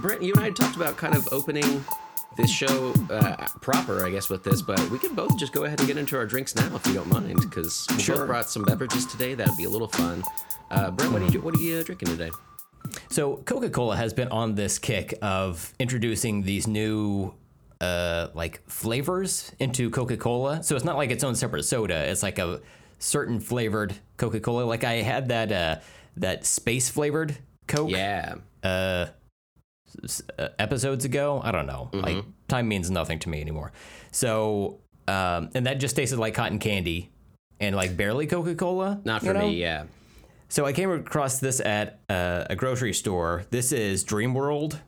Brent, you and I talked about kind of opening this show uh, proper, I guess, with this, but we can both just go ahead and get into our drinks now if you don't mind, because we Sure. both brought some beverages today. That'd be a little fun. Uh, Brent, what are you what are you uh, drinking today? So Coca Cola has been on this kick of introducing these new uh like flavors into Coca Cola. So it's not like its own separate soda. It's like a certain flavored Coca Cola. Like I had that uh that space flavored Coke Yeah, uh, episodes ago. I don't know. Like time means nothing to me anymore. So um and that just tasted like cotton candy and like barely Coca Cola. not for me. Yeah, So I came across this at uh, a grocery store. This is Dream World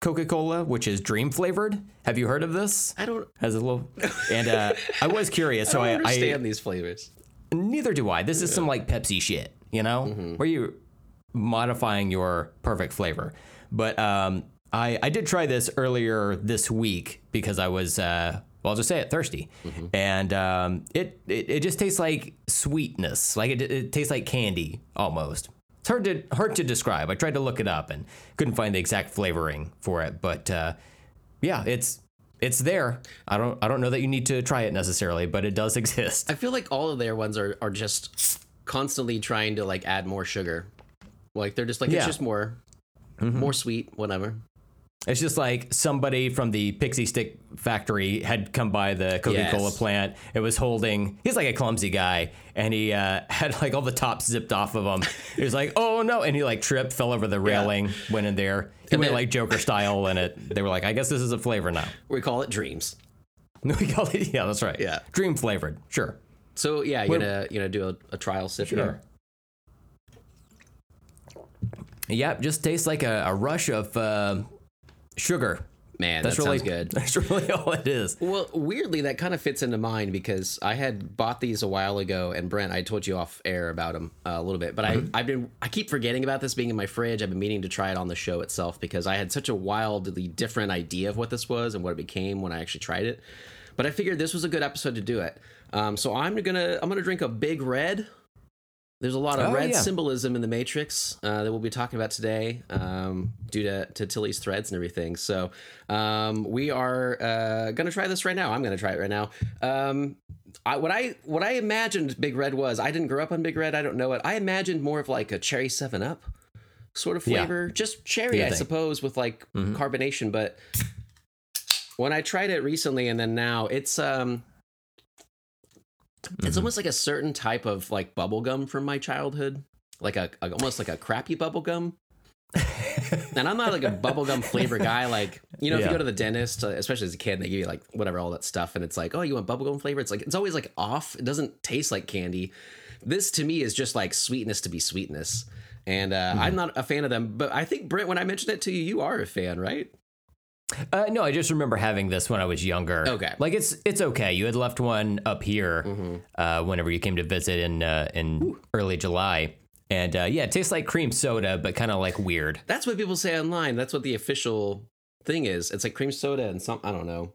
Coca-Cola, which is dream flavored. Have you heard of this? I don't. Has a little, and uh, I was curious, so I I, don't I, understand these flavors. neither do I. This is some like Pepsi shit, you know, where you modifying your perfect flavor. But um, I I did try this earlier this week because I was uh, well, I'll just say it thirsty, and um, it, it it just tastes like sweetness, like it, it tastes like candy almost. It's hard to hard to describe. I tried to look it up and couldn't find the exact flavoring for it, but uh, yeah, it's it's there. I don't I don't know that you need to try it necessarily, but it does exist. I feel like all of their ones are are just constantly trying to like add more sugar. Like they're just like Yeah. it's just more more sweet, whatever. It's just like somebody from the Pixie Stick factory had come by the Coca Cola Yes. plant. It was holding, he's like a clumsy guy, and he uh, had like all the tops zipped off of him. He was like, oh no. And he like tripped, fell over the railing, went in there. He And went then- like Joker style, and it, they were like, I guess this is a flavor now. We call it dreams. We call it, yeah, that's right. Yeah. Dream flavored, sure. So yeah, you're gonna you know do a, a trial sip here. Yeah, just tastes like a, a rush of uh, sugar. Man, That's that really sounds good. That's really all it is. Well, weirdly, that kind of fits into mine because I had bought these a while ago, and Brent, I told you off air about them uh, a little bit, but I, I've been, I keep forgetting about this being in my fridge. I've been meaning to try it on the show itself because I had such a wildly different idea of what this was and what it became when I actually tried it. But I figured this was a good episode to do it. Um, so I'm gonna, I'm gonna drink a Big Red. There's a lot of Oh, red yeah. symbolism in the Matrix uh, that we'll be talking about today, um, due to, to Tilly's threads and everything. So um, we are uh, gonna try this right now. I'm gonna try it right now. Um, I, what I what I imagined Big Red was, I didn't grow up on Big Red. I don't know it. I imagined more of like a cherry Seven Up sort of Yeah. flavor, just cherry, I suppose, with like Mhm. carbonation. But when I tried it recently and then now, it's um it's Mhm. almost like a certain type of like bubble gum from my childhood. Like a, a- almost like a crappy bubble gum. And i'm not like a bubble gum flavor guy. Like you know if you go to the dentist uh, especially as a kid they give you like whatever all that stuff and it's like oh you want bubble gum flavor? It's like it's always like off. It doesn't taste like candy. This to me is just like sweetness to be sweetness. And uh, Mm-hmm. i'm not a fan of them but i think brent when i mentioned it to you you are a fan right Uh, no, I just remember having this when I was younger. Okay. like it's it's okay. You had left one up here uh, whenever you came to visit in uh, in early July, and uh, yeah, it tastes like cream soda, but kind of like weird. That's what people say online. That's what the official thing is. It's like cream soda and some I don't know,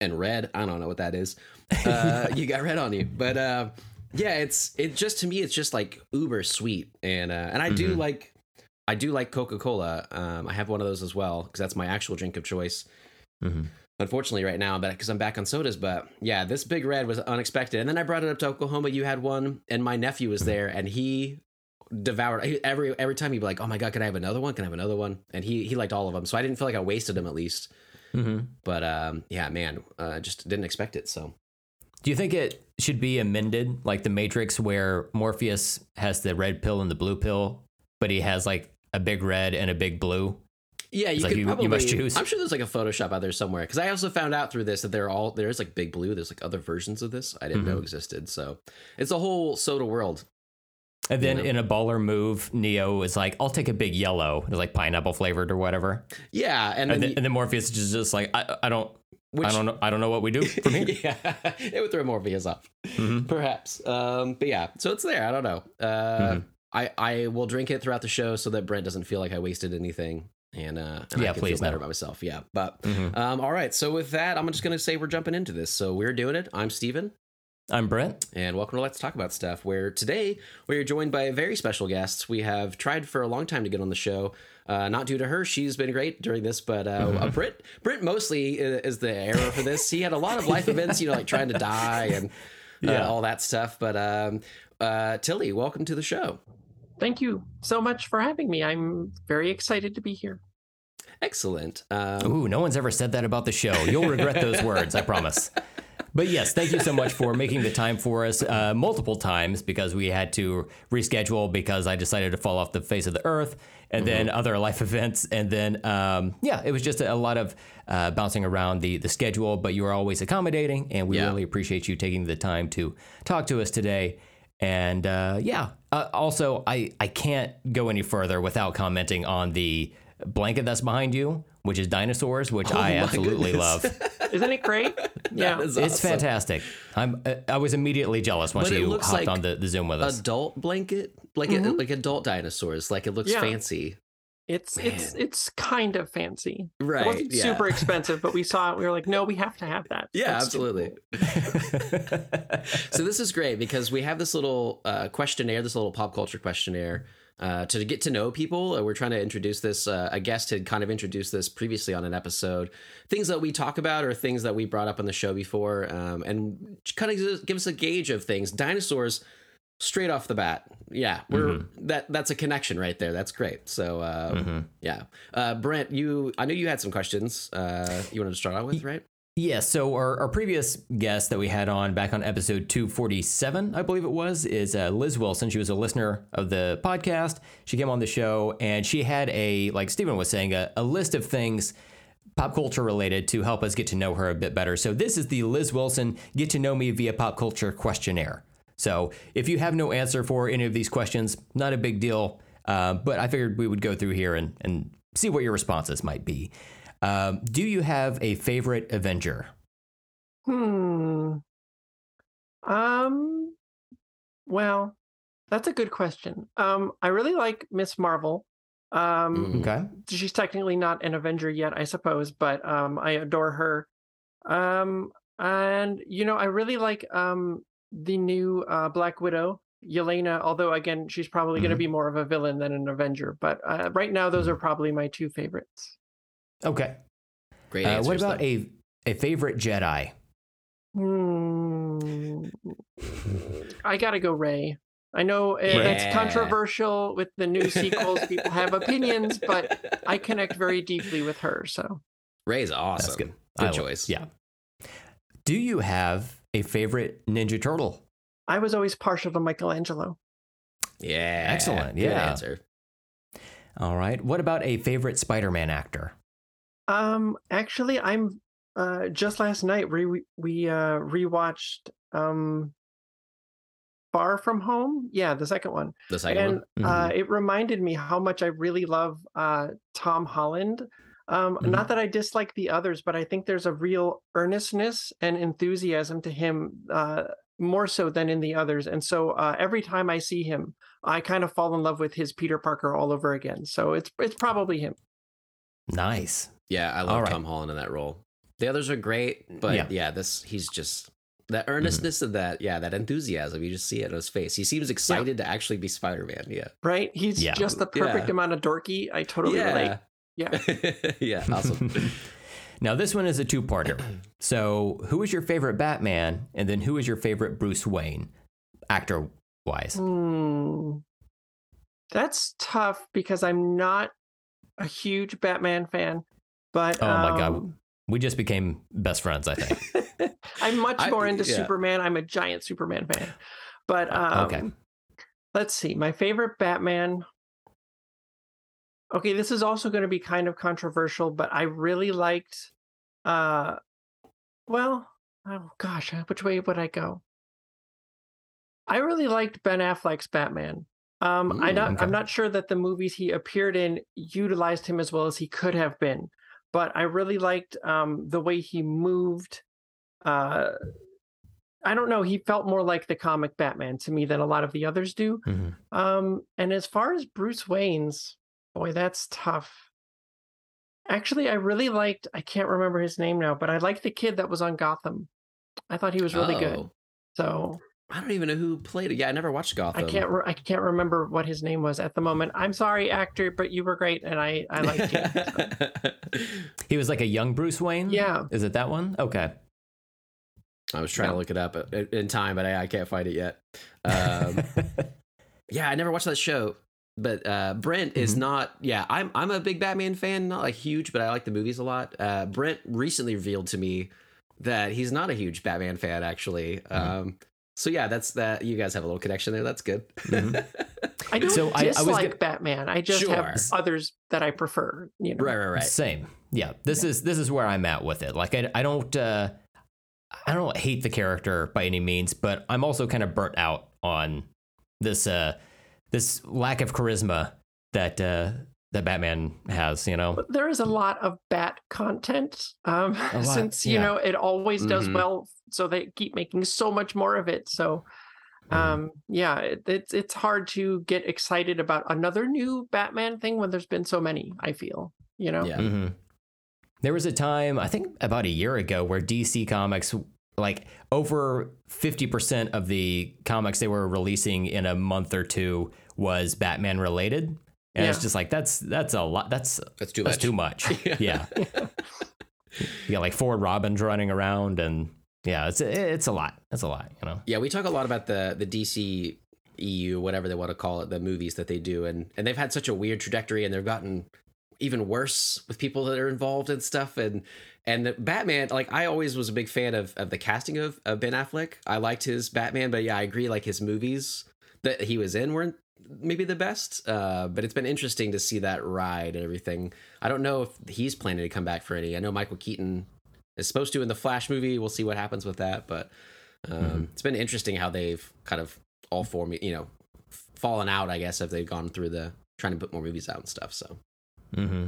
and red. I don't know what that is. Uh, you got red on you, but uh, yeah, it's it just to me it's just like uber sweet, and uh, and I do Mhm. like I do like Coca Cola. Um, I have one of those as well because that's my actual drink of choice. Mhm. Unfortunately, right now, but because I'm back on sodas, but yeah, this big red was unexpected. And then I brought it up to Oklahoma. You had one, and my nephew was there, and he devoured every every time. He'd be like, "Oh my god, can I have another one? Can I have another one?" And he he liked all of them, so I didn't feel like I wasted them at least. hmm But um, yeah, man, uh, just didn't expect it. So Do you think it should be amended, like the Matrix, where Morpheus has the red pill and the blue pill, but he has like a big red and a big blue? yeah, you like could you- you probably. must choose. I'm sure there's like a Photoshop out there somewhere because I also found out through this that they're all there's like Big Blue. There's like other versions of this I didn't Mm-hmm. know existed. So it's a whole soda world. And then know? in a baller move, Neo is like, "I'll take a big yellow, it's like pineapple flavored or whatever." Yeah, and then, And then, you- and then Morpheus is just like, "I, I don't, which, I don't know, I don't know what we do from here." yeah, it would throw Morpheus off, Mhm. perhaps. Um, but yeah, so it's there. I don't know. Uh, Mhm. I I will drink it throughout the show so that Brent doesn't feel like I wasted anything, and uh, and Yeah, I can please, feel better no. about myself. Yeah, but Mhm. um, all right. So with that, I'm just gonna say we're jumping into this. So we're doing it. I'm Steven. I'm Brent. And welcome to Let's Talk About Stuff, where today we are joined by a very special guest. We have tried for a long time to get on the show. Uh, not due to her, she's been great during this, but uh, mm-hmm. uh, Brent, Brent mostly is the error for this. He had a lot of life events, you know, like trying to die and uh, yeah. all that stuff. But um, uh, Tilly, welcome to the show. Thank you so much for having me. I'm very excited to be here. Excellent. Um, Ooh, no one's ever said that about the show. You'll regret those words, I promise. But yes, thank you so much for making the time for us uh, multiple times because we had to reschedule because I decided to fall off the face of the earth and mm-hmm. then other life events. And then, um, yeah, it was just a, lot of uh, bouncing around the, the schedule, but you are always accommodating. And we yeah. really appreciate you taking the time to talk to us today. And uh, yeah, uh, also, I, I can't go any further without commenting on the blanket that's behind you, which is dinosaurs, which oh I absolutely love. Isn't it great? yeah, awesome. it's fantastic. I'm uh, I was immediately jealous once you hopped like on the, the Zoom with us. Adult blanket, like mm-hmm. a, like adult dinosaurs, like it looks yeah. fancy. It's Man. it's it's kind of fancy. Right. It wasn't yeah. super expensive, but we saw it. We were like, no, we have to have that. Yeah, That's absolutely. so this is great because we have this little uh, questionnaire, this little pop culture questionnaire uh, to get to know people. Uh, we're trying to introduce this. Uh, a guest had kind of introduced this previously on an episode. Things that we talk about or things that we brought up on the show before, um, and kind of give us a gauge of things. Dinosaurs, straight off the bat, yeah, we're mm-hmm. that that's a connection right there. That's great. So uh, mm-hmm. yeah, uh, Brent, you I know you had some questions. Uh, you wanted to start out with, right? Yeah, so our, our previous guest that we had on back on episode 247, I believe it was, is uh, Liz Wilson. She was a listener of the podcast. She came on the show and she had a, like Steven was saying, a, a list of things pop culture related to help us get to know her a bit better. So this is the Liz Wilson Get to Know Me via Pop Culture questionnaire. So if you have no answer for any of these questions, not a big deal. Uh, but I figured we would go through here and, and see what your responses might be. Um, do you have a favorite Avenger? Hmm. Um. Well, that's a good question. Um, I really like Miss Marvel. Um, mm. okay. She's technically not an Avenger yet, I suppose, but um, I adore her. Um, and you know, I really like um the new uh, Black Widow, Yelena. Although again, she's probably mm-hmm. going to be more of a villain than an Avenger. But uh, right now, those mm-hmm. are probably my two favorites. Okay. Great. Uh, what about a a favorite Jedi? Hmm. I gotta go Rey. I know yeah. it's controversial with the new sequels. People have opinions, but I connect very deeply with her. So Rey's awesome. That's good. Good choice. Yeah. Do you have a favorite Ninja Turtle? I was always partial to Michelangelo. Yeah. Excellent. Yeah. Good answer. All right. What about a favorite Spider-Man actor? Um, actually, I'm uh just last night we we uh rewatched um Far From Home. Yeah, the second one. The second and, one. Mm-hmm. Uh, it reminded me how much I really love uh Tom Holland. Um, mm-hmm. Not that I dislike the others, but I think there's a real earnestness and enthusiasm to him, uh, more so than in the others. And so uh, every time I see him, I kind of fall in love with his Peter Parker all over again. So it's it's probably him. Nice. Yeah, I love right. Tom Holland in that role. The others are great, but yeah, yeah this he's just that mm-hmm. earnestness mm-hmm. of that, yeah, that enthusiasm. You just see it in his face. He seems excited yeah. to actually be Spider Man. Yeah, right. He's yeah. just the perfect yeah. amount of dorky. I totally relate. Yeah, yeah, awesome. now this one is a two parter. So, who is your favorite Batman, and then who is your favorite Bruce Wayne, actor wise? Hmm. That's tough because I'm not a huge Batman fan. But oh my um, god, we just became best friends. I think I'm much more I, into yeah. Superman. I'm a giant Superman fan. But uh, um, okay, let's see. My favorite Batman. Okay, this is also going to be kind of controversial, but I really liked. Uh, well, oh gosh, uh, which way would I go? I really liked Ben Affleck's Batman. Um, Ooh, I not, okay. I'm not sure that the movies he appeared in utilized him as well as he could have been but I really liked um, the way he moved. Uh, I don't know. He felt more like the comic Batman to me than a lot of the others do. Mm-hmm. Um, and as far as Bruce Wayne's, boy, that's tough. Actually, I really liked. I can't remember his name now, but I liked the kid that was on Gotham. I thought he was really oh. good. So I don't even know who played it. Yeah, I never watched Gotham. I can't re- I can't remember what his name was at the moment. I'm sorry, actor, but you were great, and I I liked you. So. He was like a young Bruce Wayne. Yeah. Is it that one? Okay. I was trying Yeah. to look it up uh, in time, but I, I can't find it yet. Um, yeah, I never watched that show. But uh, Brent is Mhm. not. Yeah, I'm I'm a big Batman fan, not like huge, but I like the movies a lot. Uh, Brent recently revealed to me that he's not a huge Batman fan, actually. Um, so yeah, that's that. You guys have a little connection there. That's good. Mhm. I don't So I- I was dislike gonna- Batman. I just have others that I prefer. You know, right, right, right. Same. Yeah. This is this is where I'm at with it. Like I, I don't uh I don't hate the character by any means, but I'm also kind of burnt out on this uh this lack of charisma that uh that Batman has, you know. There is a lot of bat content. Um, lot, since you yeah. know it always does Mhm. well, so they keep making so much more of it. So, Mhm. um, yeah, it, it's it's hard to get excited about another new Batman thing when there's been so many. I feel, you know, Yeah. hmm There was a time, I think about a year ago, where DC Comics, like over 50% of the comics they were releasing in a month or two was Batman related. And it's just like, that's that's a lot. That's That's too that's much. too much. yeah. You got like four Robins running around and yeah, it's it's a lot. It's a lot, you know. Yeah, we talk a lot about the the DC EU, whatever they want to call it, the movies that they do, and and they've had such a weird trajectory, and they've gotten even worse with people that are involved and stuff. And and Batman, like I always was a big fan of of the casting of of Ben Affleck. I liked his Batman, but yeah, I agree. Like his movies that he was in weren't maybe the best. Uh, but it's been interesting to see that ride and everything. I don't know if he's planning to come back for any. I know Michael Keaton is supposed to in the Flash movie. We'll see what happens with that, but um, Mhm. it's been interesting how they've kind of all form you know fallen out. I guess if they've gone through the trying to put more movies out and stuff. So Mm-hmm.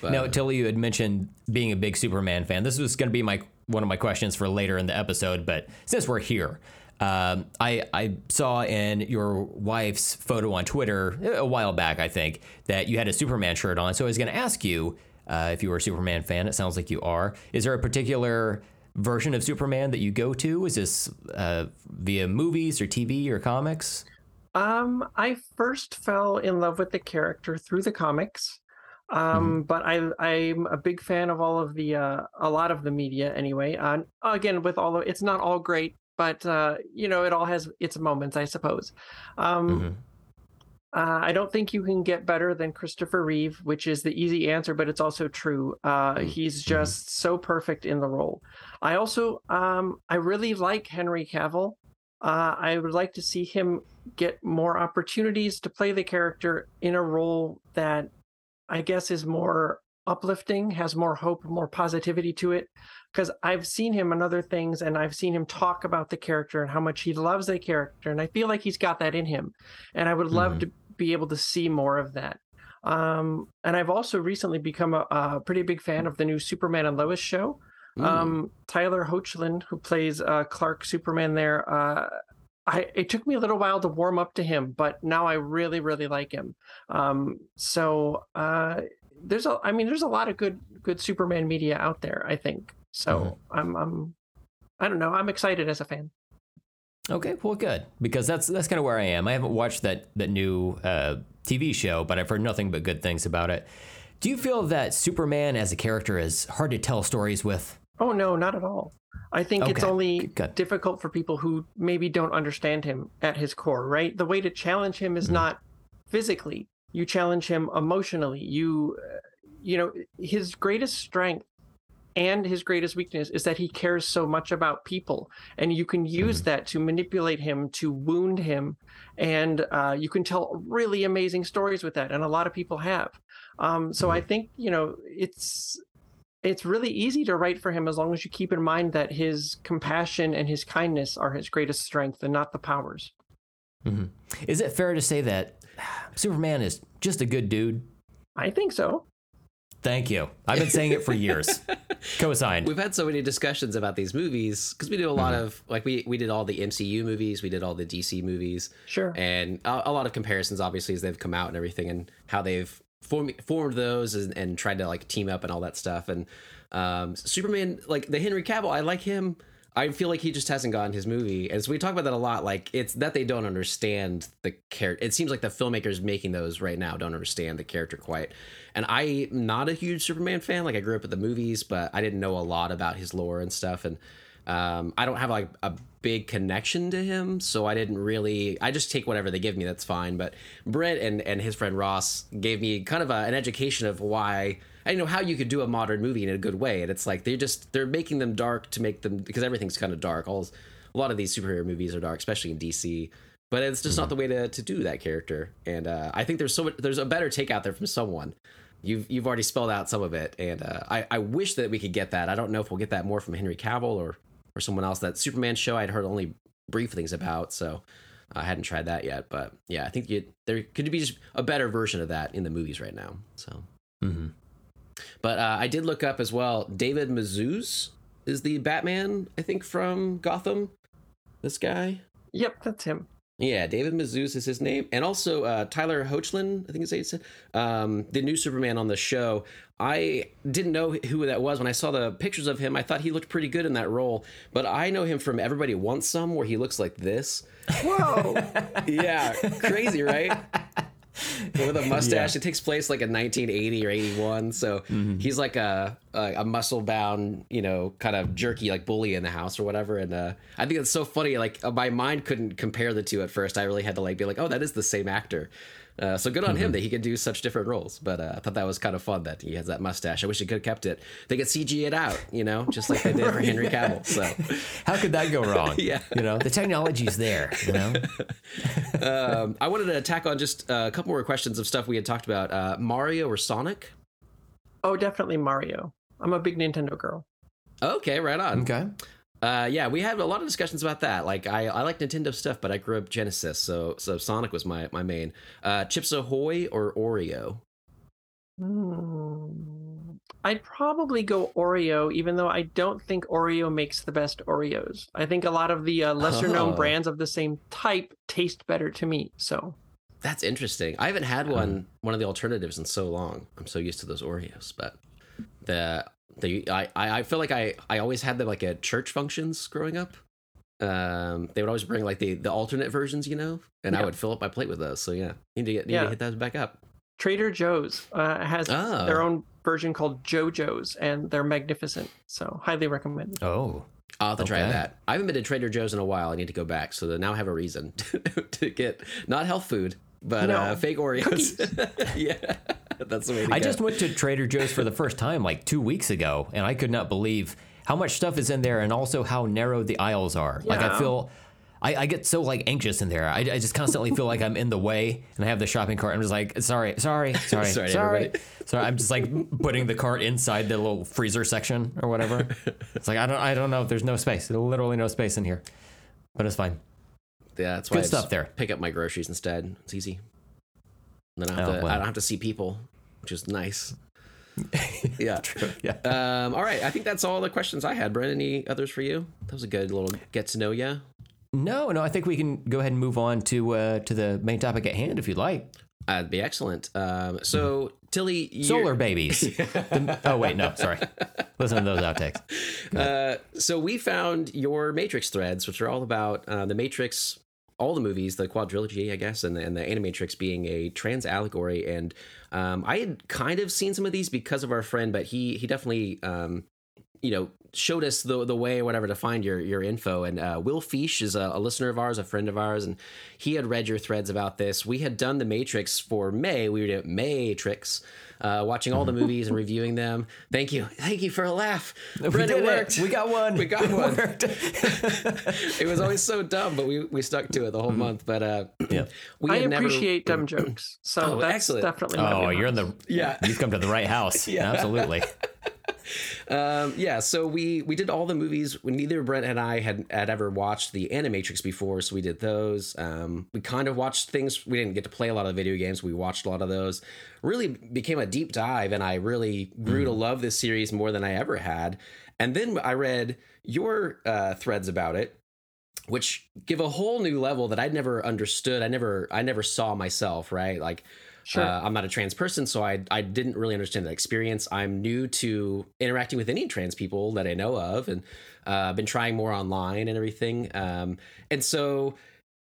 but, Now, Tilly, you had mentioned being a big Superman fan. This was going to be my one of my questions for later in the episode, but since we're here, um, I I saw in your wife's photo on Twitter a while back, I think, that you had a Superman shirt on. So I was going to ask you uh, if you were a Superman fan. It sounds like you are. Is there a particular version of Superman that you go to? Is this uh, via movies or TV or comics? Um, I first fell in love with the character through the comics. Um, but I I'm a big fan of all of the uh a lot of the media anyway. Uh, again, with all of it's not all great, but uh, you know, it all has its moments, I suppose. Um, Mhm. uh, I don't think you can get better than Christopher Reeve, which is the easy answer, but it's also true. Uh, Mm, he's just so perfect in the role. I also, um, I really like Henry Cavill. Uh, I would like to see him get more opportunities to play the character in a role that I guess is more uplifting, has more hope, more positivity to it. Because I've seen him in other things and I've seen him talk about the character and how much he loves the character. And I feel like he's got that in him. And I would love Mhm. to be able to see more of that. Um, and I've also recently become a, a pretty big fan of the new Superman and Lois show. mm, Um, Tyler Hoechlin, who plays uh, Clark Superman there, uh, I it took me a little while to warm up to him, but now I really, really like him. Um, so uh, there's a, I mean, there's a lot of good, good Superman media out there. I think so. I'm, I'm, I don't know. I'm excited as a fan. Okay, well, good because that's that's kind of where I am. I haven't watched that that new uh, TV show, but I've heard nothing but good things about it. Do you feel that Superman as a character is hard to tell stories with? Oh no, not at all. I think it's only good. difficult for people who maybe don't understand him at his core, right? The way to challenge him is Mhm. not physically. You challenge him emotionally. You uh, you know, his greatest strength and his greatest weakness is that he cares so much about people and you can use that to manipulate him to wound him and uh, you can tell really amazing stories with that and a lot of people have um, so i think you know it's it's really easy to write for him as long as you keep in mind that his compassion and his kindness are his greatest strength and not the powers mm-hmm. Is it fair to say that Superman is just a good dude? i think so Thank you. I've been saying it for years. Co-signed. We've had so many discussions about these movies because we do a lot mm-hmm. of like we we did all the MCU movies, we did all the DC movies, sure and a, a lot of comparisons obviously as they've come out and everything, and how they've form, formed those and, and tried to like team up and all that stuff. And um, Superman, like the Henry Cavill, I like him. I feel like he just hasn't gotten his movie, and so we talk about that a lot. Like it's that they don't understand the character. It seems like the filmmakers making those right now don't understand the character quite. And I'm not a huge Superman fan. Like I grew up with the movies, but I didn't know a lot about his lore and stuff. And um, I don't have like a big connection to him, so I didn't really. I just take whatever they give me. That's fine. But Brett and and his friend Ross gave me kind of a, an education of why I know how you could do a modern movie in a good way, and it's like they're just they're making them dark to make them because everything's kind of dark. All a lot of these superhero movies are dark, especially in DC. But it's just mm-hmm. not the way to, to do that character, and uh, I think there's so much, there's a better take out there from someone. You've you've already spelled out some of it, and uh, I I wish that we could get that. I don't know if we'll get that more from Henry Cavill or or someone else. That Superman show I'd heard only brief things about, so I hadn't tried that yet. But yeah, I think you, there could be just a better version of that in the movies right now. So. Mm-hmm. But uh, I did look up as well. David Mazouz is the Batman, I think, from Gotham. This guy. Yep, that's him. Yeah, David Mazouz is his name, and also uh, Tyler Hoechlin, I think is said, um, the new Superman on the show. I didn't know who that was when I saw the pictures of him. I thought he looked pretty good in that role, but I know him from Everybody Wants Some, where he looks like this. Whoa! yeah, crazy, right? with a mustache. Yeah. It takes place like in 1980 or 81. So mm-hmm. he's like a, a, a muscle bound, you know, kind of jerky like bully in the house or whatever. And uh, I think it's so funny. Like uh, my mind couldn't compare the two at first. I really had to like be like, oh, that is the same actor. Uh, so good on mm-hmm. him that he could do such different roles. But uh, I thought that was kind of fun that he has that mustache. I wish he could have kept it. They could CG it out, you know, just like they did for Henry Cavill. So how could that go wrong? yeah, you know, the technology's there. You know. um, I wanted to tack on just a couple more questions of stuff we had talked about. Uh, Mario or Sonic? Oh, definitely Mario. I'm a big Nintendo girl. Okay, right on. Okay. Uh, yeah, we had a lot of discussions about that. Like, I, I like Nintendo stuff, but I grew up Genesis, so so Sonic was my my main. Uh, Chips Ahoy or Oreo? Hmm. I'd probably go Oreo, even though I don't think Oreo makes the best Oreos. I think a lot of the uh, lesser known oh. brands of the same type taste better to me. So that's interesting. I haven't had one one of the alternatives in so long. I'm so used to those Oreos, but the they, I, I feel like I, I always had them like at church functions growing up. Um, they would always bring like the, the alternate versions, you know, and yeah. I would fill up my plate with those. So yeah, need to get need yeah. to hit those back up. Trader Joe's uh, has oh. their own version called Joe-Joe's, and they're magnificent. So highly recommended. Oh, I'll have to okay. try that. I haven't been to Trader Joe's in a while. I need to go back. So now I have a reason to, to get not health food, but no. uh, fake Oreos. yeah, that's the way. I go. just went to Trader Joe's for the first time like two weeks ago, and I could not believe how much stuff is in there, and also how narrow the aisles are. Yeah. Like I feel. I, I, get so like anxious in there. I, I just constantly feel like I'm in the way, and I have the shopping cart. I'm just like, sorry, sorry, sorry, sorry, sorry. sorry. I'm just like putting the cart inside the little freezer section or whatever. It's like I don't, I don't know. There's no space. There's literally no space in here, but it's fine. Yeah, that's why good I stuff there. Pick up my groceries instead. It's easy. And then I, have oh, to, well. I don't have to see people, which is nice. yeah. True. Yeah. Um, all right. I think that's all the questions I had. Brent, any others for you? That was a good little get to know you. No, no. I think we can go ahead and move on to uh, to the main topic at hand if you'd like. That'd be excellent. Um, so, Tilly, solar babies. the, oh wait, no, sorry. Listen to those outtakes. Uh, so we found your Matrix threads, which are all about uh, the Matrix all the movies, the quadrilogy, I guess, and the, and the Animatrix being a trans allegory. And um, I had kind of seen some of these because of our friend, but he he definitely um, you know showed us the the way or whatever to find your your info. And uh, Will Fish is a, a, listener of ours, a friend of ours, and he had read your threads about this. We had done the Matrix for May. We were doing Matrix uh, watching all the movies and reviewing them. Thank you, thank you for a laugh. We Brent, it worked. It. We got one. We got one. it was always so dumb, but we we stuck to it the whole mm-hmm. month. But uh, yeah, we I appreciate never... dumb jokes. So oh, that's excellent. definitely. Oh, you're in the yeah. You've come to the right house. yeah, absolutely. Um, yeah, so we we did all the movies. Neither Brent and I had had ever watched the Animatrix before, so we did those. Um, we kind of watched things. We didn't get to play a lot of video games. We watched a lot of those. Really became a deep dive, and I really grew mm. to love this series more than I ever had. And then I read your uh, threads about it, which give a whole new level that I'd never understood. I never I never saw myself. Right, like Sure. Uh, I'm not a trans person, so I I didn't really understand that experience. I'm new to interacting with any trans people that I know of, and uh, I've been trying more online and everything. Um, and so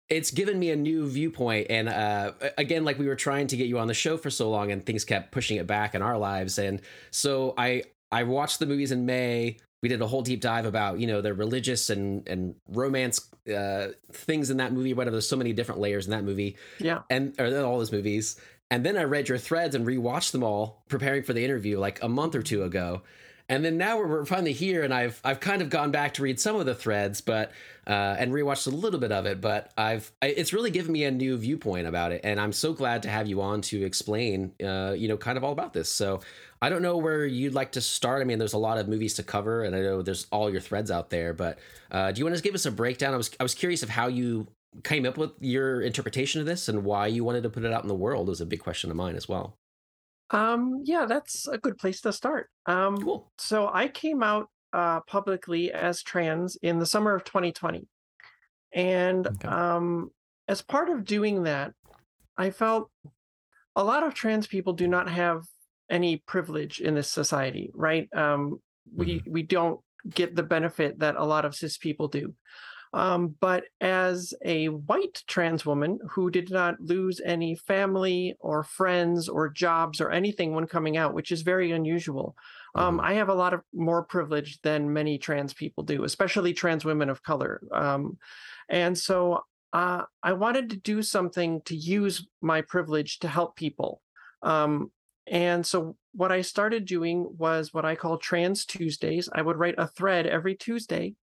it's given me a new viewpoint. And uh, again, like we were trying to get you on the show for so long, and things kept pushing it back in our lives. And so I I watched the movies in May. We did a whole deep dive about you know the religious and and romance uh, things in that movie. Whatever, there's so many different layers in that movie. Yeah. and or all those movies. And then I read your threads and rewatched them all, preparing for the interview like a month or two ago. And then now we're, finally here, and I've I've kind of gone back to read some of the threads, but uh, and rewatched a little bit of it. But I've I, it's really given me a new viewpoint about it, and I'm so glad to have you on to explain, uh, you know, kind of all about this. So I don't know where you'd like to start. I mean, there's a lot of movies to cover, and I know there's all your threads out there. But uh, do you want to give us a breakdown? I was I was curious of how you came up with your interpretation of this and why you wanted to put it out in the world is a big question of mine as well. Um, yeah, that's a good place to start. Um, Cool. so I came out uh, publicly as trans in the summer of 2020. And Okay. um, as part of doing that, I felt a lot of trans people do not have any privilege in this society, right? Um, we we don't get the benefit that a lot of cis people do. Um, but as a white trans woman who did not lose any family or friends or jobs or anything when coming out, which is very unusual, um, Mhm. I have a lot of more privilege than many trans people do, especially trans women of color. Um, and so uh, I wanted to do something to use my privilege to help people. Um, and so what I started doing was what I call Trans Tuesdays. I would write a thread every Tuesday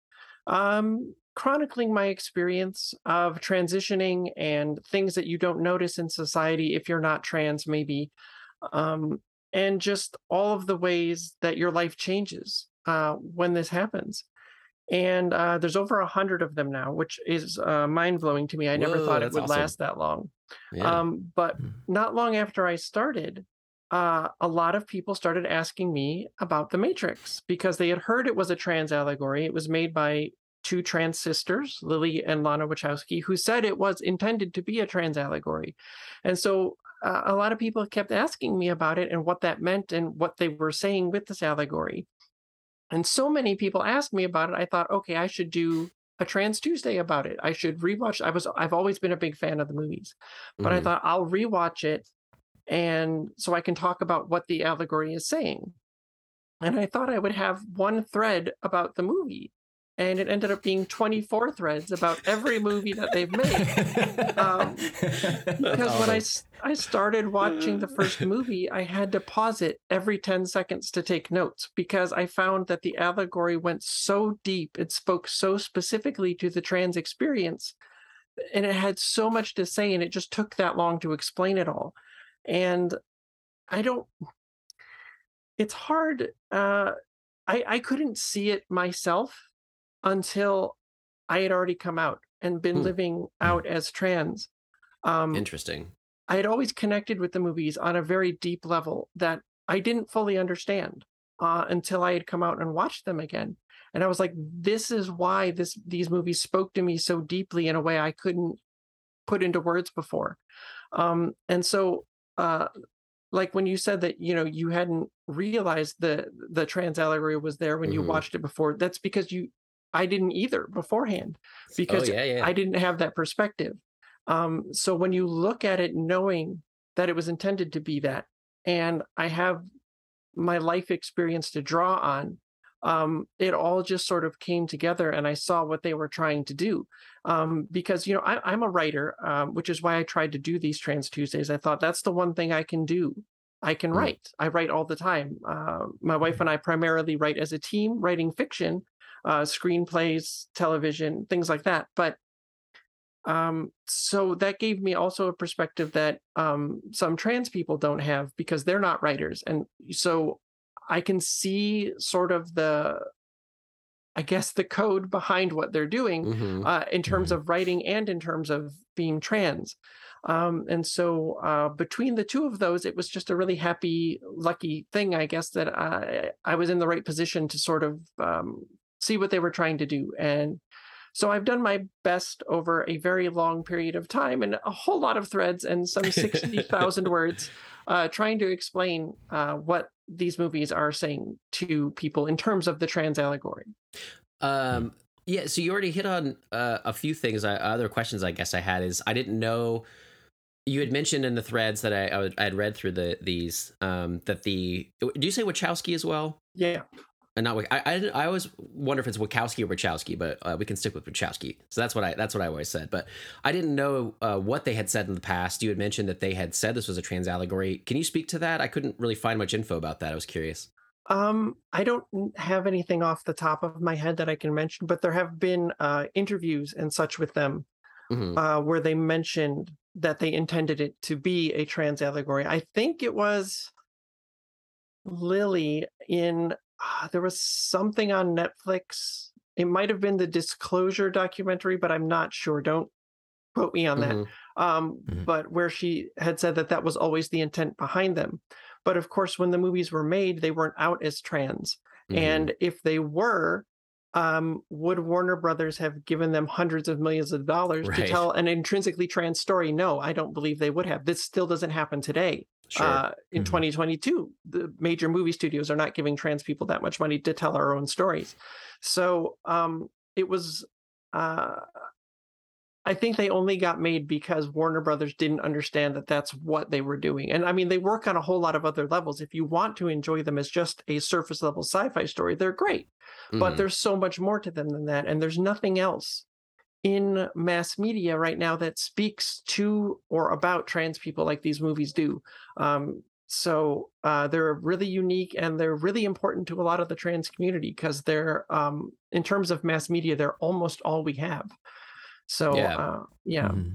um, chronicling my experience of transitioning and things that you don't notice in society if you're not trans, maybe, um, and just all of the ways that your life changes uh, when this happens. And uh, there's over a hundred of them now, which is uh, mind blowing to me. I never thought it would awesome. last that long. Yeah. Um, but Mm. not long after I started, uh, a lot of people started asking me about the Matrix because they had heard it was a trans allegory. It was made by two trans sisters, Lily and Lana Wachowski, who said it was intended to be a trans allegory. And so uh, a lot of people kept asking me about it and what that meant and what they were saying with this allegory. And so many people asked me about it. I thought, okay, I should do a Trans Tuesday about it. I should rewatch. I was I've always been a big fan of the movies, but I Mhm. thought I'll rewatch it and so I can talk about what the allegory is saying. And I thought I would have one thread about the movie. And it ended up being 24 threads about every movie that they've made. Um, because when I, I started watching the first movie, I had to pause it every 10 seconds to take notes because I found that the allegory went so deep, it spoke so specifically to the trans experience, and it had so much to say, and it just took that long to explain it all. And I don't, it's hard. Uh, I, I couldn't see it myself until I had already come out and been Hmm. living out as trans. Um, Interesting. I had always connected with the movies on a very deep level that I didn't fully understand uh, until I had come out and watched them again. And I was like, this is why this these movies spoke to me so deeply in a way I couldn't put into words before. Um, and so, uh, like when you said that you know you hadn't realized the the trans allegory was there when you Mhm. watched it before, that's because you I didn't either beforehand because oh yeah, yeah. I didn't have that perspective. Um, so when you look at it knowing that it was intended to be that, and I have my life experience to draw on, um, it all just sort of came together and I saw what they were trying to do. Um, because, you know, I, I'm a writer, um, which is why I tried to do these Trans Tuesdays. I thought that's the one thing I can do. I can Mm. write. I write all the time. Uh, my wife and I primarily write as a team, writing fiction, uh, screenplays, television, things like that. But um, so that gave me also a perspective that um, some trans people don't have because they're not writers. And so I can see sort of the, I guess, the code behind what they're doing Mhm. uh, in terms Mhm. of writing and in terms of being trans. Um, and so uh, between the two of those, it was just a really happy, lucky thing, I guess, that I, I was in the right position to sort of um, see what they were trying to do. And So I've done my best over a very long period of time and a whole lot of threads and some 60,000 words uh, trying to explain uh, what these movies are saying to people in terms of the trans allegory. Um, yeah, so you already hit on uh, a few things. I, other questions I guess I had is I didn't know you had mentioned in the threads that I, I had read through the these um, that the do you say Wachowski as well? Yeah, and not I, I I always wonder if it's Wachowski or Wachowski, but uh, we can stick with Wachowski. So that's what I that's what I always said. But I didn't know uh, what they had said in the past. You had mentioned that they had said this was a trans allegory. Can you speak to that? I couldn't really find much info about that. I was curious. Um, I don't have anything off the top of my head that I can mention, but there have been uh, interviews and such with them mm-hmm. uh, where they mentioned that they intended it to be a trans allegory. I think it was Lily in uh, there was something on Netflix. It might have been the Disclosure documentary, but I'm not sure. Don't quote me on mm-hmm. that. Um, mm-hmm. But where she had said that that was always the intent behind them. But of course, when the movies were made, they weren't out as trans. Mm-hmm. And if they were, um, would Warner Brothers have given them hundreds of millions of dollars right. to tell an intrinsically trans story? No, I don't believe they would have. This still doesn't happen today. Sure. Uh, in mm-hmm. 2022, the major movie studios are not giving trans people that much money to tell our own stories. So um, it was, uh, I think they only got made because Warner Brothers didn't understand that that's what they were doing. And I mean, they work on a whole lot of other levels. If you want to enjoy them as just a surface level sci fi story, they're great. Mm-hmm. But there's so much more to them than that. And there's nothing else in mass media right now that speaks to or about trans people like these movies do. Um, so uh, they're really unique and they're really important to a lot of the trans community because they're, um, in terms of mass media, they're almost all we have. So yeah, uh, yeah. Mm-hmm.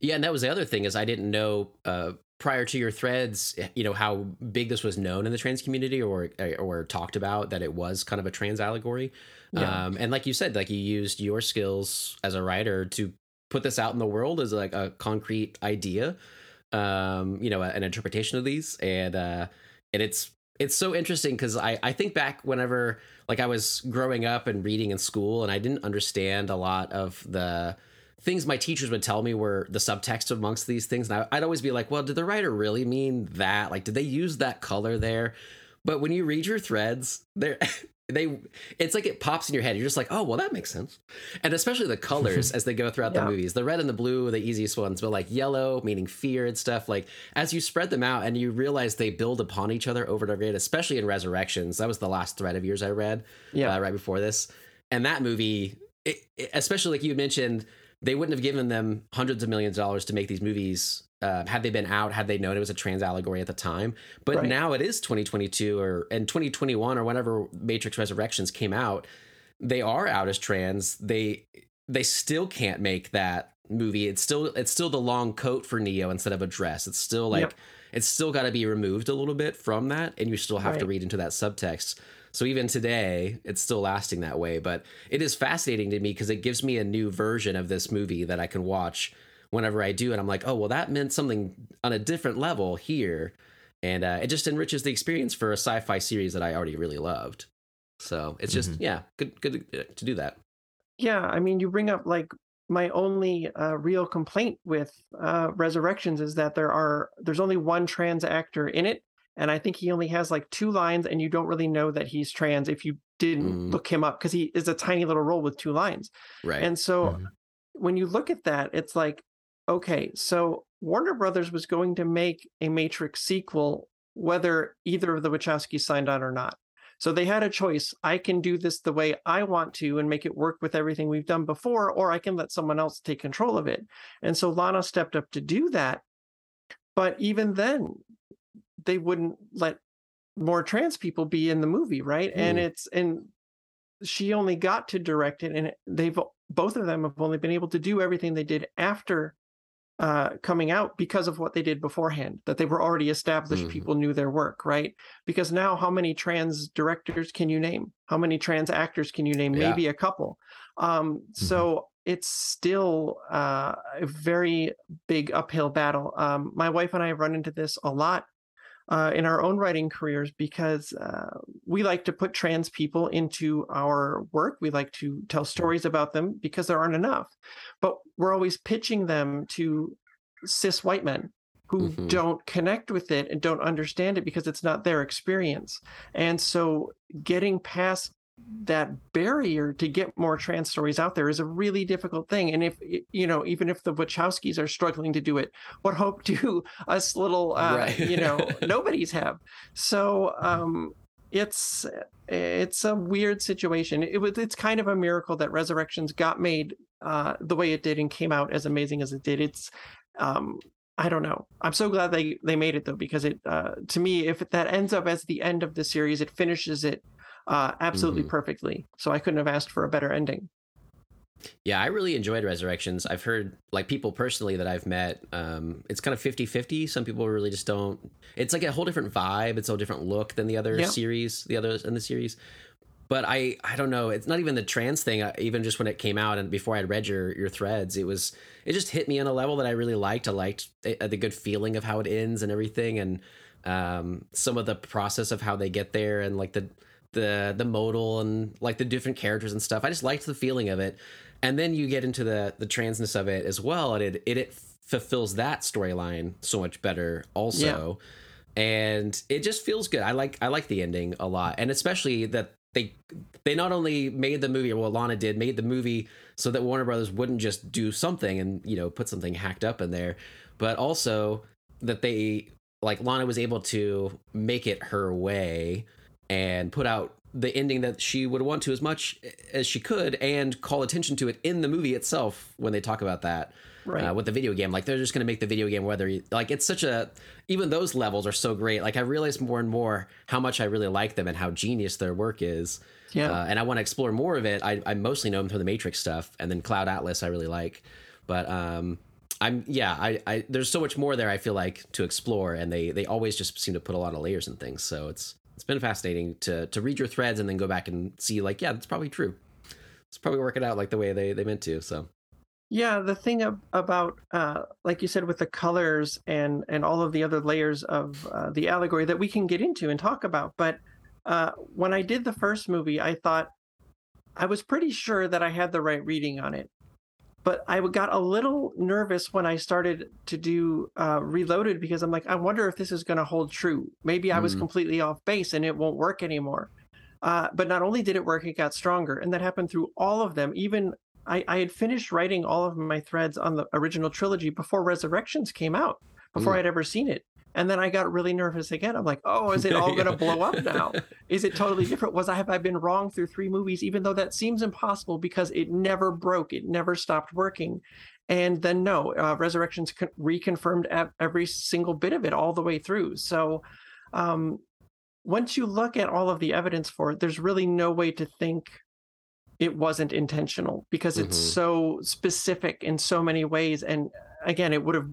Yeah, and that was the other thing is I didn't know uh, prior to your threads, eh, you know how big this was known in the trans community or or talked about that it was kind of a trans allegory. Yeah. Um, and like you said, like you used your skills as a writer to put this out in the world as like a concrete idea, um, you know, an interpretation of these, and uh, and it's it's so interesting because I I think back whenever like I was growing up and reading in school, and I didn't understand a lot of the things my teachers would tell me were the subtext amongst these things, and I, I'd always be like, well, did the writer really mean that? Like, did they use that color there? But when you read your threads, there they it's like it pops in your head. You're just like oh well that makes sense. And especially the colors as they go throughout yeah. the movies. The red and the blue are the easiest ones but like yellow meaning fear and stuff like as you spread them out and you realize they build upon each other over and over again especially in resurrections. That was the last thread of yours i read yeah. uh, right before this. And that movie it, it, especially like you mentioned they wouldn't have given them hundreds of millions of dollars to make these movies uh, had they been out, had they known it was a trans allegory at the time. But right. now it is 2022 or and 2021 or whenever Matrix Resurrections came out, they are out as trans. They they still can't make that movie. It's still it's still the long coat for Neo instead of a dress. It's still like yep. it's still got to be removed a little bit from that, and you still have right. to read into that subtext. So even today, it's still lasting that way. But it is fascinating to me because it gives me a new version of this movie that I can watch whenever I do, and I'm like, oh well, that meant something on a different level here, and uh, it just enriches the experience for a sci-fi series that I already really loved. So it's just mm-hmm. yeah, good good to do that. Yeah, I mean, you bring up like my only uh, real complaint with uh, Resurrections is that there are there's only one trans actor in it, and I think he only has like two lines, and you don't really know that he's trans if you didn't mm. look him up because he is a tiny little role with two lines. Right. And so mm. when you look at that, it's like okay, so Warner Brothers was going to make a Matrix sequel, whether either of the Wachowskis signed on or not. So they had a choice. I can do this the way I want to and make it work with everything we've done before, or I can let someone else take control of it. And so Lana stepped up to do that. But even then, they wouldn't let more trans people be in the movie, right? Mm. And it's and she only got to direct it, and they've both of them have only been able to do everything they did after uh, coming out because of what they did beforehand, that they were already established, mm-hmm. people knew their work, right? Because now, how many trans directors can you name? How many trans actors can you name? Yeah. Maybe a couple. Um, mm-hmm. So it's still uh, a very big uphill battle. Um, my wife and I have run into this a lot. Uh, in our own writing careers because uh, we like to put trans people into our work. We like to tell stories about them because there aren't enough. But we're always pitching them to cis white men who mm-hmm. don't connect with it and don't understand it because it's not their experience. And so getting past that barrier to get more trans stories out there is a really difficult thing and if you know even if the wachowskis are struggling to do it what hope do us little uh, right. you know nobodies have so um it's it's a weird situation it was it's kind of a miracle that resurrections got made uh the way it did and came out as amazing as it did it's um I don't know. I'm so glad they they made it though because it uh, to me if that ends up as the end of the series, it finishes it uh, absolutely mm-hmm. perfectly. So I couldn't have asked for a better ending. Yeah, I really enjoyed Resurrections. I've heard like people personally that I've met, um, it's kind of 50-50. Some people really just don't it's like a whole different vibe, it's a different look than the other yeah. series, the others in the series. But I I don't know, it's not even the trans thing, uh, even just when it came out and before I'd read your your threads, it was it just hit me on a level that I really liked. I liked the, the good feeling of how it ends and everything and um, some of the process of how they get there and like the the the modal and like the different characters and stuff. I just liked the feeling of it. And then you get into the the transness of it as well, and it it, it fulfills that storyline so much better also. Yeah. And it just feels good. I like I like the ending a lot, and especially that they they not only made the movie, well, Lana did made the movie so that Warner Brothers wouldn't just do something and you know put something hacked up in there, but also that they like Lana was able to make it her way and put out the ending that she would want to as much as she could and call attention to it in the movie itself when they talk about that right. uh, with the video game. Like they're just going to make the video game whether you, like it's such a even those levels are so great. Like i realize more and more how much i really like them and how genius their work is. Yeah. Uh, and i want to explore more of it. I, I mostly know them through the matrix stuff and then cloud atlas i really like. But um I'm yeah, I, I there's so much more there I feel like to explore and they they always just seem to put a lot of layers and things. So it's it's been fascinating to to read your threads and then go back and see like yeah that's probably true. It's probably working out like the way they they meant to so. Yeah the thing ab- about uh, like you said with the colors and and all of the other layers of uh, the allegory that we can get into and talk about but uh, when i did the first movie i thought i was pretty sure that i had the right reading on it but I got a little nervous when I started to do uh, Reloaded because I'm like, I wonder if this is going to hold true. Maybe I was mm. completely off base and it won't work anymore. Uh, but not only did it work, it got stronger, and that happened through all of them. Even I, I had finished writing all of my threads on the original trilogy before Resurrections came out, before mm. I'd ever seen it. And then I got really nervous again. I'm like, oh, is it all going to blow up now? Is it totally different? Was I have I been wrong through three movies? Even though that seems impossible because it never broke, it never stopped working. And then no, uh, Resurrections con- reconfirmed every single bit of it all the way through. So um, once you look at all of the evidence for it, there's really no way to think it wasn't intentional because it's mm-hmm. so specific in so many ways. And again, it would have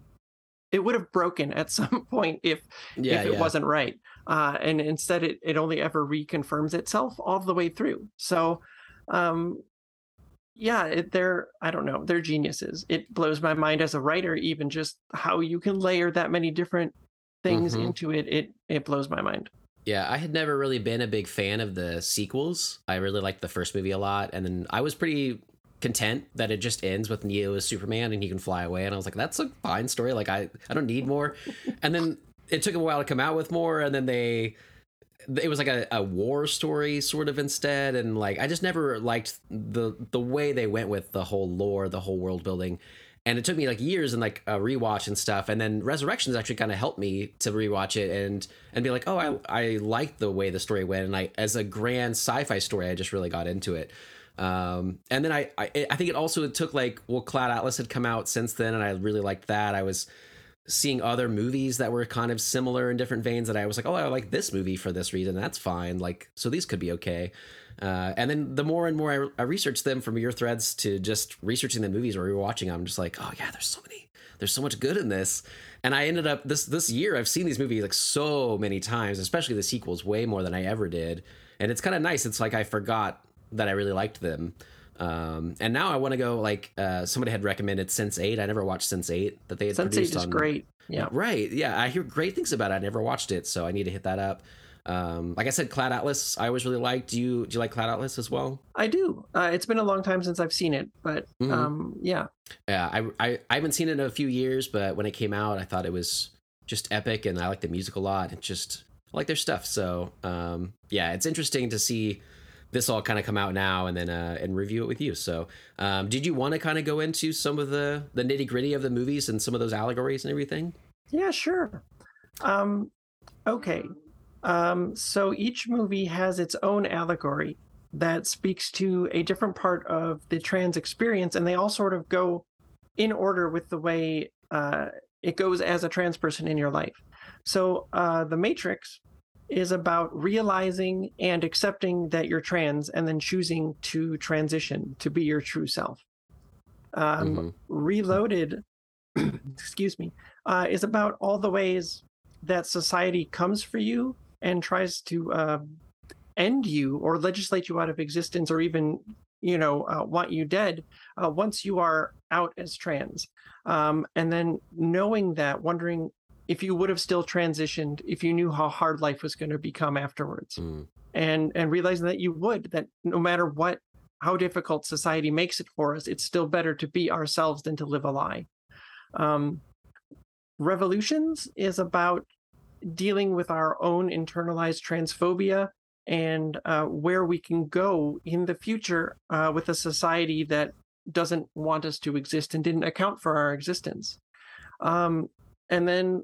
it would have broken at some point if yeah, if it yeah. wasn't right. Uh, and instead, it it only ever reconfirms itself all the way through. So, um, yeah, it, they're I don't know, they're geniuses. It blows my mind as a writer, even just how you can layer that many different things mm-hmm. into it. It it blows my mind. Yeah, I had never really been a big fan of the sequels. I really liked the first movie a lot, and then I was pretty content that it just ends with Neo as Superman and he can fly away. And I was like, that's a fine story. Like I, I don't need more. and then it took a while to come out with more, and then they it was like a, a war story sort of instead and like i just never liked the the way they went with the whole lore the whole world building and it took me like years and like a rewatch and stuff and then resurrections actually kind of helped me to rewatch it and and be like oh i i like the way the story went and i as a grand sci-fi story i just really got into it um, and then I, I, I think it also took like well, Cloud Atlas had come out since then, and I really liked that. I was seeing other movies that were kind of similar in different veins that I was like, oh, I like this movie for this reason. That's fine. Like, so these could be okay. Uh, and then the more and more I, I researched them from your threads to just researching the movies or rewatching, I'm just like, oh yeah, there's so many, there's so much good in this. And I ended up this this year, I've seen these movies like so many times, especially the sequels, way more than I ever did. And it's kind of nice. It's like I forgot that I really liked them. Um, and now I want to go like uh, somebody had recommended Sense8. I never watched Sense8 that they had Sense8 produced is on. great. Yeah. Right. Yeah, I hear great things about it. I never watched it, so I need to hit that up. Um, like I said, Cloud Atlas, I always really liked. Do you do you like Cloud Atlas as well? I do. Uh, it's been a long time since I've seen it, but Mhm. um, yeah, Yeah, I, I I haven't seen it in a few years, but when it came out, I thought it was just epic, and I like the music a lot. And just I like their stuff. So um, yeah, it's interesting to see this all kind of come out now, and then uh, and review it with you. So um, did you want to kind of go into some of the the nitty gritty of the movies and some of those allegories and everything? yeah, sure. Um, okay. Um, so each movie has its own allegory that speaks to a different part of the trans experience, and they all sort of go in order with the way uh, it goes as a trans person in your life. So uh, the Matrix is about realizing and accepting that you're trans, and then choosing to transition to be your true self. Um, Mhm. Reloaded, excuse me, uh, is about all the ways that society comes for you and tries to uh, end you or legislate you out of existence or even you know uh, want you dead uh, once you are out as trans um, and then knowing that wondering if you would have still transitioned if you knew how hard life was going to become afterwards Mm. and and realizing that you would that no matter what how difficult society makes it for us it's still better to be ourselves than to live a lie um, revolutions is about dealing with our own internalized transphobia and uh, where we can go in the future uh, with a society that doesn't want us to exist and didn't account for our existence. Um, and then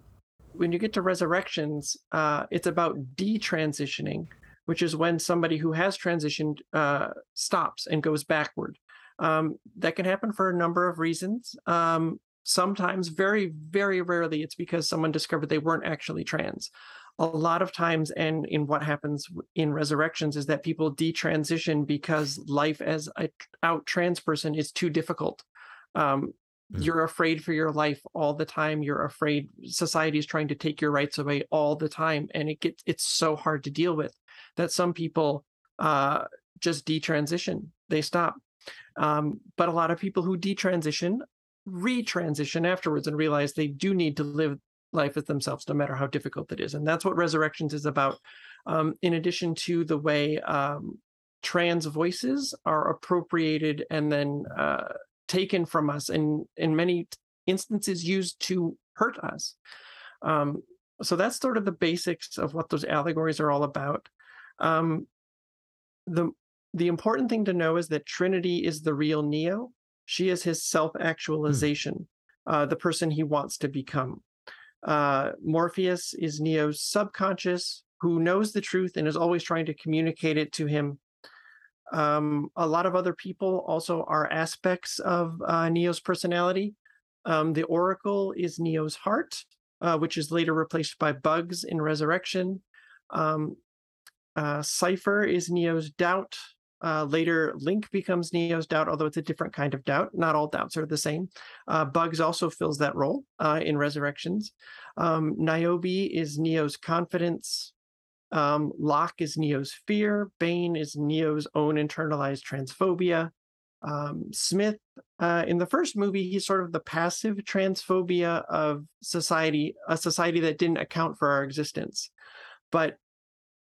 when you get to resurrections, uh, it's about detransitioning, which is when somebody who has transitioned uh, stops and goes backward. Um, that can happen for a number of reasons. Um, sometimes, very, very rarely, it's because someone discovered they weren't actually trans. A lot of times, and in what happens in resurrections, is that people detransition because life as a out trans person is too difficult. Um, Mm. You're afraid for your life all the time. You're afraid society is trying to take your rights away all the time, and it gets it's so hard to deal with that some people uh, just detransition. They stop. Um, but a lot of people who detransition retransition afterwards and realize they do need to live life as themselves, no matter how difficult it is. And that's what Resurrections is about. Um, in addition to the way um, trans voices are appropriated and then uh, taken from us, and in many instances used to hurt us. Um, so that's sort of the basics of what those allegories are all about. Um, the the important thing to know is that Trinity is the real Neo. She is his self actualization, uh, the person he wants to become. Uh, Morpheus is Neo's subconscious, who knows the truth and is always trying to communicate it to him. Um, a lot of other people also are aspects of uh, Neo's personality. Um, the Oracle is Neo's heart, uh, which is later replaced by Bugs in Resurrection. Um, uh, Cypher is Neo's doubt. Uh, later, Link becomes Neo's doubt, although it's a different kind of doubt. Not all doubts are the same. Uh, Bugs also fills that role uh, in Resurrections. Um, Niobe is Neo's confidence. Um, Locke is Neo's fear. Bane is Neo's own internalized transphobia. Um, Smith, uh, in the first movie, he's sort of the passive transphobia of society, a society that didn't account for our existence. But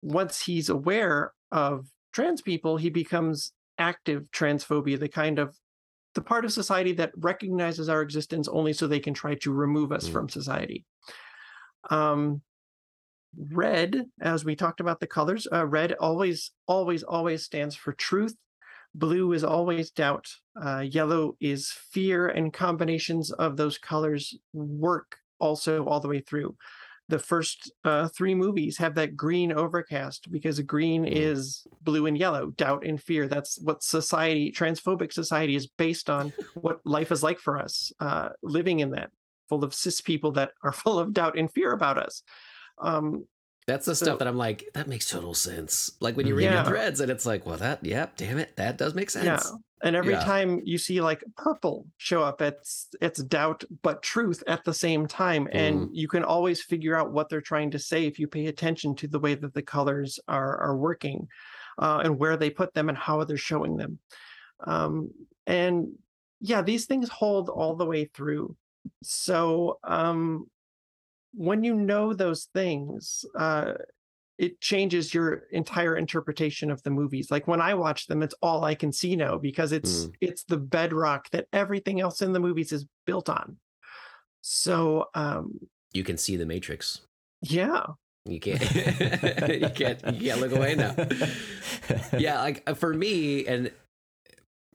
once he's aware of trans people, he becomes active transphobia, the kind of the part of society that recognizes our existence only so they can try to remove us Mm. from society. Um, red, as we talked about the colors, uh, red always, always, always stands for truth. Blue is always doubt. Uh, yellow is fear, and combinations of those colors work also all the way through. The first uh, three movies have that green overcast because green Mm. is blue and yellow, doubt and fear. That's what society, transphobic society, is based on what life is like for us, uh, living in that, full of cis people that are full of doubt and fear about us. Um, That's the So- stuff that I'm like, that makes total sense. Like when you read Yeah. the threads and it's like, well, that, yep, damn it, that does make sense. Yeah. And every Yeah. time you see like purple show up, it's it's doubt but truth at the same time. And you can always figure out what they're trying to say if you pay attention to the way that the colors are are working uh, and where they put them and how they're showing them. Um, and yeah, these things hold all the way through. So um, when you know those things, uh, it changes your entire interpretation of the movies. Like when I watch them, it's all I can see now because it's Mm. it's the bedrock that everything else in the movies is built on. So um, You can see the Matrix. yeah, You can't. you can't. You can't look away now. yeah, like uh, for me, and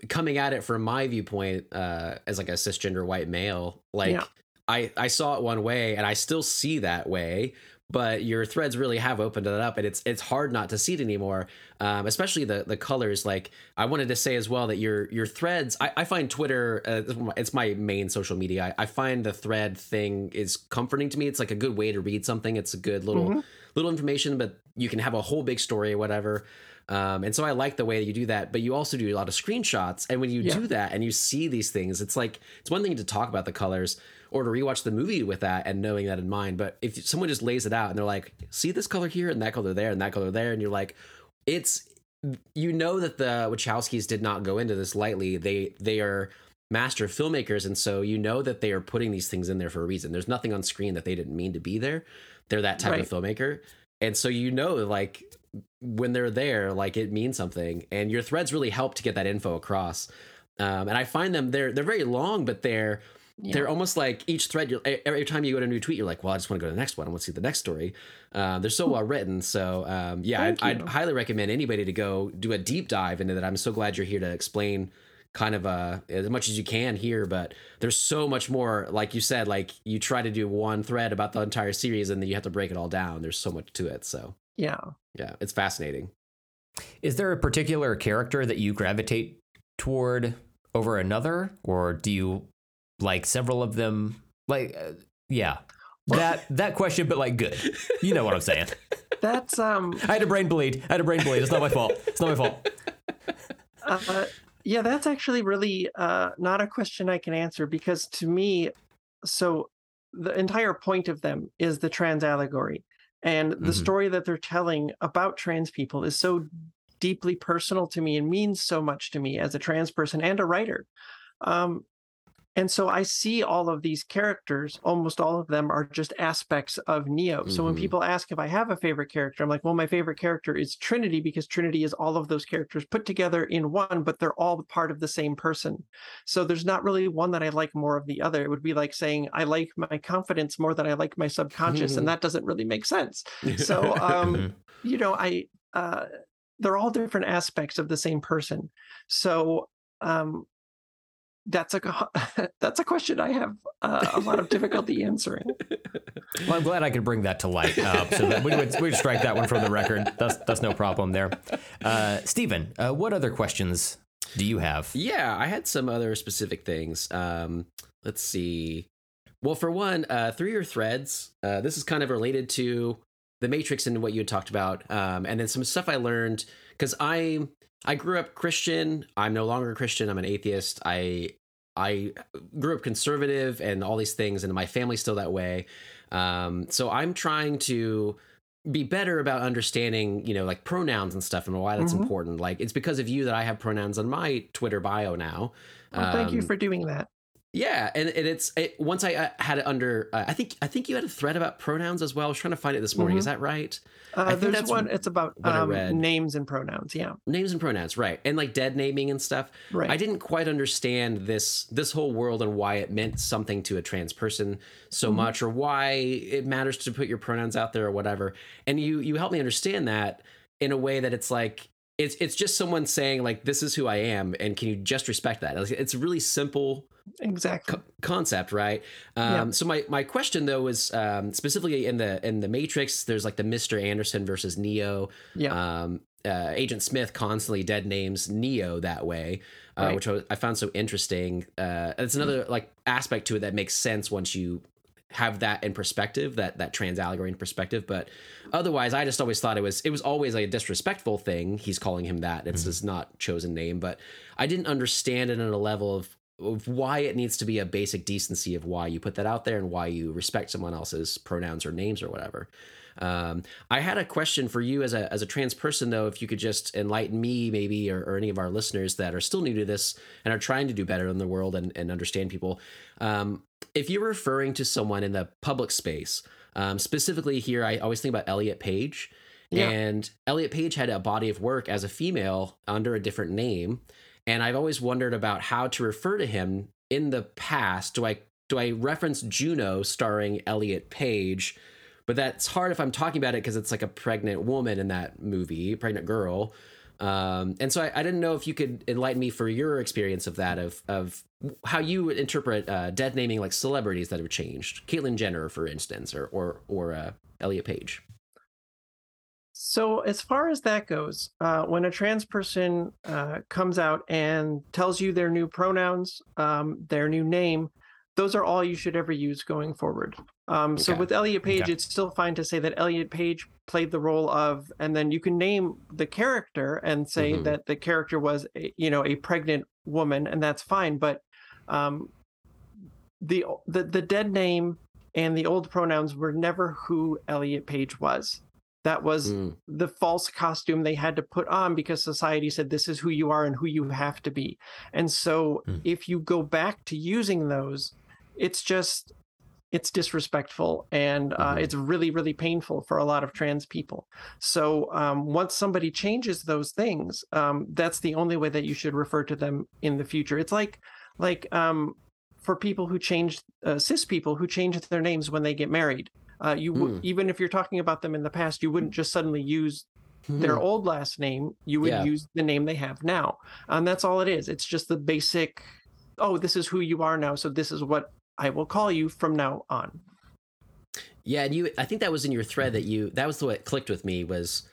coming at it from my viewpoint uh, as like a cisgender white male, like Yeah. I I saw it one way, and I still see that way. But your threads really have opened it up, and it's it's hard not to see it anymore. Um, especially the the colors. Like I wanted to say as well that your your threads. I, I find Twitter. Uh, it's my main social media. I, I find the thread thing is comforting to me. It's like a good way to read something. It's a good little Mhm. little information, but you can have a whole big story or whatever. Um, and so I like the way that you do that, but you also do a lot of screenshots. And when you Yeah. do that and you see these things, it's like it's one thing to talk about the colors or to rewatch the movie with that and knowing that in mind. But if someone just lays it out and they're like, see this color here and that color there and that color there, and you're like, it's you know that the Wachowskis did not go into this lightly. They they are master filmmakers, and so you know that they are putting these things in there for a reason. There's nothing on screen that they didn't mean to be there. They're that type of filmmaker, and so you know like when they're there, like it means something. And your threads really help to get that info across. Um, and I find them they're they're very long, but they're yeah. they're almost like each thread. You're, every time you go to a new tweet, you're like, "Well, I just want to go to the next one. I want to see the next story." Uh, they're so well written. So um, yeah, I'd, I'd highly recommend anybody to go do a deep dive into that. I'm so glad you're here to explain kind of uh, as much as you can here. But there's so much more. Like you said, like you try to do one thread about the entire series, and then you have to break it all down. There's so much to it. So yeah. yeah, it's fascinating. Is there a particular character that you gravitate toward over another, or do you like several of them? Like, uh, yeah, that that question, but like good. You know what I'm saying? That's um I had a brain bleed. I had a brain bleed. It's not my fault. It's not my fault. uh, yeah, that's actually really uh, not a question I can answer because to me, so the entire point of them is the trans allegory. And the Mhm. story that they're telling about trans people is so deeply personal to me and means so much to me as a trans person and a writer. Um, and so I see all of these characters, almost all of them are just aspects of Neo. So when Mhm. people ask if I have a favorite character, I'm like, well, my favorite character is Trinity because Trinity is all of those characters put together in one, but they're all part of the same person. So there's not really one that I like more of the other. It would be like saying I like my confidence more than I like my subconscious, and that doesn't really make sense. So um, you know i uh they're all different aspects of the same person so um that's a that's a question i have uh, a lot of difficulty answering Well, I'm glad I could bring that to light. Uh, so that we would we would strike that one from the record. That's that's no problem there. Uh, Steven, uh, what other questions do you have? Yeah, I had some other specific things. Um, let's see. Well, for one, uh, through your threads, uh, this is kind of related to the Matrix and what you had talked about, um, and then some stuff I learned because I I grew up Christian. I'm no longer Christian. I'm an atheist. I I grew up conservative and all these things, and my family's still that way. Um, so I'm trying to be better about understanding, you know, like pronouns and stuff and why that's Mhm. important. Like it's because of you that I have pronouns on my Twitter bio now. well, thank you Um, for doing that Yeah, and, and it's it, once I uh, had it under. Uh, I think I think you had a thread about pronouns as well. I was trying to find it this morning. Mhm. Is that right? uh, there's one it's about um, names and pronouns yeah Names and pronouns, right? And like dead naming and stuff. right I didn't quite understand this this whole world and why it meant something to a trans person so Mhm. much, or why it matters to put your pronouns out there or whatever. And you you helped me understand that in a way that it's like it's it's just someone saying like this is who I am, and can you just respect that? It's really simple exactly co- concept, right? Um, Yeah. So my my question though was um, specifically in the in the Matrix. There's like the Mister Anderson versus Neo. yeah Um, uh, Agent Smith constantly dead names Neo that way, uh, Right. which I, I found so interesting. Uh, it's another like aspect to it that makes sense once you have that in perspective, that that trans allegory in perspective. But otherwise, I just always thought it was it was always like a disrespectful thing. He's calling him that. It's his not chosen name, but I didn't understand it on a level of of why it needs to be a basic decency of why you put that out there and why you respect someone else's pronouns or names or whatever. Um, I had a question for you as a as a trans person, though. If you could just enlighten me, maybe, or, or any of our listeners that are still new to this and are trying to do better in the world and, and understand people. Um, if you're referring to someone in the public space, um, specifically here, I always think about Elliot Page. Yeah. And Elliot Page had a body of work as a female under a different name. And I've always wondered about how to refer to him in the past. Do I do I reference Juno starring Elliot Page? But that's hard if I'm talking about it because it's like a pregnant woman in that movie, pregnant girl. Um, and so I, I, didn't know if you could enlighten me for your experience of that, of of how you would interpret uh, dead naming like celebrities that have changed, Caitlyn Jenner, for instance, or or or uh, Elliot Page. So, as far as that goes, uh, when a trans person uh, comes out and tells you their new pronouns, um, their new name, those are all you should ever use going forward. Um, okay. So, with Elliot Page, okay. it's still fine to say that Elliot Page played the role of, and then you can name the character and say mm-hmm. that the character was, a, you know, a pregnant woman, and that's fine. But um, the the the dead name and the old pronouns were never who Elliot Page was. That was mm. the false costume they had to put on because society said this is who you are and who you have to be. And so mm. if you go back to using those, it's just it's disrespectful and uh, mm-hmm. it's really really painful for a lot of trans people so um, once somebody changes those things um, that's the only way that you should refer to them in the future it's like like um, for people who change uh, cis people who change their names when they get married uh, you mm. even if you're talking about them in the past, you wouldn't just suddenly use their old last name. You would yeah. use the name they have now, and that's all it is. It's just the basic. Oh, this is who you are now, so this is what I will call you from now on. Yeah, and you. I think that was in your thread that you. That was the what clicked with me was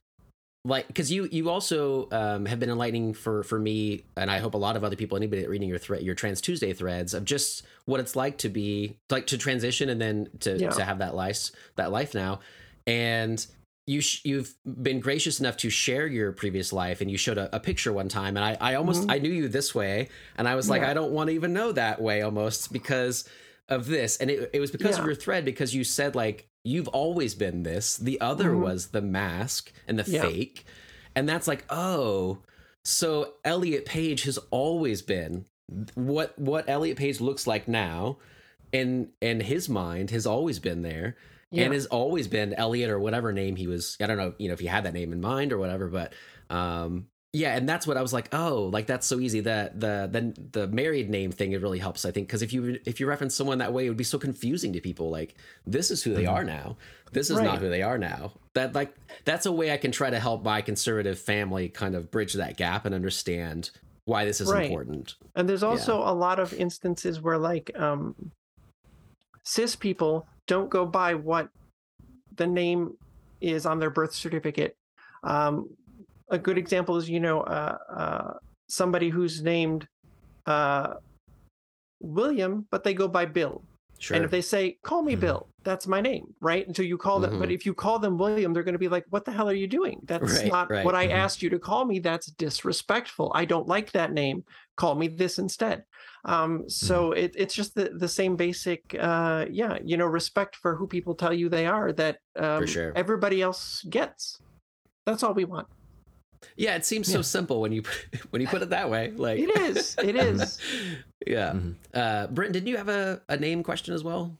like because you you also um, have been enlightening for for me and i hope a lot of other people anybody reading your thread your trans tuesday threads of just what it's like to be like to transition and then to yeah. to have that life that life now and you sh- you've been gracious enough to share your previous life and you showed a, a picture one time and i i almost mm-hmm. i knew you this way and i was like yeah. i don't want to even know that way almost because of this and it, it was because yeah. of your thread because you said like you've always been this. The other mm-hmm. was the mask and the yeah. fake. And that's like, oh, so Elliot Page has always been what what Elliot Page looks like now and and his mind has always been there yeah. and has always been Elliot or whatever name he was I don't know you know if he had that name in mind or whatever but um yeah and that's what i was like oh like that's so easy that the the the married name thing it really helps i think because if you if you reference someone that way it would be so confusing to people like this is who they mm-hmm. are now this is right. not who they are now that like that's a way i can try to help my conservative family kind of bridge that gap and understand why this is right. important and there's also yeah. a lot of instances where like um cis people don't go by what the name is on their birth certificate um, a good example is you know uh, uh, somebody who's named uh, William, but they go by Bill. Sure. And if they say, "Call me mm-hmm. Bill," that's my name, right? Until you call them. Mm-hmm. But if you call them William, they're going to be like, "What the hell are you doing? That's right, not right. what I mm-hmm. asked you to call me. That's disrespectful. I don't like that name. Call me this instead." Um, so mm-hmm. it, it's just the the same basic, uh, yeah, you know, respect for who people tell you they are that um, sure. everybody else gets. That's all we want. Yeah, it seems yeah. so simple when you when you put it that way. Like it is, it is. yeah. Mm-hmm. Uh, Brent, did you have a, a name question as well?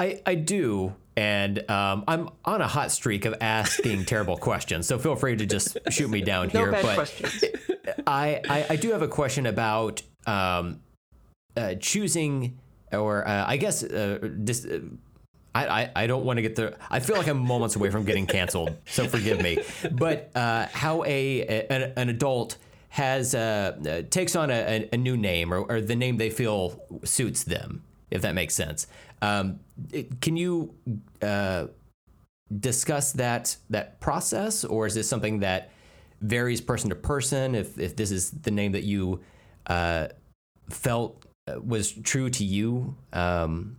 I, I do, and um, I'm on a hot streak of asking terrible questions. So feel free to just shoot me down no here. Bad but questions. I, I, I do have a question about um, uh, choosing, or uh, I guess uh, dis- I, I, I, don't want to get the. I feel like I'm moments away from getting canceled, so forgive me. But uh, how a, a an, adult has uh, takes on a, a, new name or, or, the name they feel suits them, if that makes sense. Um, it, can you uh, discuss that that process, or is this something that varies person to person? If if this is the name that you uh, felt uh, was true to you. Um,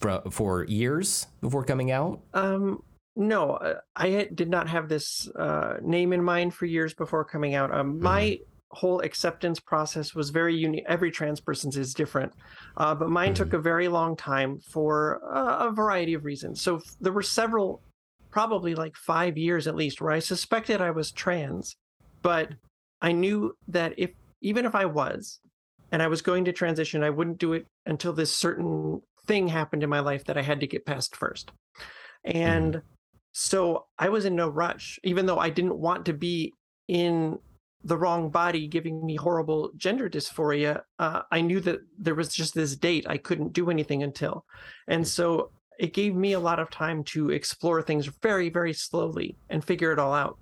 for, for years before coming out? Um, no, uh, I did not have this uh, name in mind for years before coming out. Um, mm-hmm. My whole acceptance process was very unique. Every trans person's is different, uh, but mine mm-hmm. took a very long time for uh, a variety of reasons. So f- there were several probably like five years at least where I suspected I was trans, but I knew that if even if I was and I was going to transition, I wouldn't do it until this certain thing happened in my life that I had to get past first. And mm. so I was in no rush, even though I didn't want to be in the wrong body giving me horrible gender dysphoria. Uh, I knew that there was just this date I couldn't do anything until. And so it gave me a lot of time to explore things very, very slowly and figure it all out.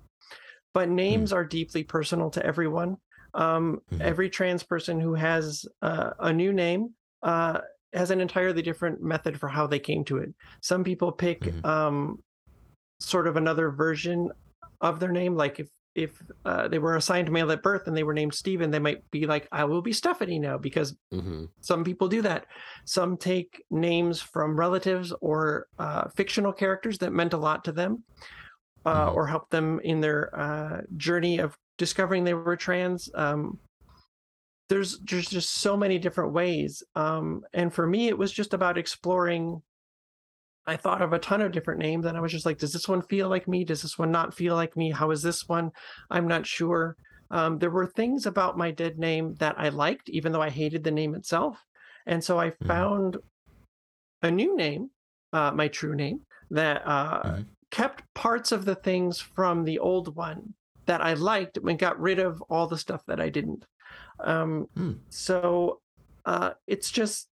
But names mm. are deeply personal to everyone. Um, mm-hmm. Every trans person who has uh, a new name uh, has an entirely different method for how they came to it. Some people pick mm-hmm. um, sort of another version of their name, like if if uh, they were assigned male at birth and they were named Stephen, they might be like, I will be Stephanie now, because mm-hmm. some people do that. Some take names from relatives or uh, fictional characters that meant a lot to them uh, mm-hmm. or helped them in their uh, journey of discovering they were trans. Um, there's there's just so many different ways. Um, and for me, it was just about exploring. I thought of a ton of different names, and I was just like, does this one feel like me? Does this one not feel like me? How is this one? I'm not sure. Um, there were things about my dead name that I liked, even though I hated the name itself. And so I mm-hmm. found a new name, uh, my true name, that uh, mm-hmm. kept parts of the things from the old one that I liked and got rid of all the stuff that I didn't. Um, mm. So uh, it's just,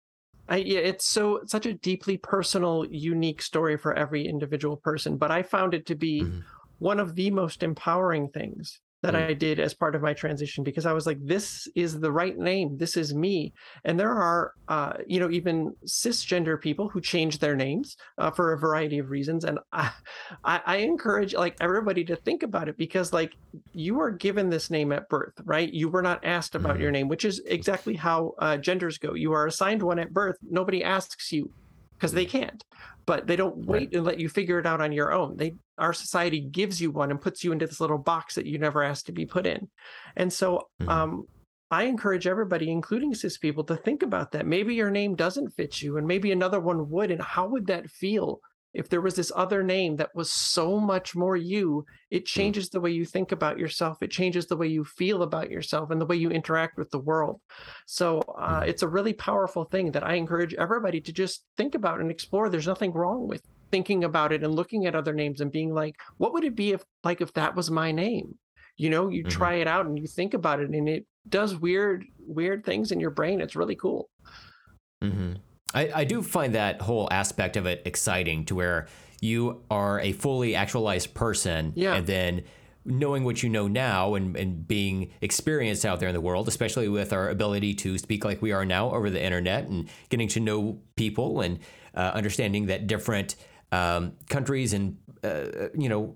I, yeah, it's so such a deeply personal, unique story for every individual person. But I found it to be mm-hmm. one of the most empowering things that mm. I did as part of my transition because I was like, this is the right name. This is me. And there are, uh, you know, even cisgender people who change their names uh, for a variety of reasons. And I, I, I, encourage like everybody to think about it because like you were given this name at birth, right? You were not asked about mm. your name, which is exactly how uh, genders go. You are assigned one at birth. Nobody asks you because they can't but they don't wait right. and let you figure it out on your own they our society gives you one and puts you into this little box that you never asked to be put in and so mm-hmm. um, i encourage everybody including cis people to think about that maybe your name doesn't fit you and maybe another one would and how would that feel if there was this other name that was so much more you, it hmm. changes the way you think about yourself. It changes the way you feel about yourself and the way you interact with the world. So uh, hmm. it's a really powerful thing that I encourage everybody to just think about and explore. There's nothing wrong with thinking about it and looking at other names and being like, what would it be if like if that was my name? You know, you mm-hmm. try it out and you think about it and it does weird, weird things in your brain. It's really cool. Mm-hmm. I, I do find that whole aspect of it exciting to where you are a fully actualized person yeah. and then knowing what you know now and, and being experienced out there in the world, especially with our ability to speak like we are now over the internet and getting to know people and uh, understanding that different um, countries and, uh, you know,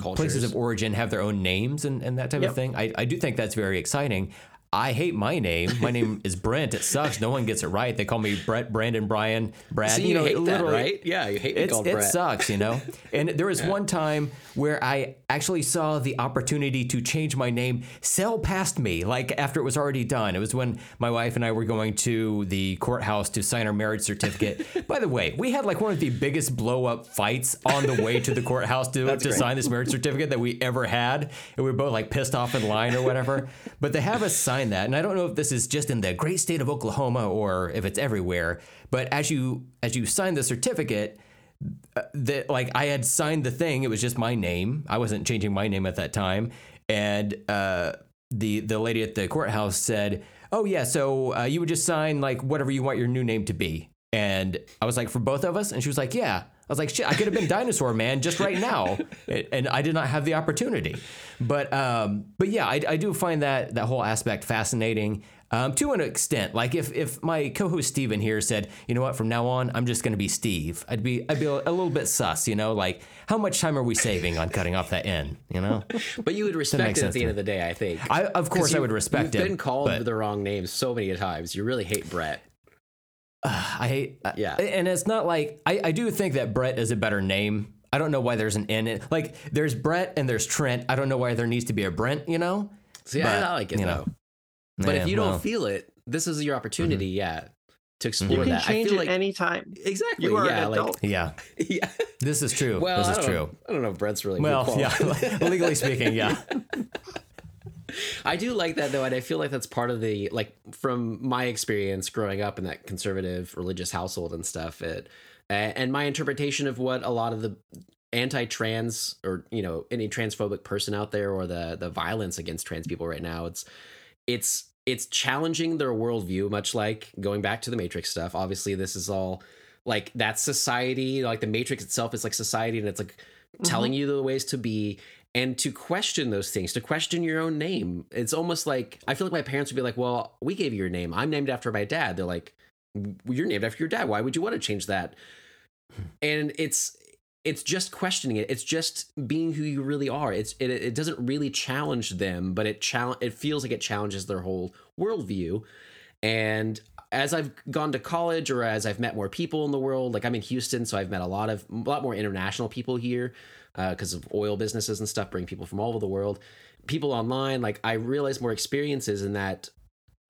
Cultures. places of origin have their own names and, and that type yep. of thing. I, I do think that's very exciting. I hate my name. My name is Brent. It sucks. No one gets it right. They call me Brett, Brandon, Brian, Brad. So you, you know, hate that, right? Yeah, you hate it. It sucks, you know. And there was yeah. one time where I actually saw the opportunity to change my name sail past me, like after it was already done. It was when my wife and I were going to the courthouse to sign our marriage certificate. By the way, we had like one of the biggest blow up fights on the way to the courthouse to, to sign this marriage certificate that we ever had. And we were both like pissed off in line or whatever. But they have us sign that. And I don't know if this is just in the great state of Oklahoma or if it's everywhere. But as you as you sign the certificate, uh, that like I had signed the thing. It was just my name. I wasn't changing my name at that time. And uh, the the lady at the courthouse said, "Oh yeah, so uh, you would just sign like whatever you want your new name to be." And I was like, "For both of us?" And she was like, "Yeah." I was like, shit, I could have been Dinosaur Man just right now, and I did not have the opportunity. But um, but yeah, I, I do find that that whole aspect fascinating um, to an extent. Like if if my co-host Steven here said, you know what, from now on I'm just going to be Steve, I'd be I'd be a, a, little bit sus, you know, like how much time are we saving on cutting off that N, you know? but you would respect it at the end of the day, I think. I of course you, I would respect you've it. You've been called but, the wrong name so many times. You really hate Brett. Uh, I hate. Uh, yeah, and it's not like I, I do think that Brett is a better name. I don't know why there's an N. In, it. like there's Brett and there's Trent. I don't know why there needs to be a Brent. You know. See, but, I like it though. Know, but yeah, if you don't feel it, this is your opportunity. Mm-hmm. Yeah. to explore You can that. I change feel it like anytime. exactly. You are yeah, an adult. Yeah, like yeah. this is true. Well, this is don't true. I don't know if Brent's really Well, yeah, qualified. legally speaking, yeah. I do like that though, and I feel like that's part of the like from my experience growing up in that conservative religious household and stuff. It and my interpretation of what a lot of the anti-trans or you know any transphobic person out there or the the violence against trans people right now. It's it's it's challenging their worldview, much like going back to the Matrix stuff. Obviously, this is all like that's society. Like the Matrix itself is like society, and it's like mm-hmm. telling you the ways to be and to question those things, to question your own name. It's almost like I feel like my parents would be like, "Well, we gave you your name. I'm named after my dad." They're like, "You're named after your dad. Why would you want to change that?" And it's it's just questioning it. It's just being who you really are. It's it, it doesn't really challenge them, but it challenge it feels like it challenges their whole worldview. And as I've gone to college or as I've met more people in the world, like I'm in Houston, so I've met a lot of a lot more international people here Uh, because of oil businesses and stuff, bring people from all over the world. People online, like I realize more experiences in that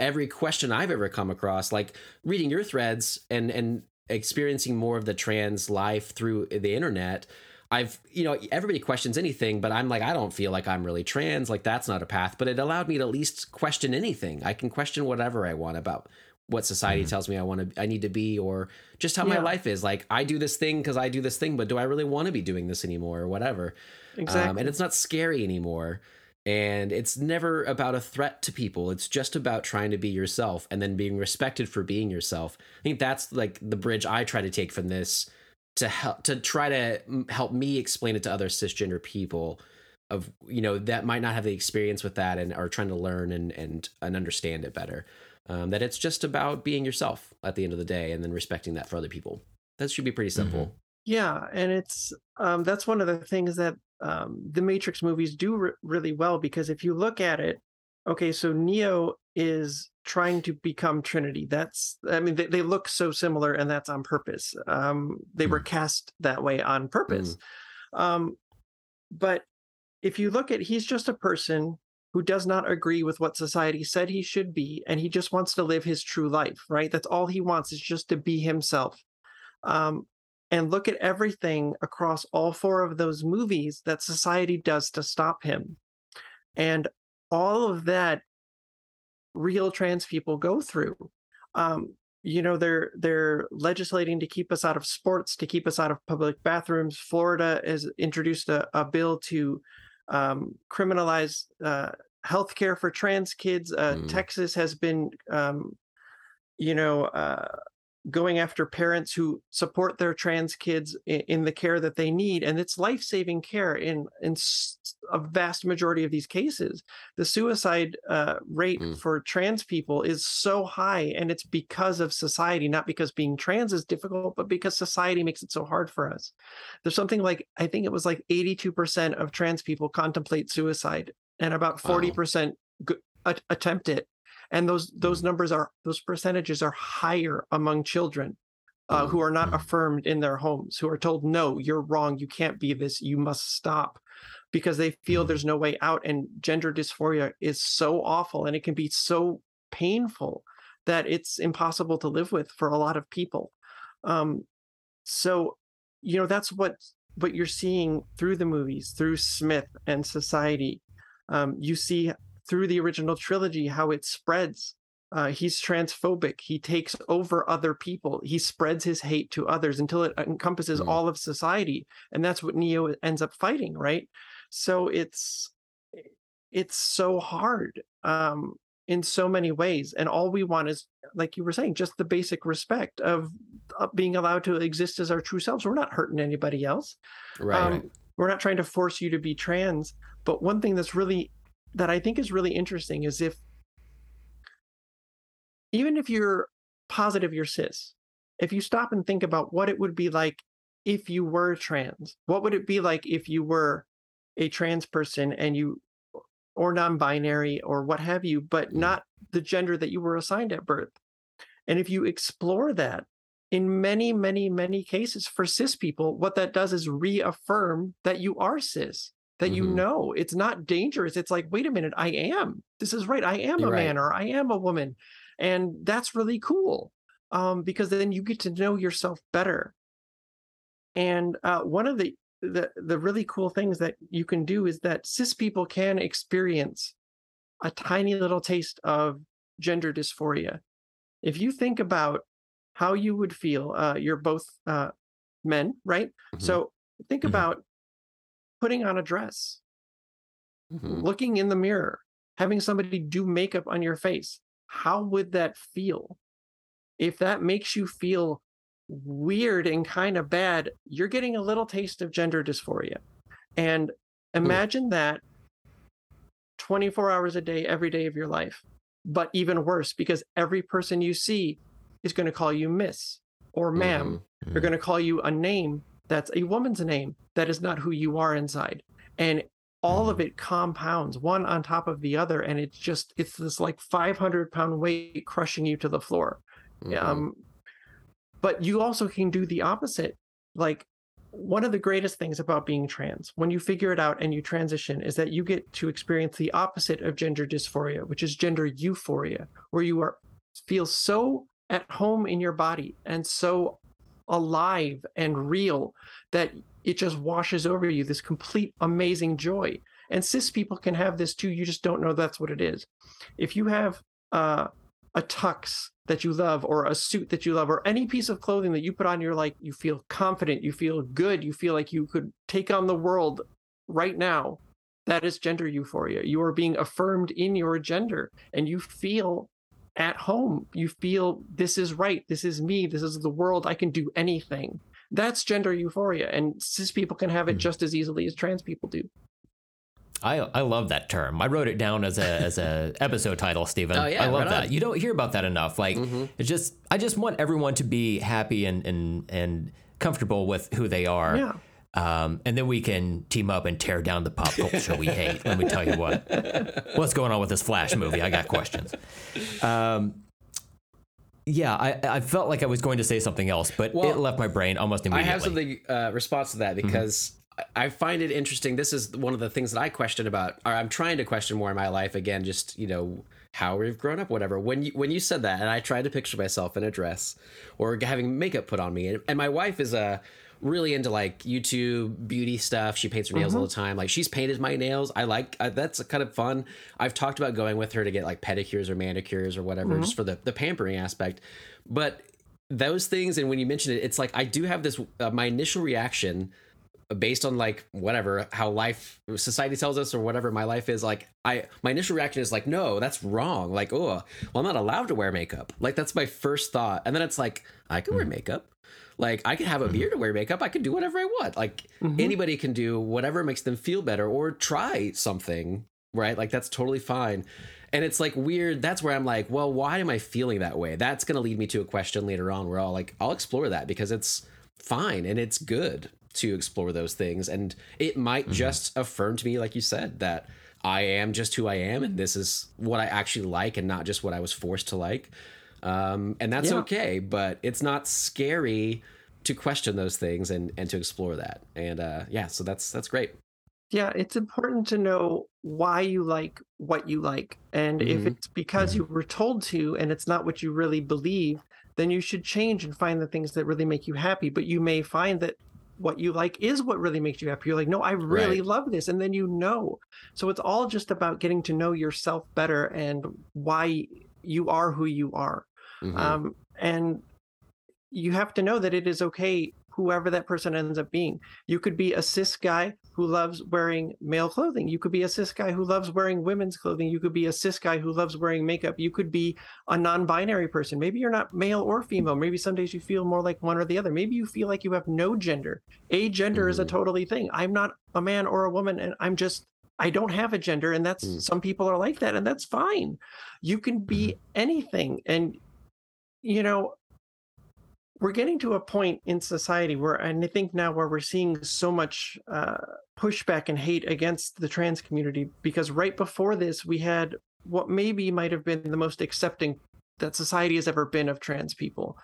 every question I've ever come across, like reading your threads and and experiencing more of the trans life through the internet. I've, you know, everybody questions anything, but I'm like, I don't feel like I'm really trans. Like, that's not a path. But it allowed me to at least question anything. I can question whatever I want about what society tells me I want to, I need to be, or just how my life is. Like, I do this thing because I do this thing, but do I really want to be doing this anymore or whatever? Exactly. Um, and it's not scary anymore. And it's never about a threat to people. It's just about trying to be yourself and then being respected for being yourself. I think that's like the bridge I try to take from this to help to try to help me explain it to other cisgender people of you know that might not have the experience with that and are trying to learn and and and understand it better. Um, that it's just about being yourself at the end of the day and then respecting that for other people. That should be pretty simple. Yeah, and it's um, that's one of the things that um, the Matrix movies do re- really well because if you look at it, okay, so Neo is trying to become Trinity. That's I mean they, they look so similar, and that's on purpose. Um, they were cast that way on purpose. Um, but if you look at, he's just a person who does not agree with what society said he should be, and he just wants to live his true life. Right? That's all he wants is just to be himself. Um, and look at everything across all four of those movies that society does to stop him. And all of that real trans people go through. Um, you know, they're they're legislating to keep us out of sports, to keep us out of public bathrooms. Florida has introduced a, a bill to um, criminalize uh, healthcare for trans kids. Uh, Mm. Texas has been, um, you know, uh, going after parents who support their trans kids in, the care that they need and it's life-saving care in in a vast majority of these cases the suicide uh, rate Mm. for trans people is so high and it's because of society not because being trans is difficult but because society makes it so hard for us there's something like i think it was like 82% of trans people contemplate suicide and about 40% g- a- attempt it and those those numbers are those percentages are higher among children uh, who are not mm. affirmed in their homes who are told no you're wrong you can't be this you must stop because they feel Mm. there's no way out and gender dysphoria is so awful and it can be so painful that it's impossible to live with for a lot of people um, so you know that's what what you're seeing through the movies through smith and society um, you see through the original trilogy how it spreads uh, he's transphobic he takes over other people he spreads his hate to others until it encompasses Mm. all of society and that's what neo ends up fighting right so it's it's so hard um in so many ways and all we want is like you were saying just the basic respect of, of being allowed to exist as our true selves we're not hurting anybody else Right. um, right. we're not trying to force you to be trans but one thing that's really that i think is really interesting is if even if you're positive you're cis if you stop and think about what it would be like if you were trans what would it be like if you were a trans person and you or non-binary or what have you but Mm. not the gender that you were assigned at birth and if you explore that in many many many cases for cis people what that does is reaffirm that you are cis that you Mhm. know it's not dangerous it's like wait a minute i am this is right i am You're a right. man or i am a woman and that's really cool um, because then you get to know yourself better. And uh, one of the, the the really cool things that you can do is that cis people can experience a tiny little taste of gender dysphoria. If you think about how you would feel, uh, you're both uh, men, right? Mhm. So think Mhm. about putting on a dress, Mhm. looking in the mirror, having somebody do makeup on your face. How would that feel? If that makes you feel weird and kind of bad, you're getting a little taste of gender dysphoria. And imagine that 24 hours a day, every day of your life. But even worse, because every person you see is going to call you miss or ma'am. Mhm. They're going to call you a name that's a woman's name that is not who you are inside. And all of it compounds one on top of the other. And it's just, it's this like 500 pound weight crushing you to the floor. Mhm. Um, but you also can do the opposite. Like one of the greatest things about being trans, when you figure it out and you transition, is that you get to experience the opposite of gender dysphoria, which is gender euphoria, where you are feel so at home in your body and so alive and real that it just washes over you this complete amazing joy. And cis people can have this too you just don't know that's what it is. If you have uh, a tux that you love or a suit that you love or any piece of clothing that you put on you're like you feel confident you feel good you feel like you could take on the world right now that is gender euphoria. You are being affirmed in your gender and you feel at home you feel this is right this is me this is the world i can do anything that's gender euphoria and cis people can have it Mhm. just as easily as trans people do I I love that term. I wrote it down as a as a episode title, Steven. Oh, yeah, I love right that. on. You don't hear about that enough. Like Mhm. it's just I just want everyone to be happy and and and comfortable with who they are. yeah Um, and then we can team up and tear down the pop culture we hate. Let me tell you what. What's going on with this Flash movie? I got questions. Um, yeah, I, I felt like I was going to say something else, but Well, it left my brain almost immediately. I have something uh, response to that because I I find it interesting. This is one of the things that I question about, or I'm trying to question more in my life. Again, just you know how we've grown up, whatever. When you when you said that, and I tried to picture myself in a dress or having makeup put on me, and, and my wife is a really into like YouTube beauty stuff. She paints her nails all the time. Like she's painted my nails. I like uh, that's kind of fun. I've talked about going with her to get like pedicures or manicures or whatever, just for the the pampering aspect. But those things, and when you mention it, it's like I do have this. Uh, my initial reaction based on like whatever how life society tells us or whatever my life is like i my initial reaction is like no that's wrong like oh well i'm not allowed to wear makeup like that's my first thought and then it's like i can wear makeup like i can have a beard to wear makeup. I can do whatever i want. Like Mhm. anybody can do whatever makes them feel better or try something right? Like that's totally fine. And it's like weird. That's where i'm like well why am i feeling that way? That's going to lead me to a question later on where i'll like i'll explore that because it's fine and it's good to explore those things. And it might just affirm to me like you said that i am just who i am and this is what i actually like and not just what i was forced to like um, and that's Yeah. okay but it's not scary to question those things and and to explore that and uh yeah so that's that's great Yeah, it's important to know why you like what you like. And if Mhm. it's because you were told to and it's not what you really believe, then you should change and find the things that really make you happy. But you may find that what you like is what really makes you happy. You're like, no, I really Right. love this. And then you know. So it's all just about getting to know yourself better and why you are who you are. Mhm. Um, and you have to know that it is okay, whoever that person ends up being. You could be a cis guy who loves wearing male clothing. You could be a cis guy who loves wearing women's clothing. You could be a cis guy who loves wearing makeup. You could be a non binary person. Maybe you're not male or female. Maybe some days you feel more like one or the other. Maybe you feel like you have no gender. A gender is a Mhm. totally thing. I'm not a man or a woman, and I'm just. I don't have a gender, and that's Mm. some people are like that, and that's fine. You can be anything, and you know, we're getting to a point in society where, and I think now where we're seeing so much uh, pushback and hate against the trans community because right before this, we had what maybe might have been the most accepting that society has ever been of trans people.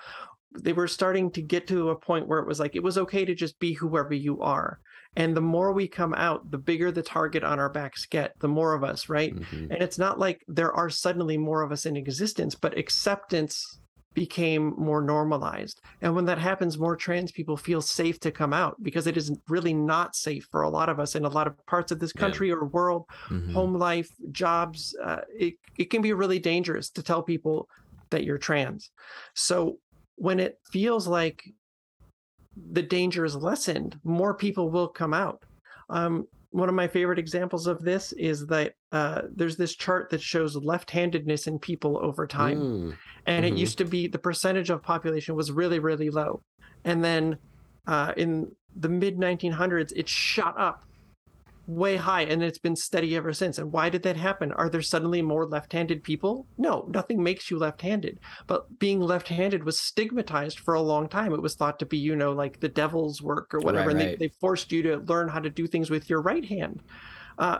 They were starting to get to a point where it was like it was okay to just be whoever you are. And the more we come out, the bigger the target on our backs get, the more of us, right? Mhm. And it's not like there are suddenly more of us in existence, but acceptance became more normalized. And when that happens, more trans people feel safe to come out because it is really not safe for a lot of us in a lot of parts of this country yeah. or world, mm-hmm. home life, jobs. Uh, it, it can be really dangerous to tell people that you're trans. So when it feels like the danger is lessened, more people will come out. Um, one of my favorite examples of this is that uh, there's this chart that shows left-handedness in people over time, mm. and mm-hmm. it used to be the percentage of population was really really low, and then uh, in the mid 1900s it shot up way high and it's been steady ever since. And why did that happen? Are there suddenly more left handed people? No, nothing makes you left handed. But being left handed was stigmatized for a long time. It was thought to be, you know, like the devil's work or whatever. Right, and right. They, they, forced you to learn how to do things with your right hand. Uh,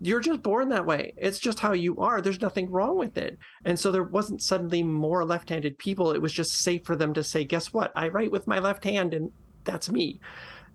you're just born that way. It's just how you are. There's nothing wrong with it. And so there wasn't suddenly more left handed people. It was just safe for them to say, guess what? I write with my left hand and that's me.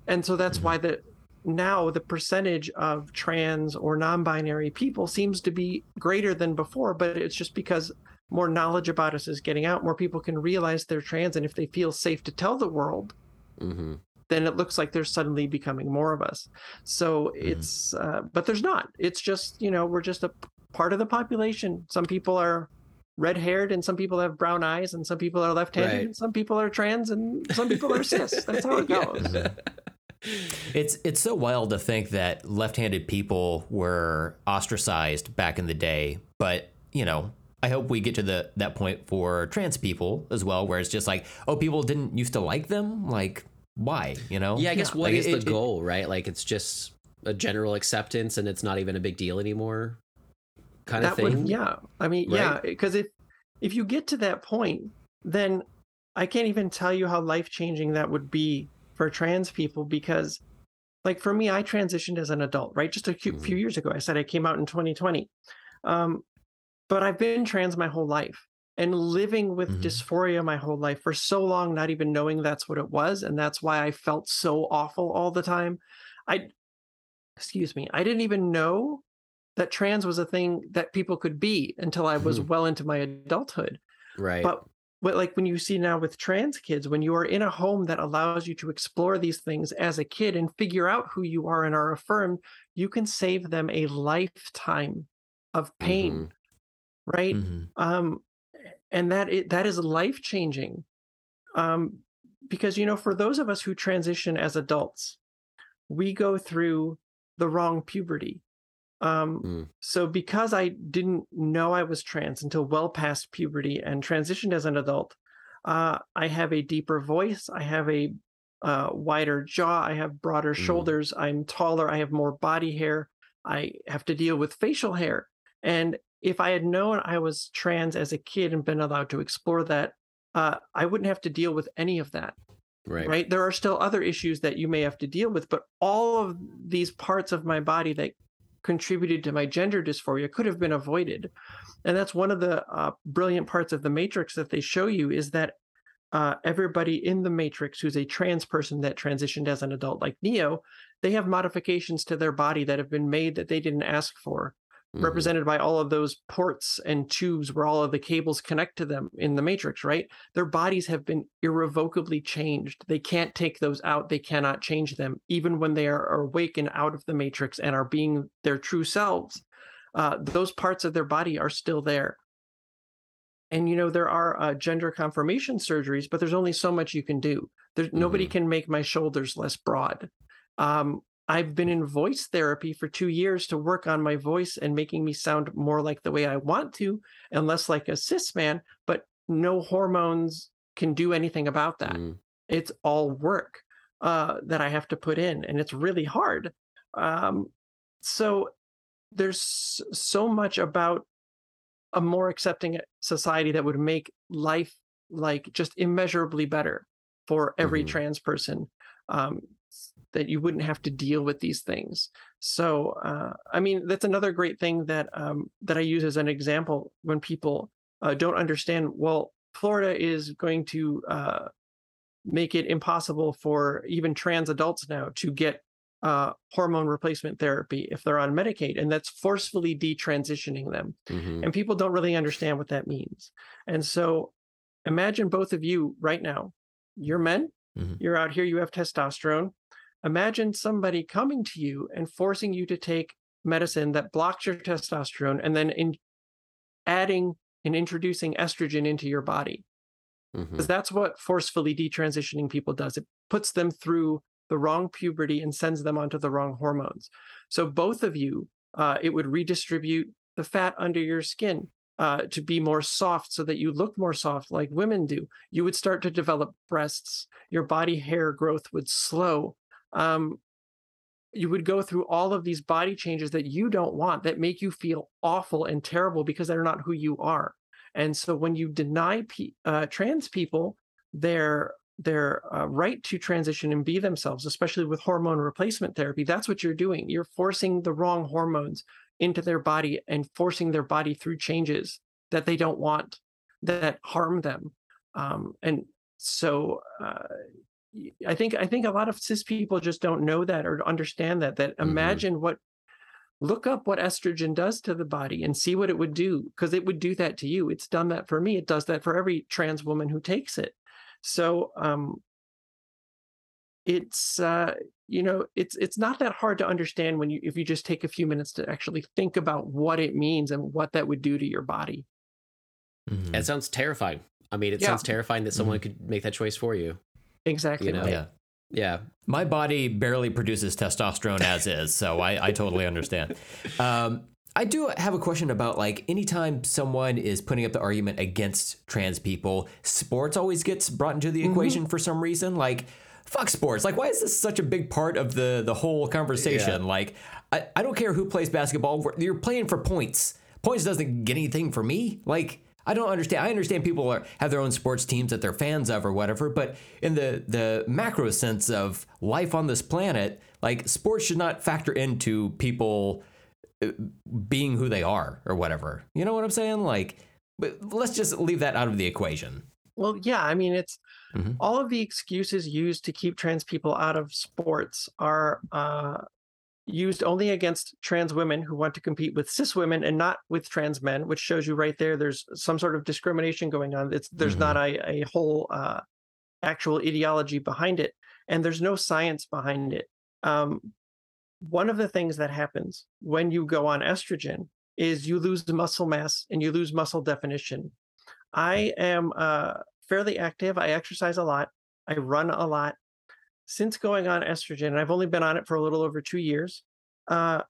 And so that's why the now the percentage of trans or non-binary people seems to be greater than before but it's just because more knowledge about us is getting out more people can realize they're trans and if they feel safe to tell the world mm-hmm. then it looks like there's suddenly becoming more of us so mm-hmm. it's uh, but there's not it's just you know we're just a part of the population some people are red haired and some people have brown eyes and some people are left handed right. and some people are trans and some people are cis that's how it goes it's it's so wild to think that left-handed people were ostracized back in the day, but you know, I hope we get to the that point for trans people as well, where it's just like, oh, people didn't used to like them, like why, you know? Yeah, I guess what like is it, the it, goal, right? Like it's just a general acceptance, and it's not even a big deal anymore, kind of thing. Would, yeah, I mean, right? yeah, because if if you get to that point, then I can't even tell you how life changing that would be for trans people because like for me i transitioned as an adult right just a few, mm-hmm. few years ago i said i came out in 2020 um, but i've been trans my whole life and living with mm-hmm. dysphoria my whole life for so long not even knowing that's what it was and that's why i felt so awful all the time i excuse me i didn't even know that trans was a thing that people could be until i was mm-hmm. well into my adulthood right but what like when you see now with trans kids when you are in a home that allows you to explore these things as a kid and figure out who you are and are affirmed you can save them a lifetime of pain mm-hmm. right mm-hmm. um and that it, that is life changing um because you know for those of us who transition as adults we go through the wrong puberty um, mm. So, because I didn't know I was trans until well past puberty and transitioned as an adult, uh, I have a deeper voice. I have a uh, wider jaw. I have broader mm. shoulders. I'm taller. I have more body hair. I have to deal with facial hair. And if I had known I was trans as a kid and been allowed to explore that, uh, I wouldn't have to deal with any of that. Right. Right. There are still other issues that you may have to deal with, but all of these parts of my body that contributed to my gender dysphoria could have been avoided. And that's one of the uh, brilliant parts of the Matrix that they show you is that uh, everybody in the Matrix who's a trans person that transitioned as an adult, like Neo, they have modifications to their body that have been made that they didn't ask for mm-hmm. represented by all of those ports and tubes where all of the cables connect to them in the matrix, right? Their bodies have been irrevocably changed. They can't take those out. They cannot change them, even when they are awakened out of the matrix and are being their true selves. Uh, those parts of their body are still there. And you know there are uh, gender confirmation surgeries, but there's only so much you can do. There's mm-hmm. nobody can make my shoulders less broad. Um, I've been in voice therapy for two years to work on my voice and making me sound more like the way I want to and less like a cis man, but no hormones can do anything about that. Mm. It's all work uh, that I have to put in, and it's really hard. Um, so there's so much about a more accepting society that would make life like just immeasurably better for every mm-hmm. trans person. Um, that you wouldn't have to deal with these things. So, uh, I mean, that's another great thing that um, that I use as an example when people uh, don't understand. Well, Florida is going to uh, make it impossible for even trans adults now to get uh, hormone replacement therapy if they're on Medicaid, and that's forcefully detransitioning them. Mm-hmm. And people don't really understand what that means. And so imagine both of you right now. You're men, Mhm. you're out here, you have testosterone. Imagine somebody coming to you and forcing you to take medicine that blocks your testosterone and then in adding and introducing estrogen into your body. Because that's what forcefully detransitioning people does. It puts them through the wrong puberty and sends them onto the wrong hormones. So both of you, uh, it would redistribute the fat under your skin uh, to be more soft so that you look more soft like women do. You would start to develop breasts. Your body hair growth would slow. Um, you would go through all of these body changes that you don't want that make you feel awful and terrible because they're not who you are. And so when you deny pe- uh, trans people their their uh, right to transition and be themselves, especially with hormone replacement therapy, that's what you're doing. You're forcing the wrong hormones into their body and forcing their body through changes that they don't want that harm them. Um, and so uh, I think I think a lot of cis people just don't know that or understand that. That Mhm. imagine what look up what estrogen does to the body and see what it would do because it would do that to you. It's done that for me. It does that for every trans woman who takes it. So um, it's uh, you know it's it's not that hard to understand when you if you just take a few minutes to actually think about what it means and what that would do to your body. Mhm. It sounds terrifying. I mean, it Yeah. sounds terrifying that someone could make that choice for you. Exactly. You know, right. Yeah. Yeah. My body barely produces testosterone as is, so I, I totally understand. Um, I do have a question about like anytime someone is putting up the argument against trans people, sports always gets brought into the equation for some reason. Like, fuck sports. Like, why is this such a big part of the the whole conversation? Like, I, I don't care who plays basketball. You're playing for points. Points doesn't get anything for me. Like, I don't understand. I understand people are, have their own sports teams that they're fans of or whatever, but in the the macro sense of life on this planet, like sports should not factor into people uh, being who they are or whatever. You know what I'm saying? Like, but let's just leave that out of the equation. Well, yeah, I mean, it's Mhm. all of the excuses used to keep trans people out of sports are uh, used only against trans women who want to compete with cis women and not with trans men, which shows you right there there's some sort of discrimination going on. It's there's Mhm. not a, a whole uh, actual ideology behind it, and there's no science behind it. Um, one of the things that happens when you go on estrogen is you lose muscle mass and you lose muscle definition. I am uh, fairly active. I exercise a lot. I run a lot. Since going on estrogen, and I've only been on it for a little over two years. Uh,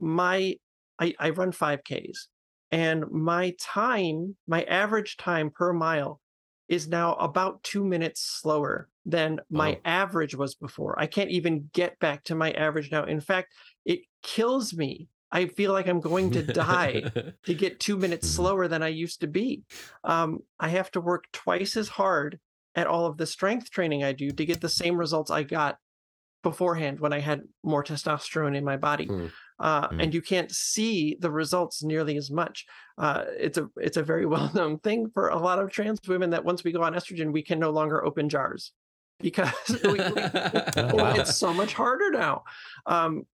my I, I run 5Ks, and my time, my average time per mile, is now about two minutes slower than my Wow. average was before. I can't even get back to my average now. In fact, it kills me. I feel like I'm going to die to get two minutes Mhm. slower than I used to be. Um, I have to work twice as hard at all of the strength training I do to get the same results I got beforehand when I had more testosterone in my body. Hmm. Uh, Hmm. And you can't see the results nearly as much. Uh, it's a it's a very well known thing for a lot of trans women that once we go on estrogen, we can no longer open jars because we, we, Oh, wow. it's so much harder now. Um,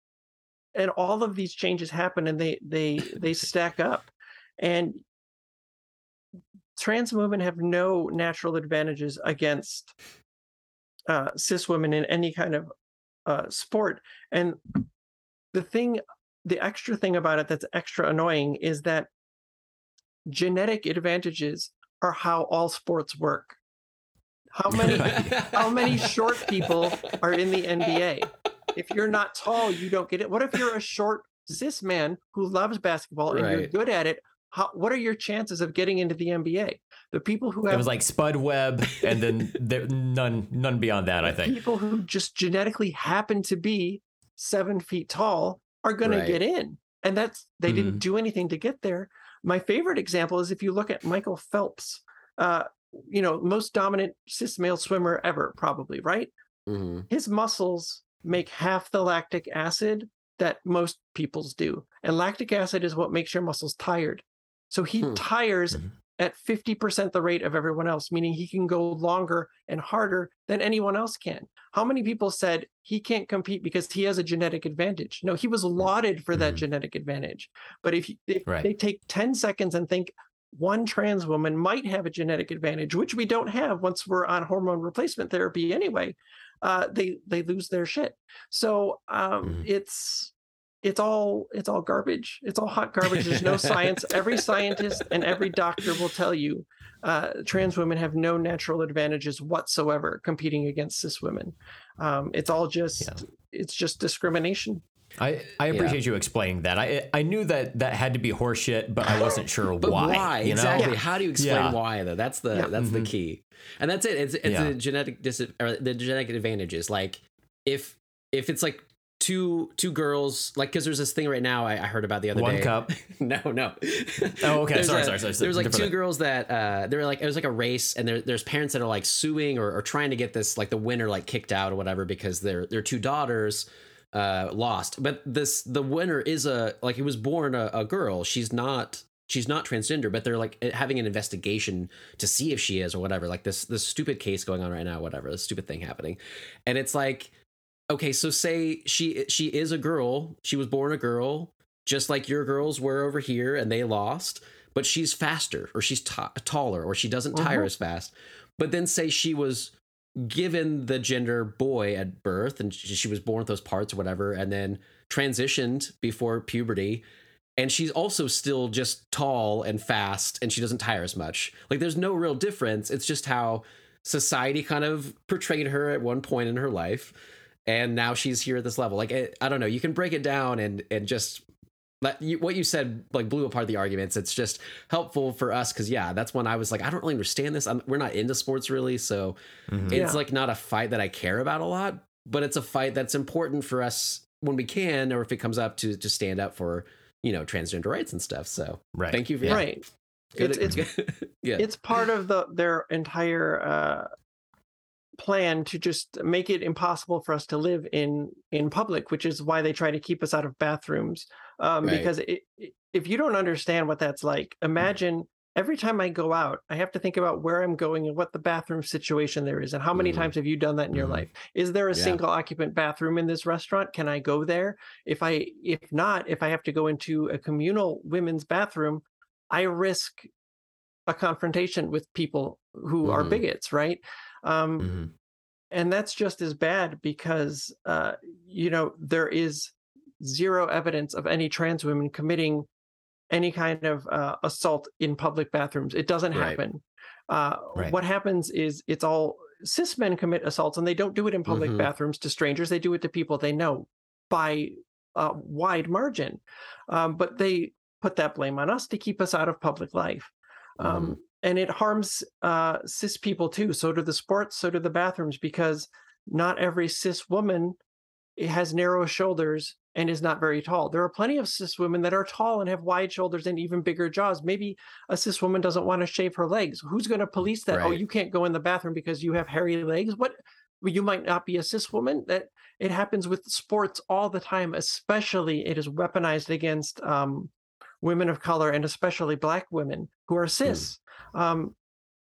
and all of these changes happen and they they they stack up. And trans women have no natural advantages against uh, cis women in any kind of uh, sport. And the thing, the extra thing about it that's extra annoying is that genetic advantages are how all sports work. How many how many short people are in the NBA? If you're not tall, you don't get it. What if you're a short cis man who loves basketball and you're good at it? How, what are your chances of getting into the NBA? The people who have, It was like Spud Webb, and then there, none none beyond that. I think. people who just genetically happen to be seven feet tall are going Right. to get in, and that's they Mhm. didn't do anything to get there. My favorite example is if you look at Michael Phelps, uh, you know, most dominant cis male swimmer ever, probably right. Mhm. his muscles make half the lactic acid that most people's do. And lactic acid is what makes your muscles tired. So he Hmm. tires Mhm. at 50% the rate of everyone else, meaning he can go longer and harder than anyone else can. How many people said he can't compete because he has a genetic advantage? No, he was lauded for that Mhm. genetic advantage. But if, if Right. they take 10 seconds and think, one trans woman might have a genetic advantage, which we don't have once we're on hormone replacement therapy anyway. Uh, they they lose their shit. So um, mm-hmm. it's it's all it's all garbage. It's all hot garbage. There's no science. Every scientist and every doctor will tell you uh, trans women have no natural advantages whatsoever competing against cis women. Um, it's all just yeah. it's just discrimination. I, I appreciate yeah. you explaining that. I I knew that that had to be horseshit, but I wasn't sure but why. Why you know? exactly? How do you explain yeah. why though? That's the that's mm-hmm. the key, and that's it. It's it's the genetic dis- or the genetic advantages. Like if if it's like two two girls like because there's this thing right now I, I, heard about the other one day. cup. no, no. Oh, okay. sorry, a, sorry, sorry, There's like two girls that uh, they're like it was like a race, and there, there's parents that are like suing or, or trying to get this like the winner like kicked out or whatever because their their two daughters uh, lost. But this the winner is a like it was born a, a girl. She's not she's not transgender, but they're like having an investigation to see if she is or whatever. Like this this stupid case going on right now, whatever, this stupid thing happening, and it's like okay, so say she she is a girl, she was born a girl, just like your girls were over here, and they lost, but she's faster or she's t- taller or she doesn't tire uh-huh. as fast. But then say she was given the gender boy at birth and she was born with those parts or whatever, and then transitioned before puberty. And she's also still just tall and fast and she doesn't tire as much. Like there's no real difference. It's just how society kind of portrayed her at one point in her life and now she's here at this level. Like it, I don't know, you can break it down and and just let you, what you said like blew apart the arguments. It's just helpful for us because yeah, that's when I was like, I don't really understand this. I'm, we're not into sports really, so mm-hmm. it's yeah. like not a fight that I care about a lot, but it's a fight that's important for us when we can, or if it comes up to to stand up for you know transgender rights and stuff. So right, thank you for yeah. right. Good, it's it's, yeah. it's part of the their entire uh, plan to just make it impossible for us to live in in public which is why they try to keep us out of bathrooms um, right. because it, if you don't understand what that's like imagine every time i go out i have to think about where i'm going and what the bathroom situation there is and how many mm. times have you done that in mm. your mm-hmm. life is there a yeah. single occupant bathroom in this restaurant can i go there if i if not if i have to go into a communal women's bathroom i risk a confrontation with people who mm. are mm-hmm. bigots right um, mm-hmm. And that's just as bad because, uh, you know, there is zero evidence of any trans women committing any kind of uh, assault in public bathrooms. It doesn't right. happen. Uh, right. What happens is it's all cis men commit assaults and they don't do it in public mm-hmm. bathrooms to strangers. They do it to people they know by a wide margin. Um, but they put that blame on us to keep us out of public life. Um, mm-hmm and it harms uh, cis people too. So do the sports, so do the bathrooms, because not every cis woman has narrow shoulders and is not very tall. There are plenty of cis women that are tall and have wide shoulders and even bigger jaws. Maybe a cis woman doesn't want to shave her legs. Who's going to police that? Oh, right. Oh, you can't go in the bathroom because you have hairy legs. What? You might not be a cis woman. That it happens with sports all the time. Especially, it is weaponized against um, women of color and especially Black women who are hmm. cis. Mm. Um,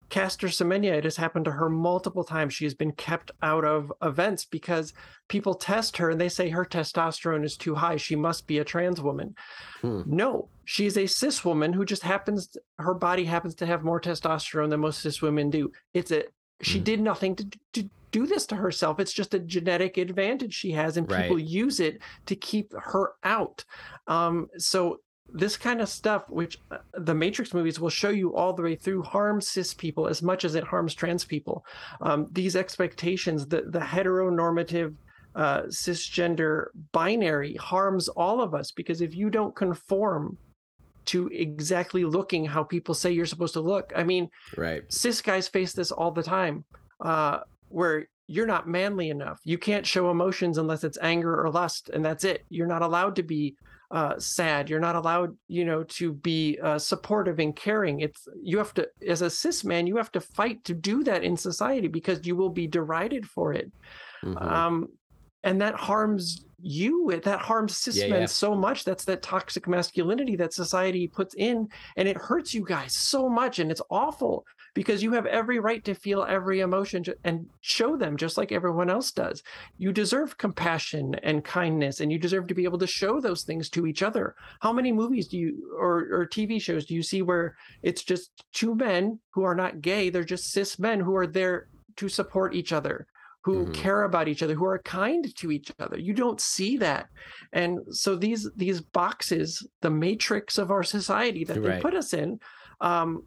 Caster Semenya, it has happened to her multiple times. She has been kept out of events because people test her and they say her testosterone is too high. She must be a trans woman. Hmm. No, she's a cis woman who just happens, to, her body happens to have more testosterone than most cis women do. It's a, she hmm. did nothing to, to do this to herself. It's just a genetic advantage she has, and people right. use it to keep her out. Um, so this kind of stuff, which uh, the Matrix movies will show you all the way through, harms cis people as much as it harms trans people. Um, these expectations, the the heteronormative uh, cisgender binary harms all of us because if you don't conform to exactly looking how people say you're supposed to look, I mean, right? Cis guys face this all the time, uh, where you're not manly enough. You can't show emotions unless it's anger or lust, and that's it. You're not allowed to be uh, sad. You're not allowed, you know, to be uh, supportive and caring. It's you have to, as a cis man, you have to fight to do that in society because you will be derided for it. Mm-hmm. Um, and that harms you It that harms cis yeah, men yeah. so much that's that toxic masculinity that society puts in and it hurts you guys so much and it's awful because you have every right to feel every emotion and show them just like everyone else does. You deserve compassion and kindness, and you deserve to be able to show those things to each other. How many movies do you or, or TV shows do you see where it's just two men who are not gay? They're just cis men who are there to support each other who mm-hmm. care about each other who are kind to each other you don't see that and so these these boxes the matrix of our society that right. they put us in um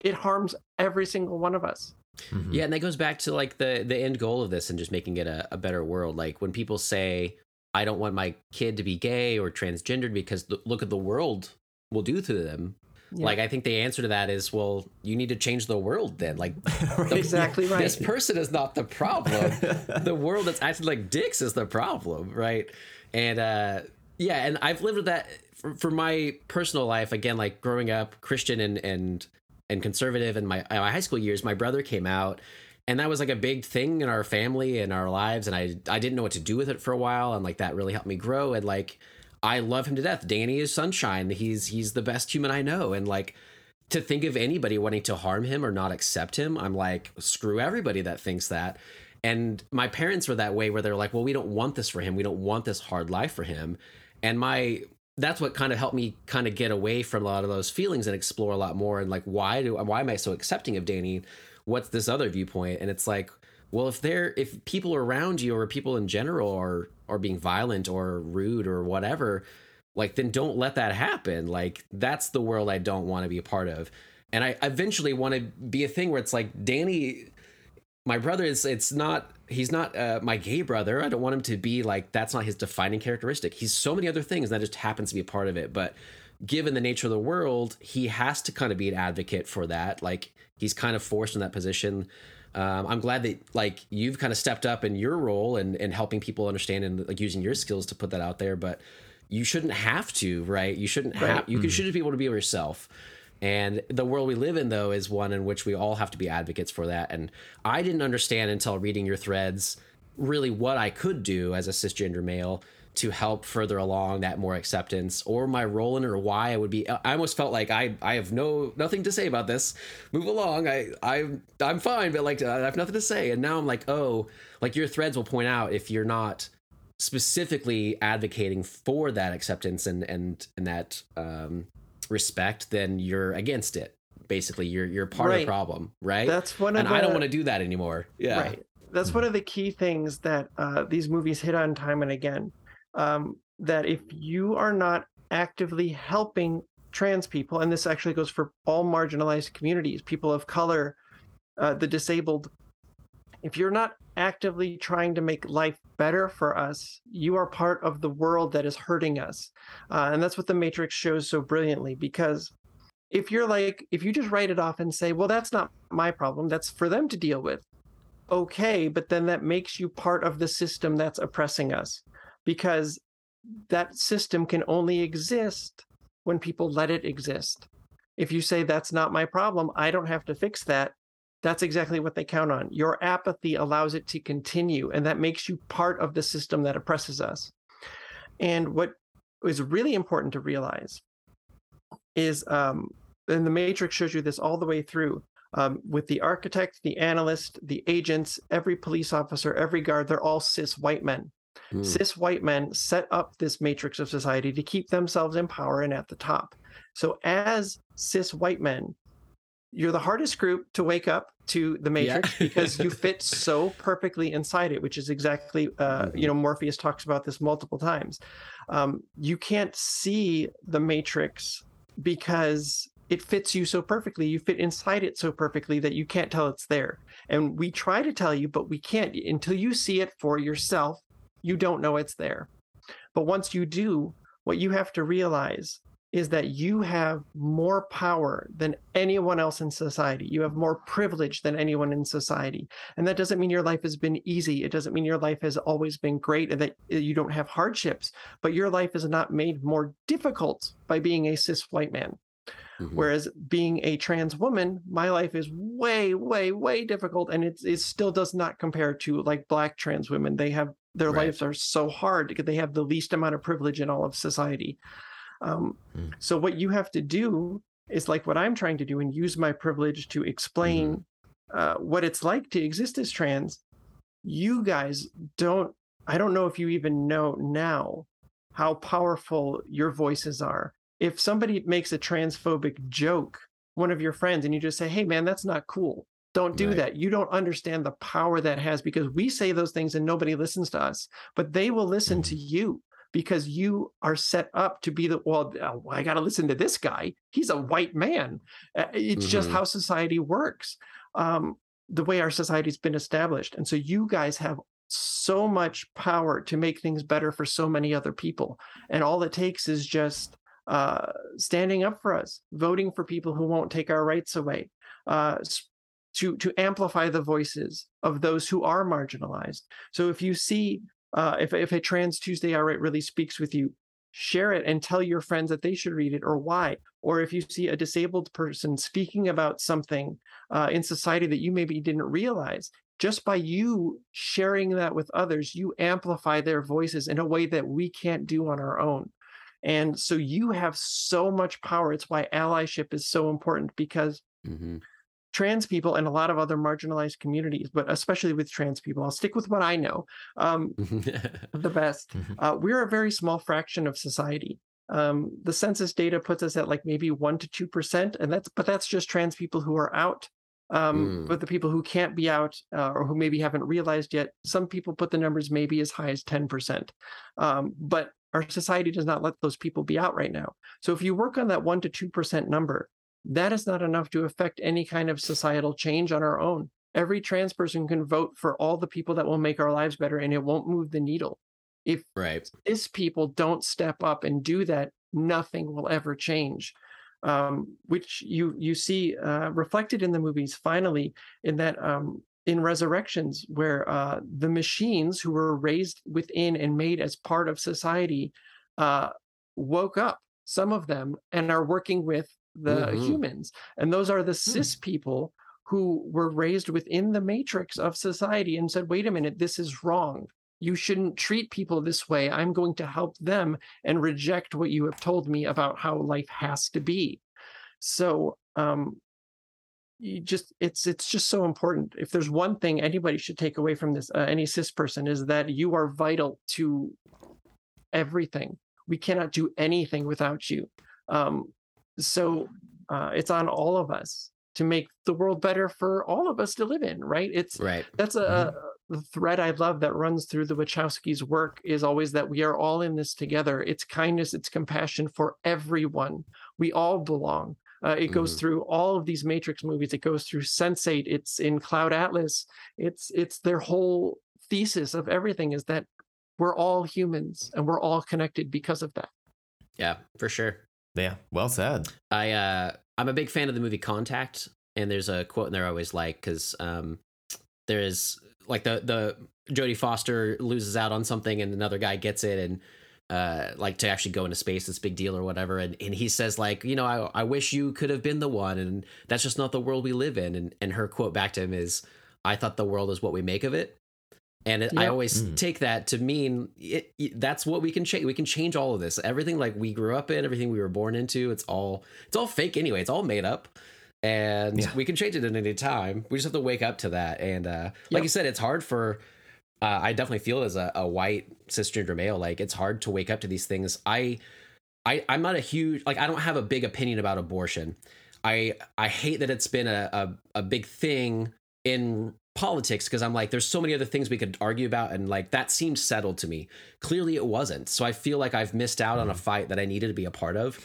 it harms every single one of us mm-hmm. yeah and that goes back to like the the end goal of this and just making it a, a better world like when people say i don't want my kid to be gay or transgendered because look at the world will do to them yeah. Like I think the answer to that is, well, you need to change the world then. Like the, exactly right. This person is not the problem. the world that's acting like dicks is the problem, right? And uh yeah, and I've lived with that for, for my personal life. Again, like growing up Christian and and and conservative in my, my high school years, my brother came out and that was like a big thing in our family and our lives and I I didn't know what to do with it for a while and like that really helped me grow and like I love him to death. Danny is sunshine. He's he's the best human I know. And like to think of anybody wanting to harm him or not accept him, I'm like, screw everybody that thinks that. And my parents were that way where they're like, well, we don't want this for him. We don't want this hard life for him. And my that's what kind of helped me kind of get away from a lot of those feelings and explore a lot more and like why do why am I so accepting of Danny? What's this other viewpoint? And it's like, well, if they're if people around you or people in general are are being violent or rude or whatever, like then don't let that happen. Like that's the world I don't want to be a part of. And I eventually want to be a thing where it's like Danny, my brother is. It's not. He's not uh, my gay brother. I don't want him to be like that's not his defining characteristic. He's so many other things that just happens to be a part of it. But given the nature of the world, he has to kind of be an advocate for that. Like he's kind of forced in that position um, I'm glad that like you've kind of stepped up in your role and and helping people understand and like using your skills to put that out there. But you shouldn't have to, right? You shouldn't right. have. You mm-hmm. should be able to be yourself. And the world we live in, though, is one in which we all have to be advocates for that. And I didn't understand until reading your threads really what I could do as a cisgender male to help further along that more acceptance or my role in it or why I would be I almost felt like I I have no nothing to say about this. Move along. I I I'm fine but like I have nothing to say. And now I'm like oh like your threads will point out if you're not specifically advocating for that acceptance and and and that um respect then you're against it. Basically you're you're part right. of the problem right? That's one of and the, I don't want to do that anymore. Yeah. Right. That's one of the key things that uh, these movies hit on time and again um, that if you are not actively helping trans people, and this actually goes for all marginalized communities, people of color, uh, the disabled, if you're not actively trying to make life better for us, you are part of the world that is hurting us. Uh, and that's what the Matrix shows so brilliantly because if you're like, if you just write it off and say, well, that's not my problem, that's for them to deal with. Okay, but then that makes you part of the system that's oppressing us because that system can only exist when people let it exist. If you say that's not my problem, I don't have to fix that, that's exactly what they count on. Your apathy allows it to continue, and that makes you part of the system that oppresses us. And what is really important to realize is, um, and the Matrix shows you this all the way through. Um, with the architect, the analyst, the agents, every police officer, every guard, they're all cis white men. Mm. Cis white men set up this matrix of society to keep themselves in power and at the top. So, as cis white men, you're the hardest group to wake up to the matrix yeah. because you fit so perfectly inside it which is exactly uh, mm-hmm. you know morpheus talks about this multiple times um, you can't see the matrix because it fits you so perfectly you fit inside it so perfectly that you can't tell it's there and we try to tell you but we can't until you see it for yourself you don't know it's there. But once you do, what you have to realize is that you have more power than anyone else in society. You have more privilege than anyone in society. And that doesn't mean your life has been easy. It doesn't mean your life has always been great and that you don't have hardships, but your life is not made more difficult by being a cis white man. Mm-hmm. Whereas being a trans woman, my life is way, way, way difficult. And it, it still does not compare to like black trans women. They have their right. lives are so hard because they have the least amount of privilege in all of society. Um, mm. So what you have to do is like what I'm trying to do and use my privilege to explain Mm-hmm. uh, what it's like to exist as trans. You guys don't, I don't know if you even know now how powerful your voices are. If somebody makes a transphobic joke, one of your friends, and you just say, hey, man, that's not cool. Don't do Right. that. You don't understand the power that has because we say those things and nobody listens to us, but they will listen to you because you are set up to be the well uh, i got to listen to this guy. He's a white man. Uh, it's just Mhm. how society works um, the way our society's been established. And so you guys have so much power to make things better for so many other people. And all it takes is just uh, standing up for us voting for people who won't take our rights away uh, to to amplify the voices of those who are marginalized. So if you see uh, if if a Trans Tuesday outright really speaks with you, share it and tell your friends that they should read it or why. Or if you see a disabled person speaking about something uh, in society that you maybe didn't realize, just by you sharing that with others, you amplify their voices in a way that we can't do on our own. And so you have so much power. It's why allyship is so important because hmm trans people and a lot of other marginalized communities, but especially with trans people, I'll stick with what I know. Um, the best. Mhm. Uh, we're a very small fraction of society. Um, the census data puts us at like maybe one to two percent, and that's but that's just trans people who are out. Um, Mm. But the people who can't be out uh, or who maybe haven't realized yet, some people put the numbers maybe as high as ten percent. Um, but our society does not let those people be out right now. So if you work on that one to two percent number, that is not enough to affect any kind of societal change on our own. Every trans person can vote for all the people that will make our lives better, and it won't move the needle. If right cis people don't step up and do that, nothing will ever change. Um, which you you see uh, reflected in the movies. Finally, in that um, in Resurrections, where uh, the machines who were raised within and made as part of society uh, woke up. Some of them and are working with the Mhm. humans, and those are the cis people who were raised within the matrix of society and said, "Wait a minute, this is wrong." you shouldn't treat people this way. I'm going to help them and reject what you have told me about how life has to be. So, um, you just it's it's just so important. If there's one thing anybody should take away from this, uh, any cis person, is that you are vital to everything. We cannot do anything without you. Um, so uh, it's on all of us to make the world better for all of us to live in. Right? It's right that's a, the thread I love that runs through the Wachowskis' work is always that we are all in this together. It's kindness, it's compassion for everyone. We all belong. Uh, it goes Mhm. through all of these Matrix movies. It goes through Sense8. It's in Cloud Atlas. It's it's their whole thesis of everything is that we're all humans and we're all connected because of that. yeah for sure Yeah, well said. I uh I'm a big fan of the movie Contact, and there's a quote in there I always like because um there is like the the Jodie Foster loses out on something and another guy gets it and uh like to actually go into space this big deal or whatever and, and he says like you know I, I wish you could have been the one and that's just not the world we live in and and her quote back to him is I thought the world is what we make of it and it, I always Mm. take that to mean it, it- that's what we can change. We can change all of this. Everything like we grew up in, everything we were born into. It's all it's all fake anyway. It's all made up, and Yeah. we can change it at any time. We just have to wake up to that. And uh, like you said, it's hard for. Uh, I definitely feel as a, a white cisgender male, like it's hard to wake up to these things. I, I, I'm not a huge like I don't have a big opinion about abortion. I I hate that it's been a a, a big thing in politics because I'm like, there's so many other things we could argue about, and like that seemed settled to me. Clearly, it wasn't. So I feel like I've missed out on a mm. fight that I needed to be a part of,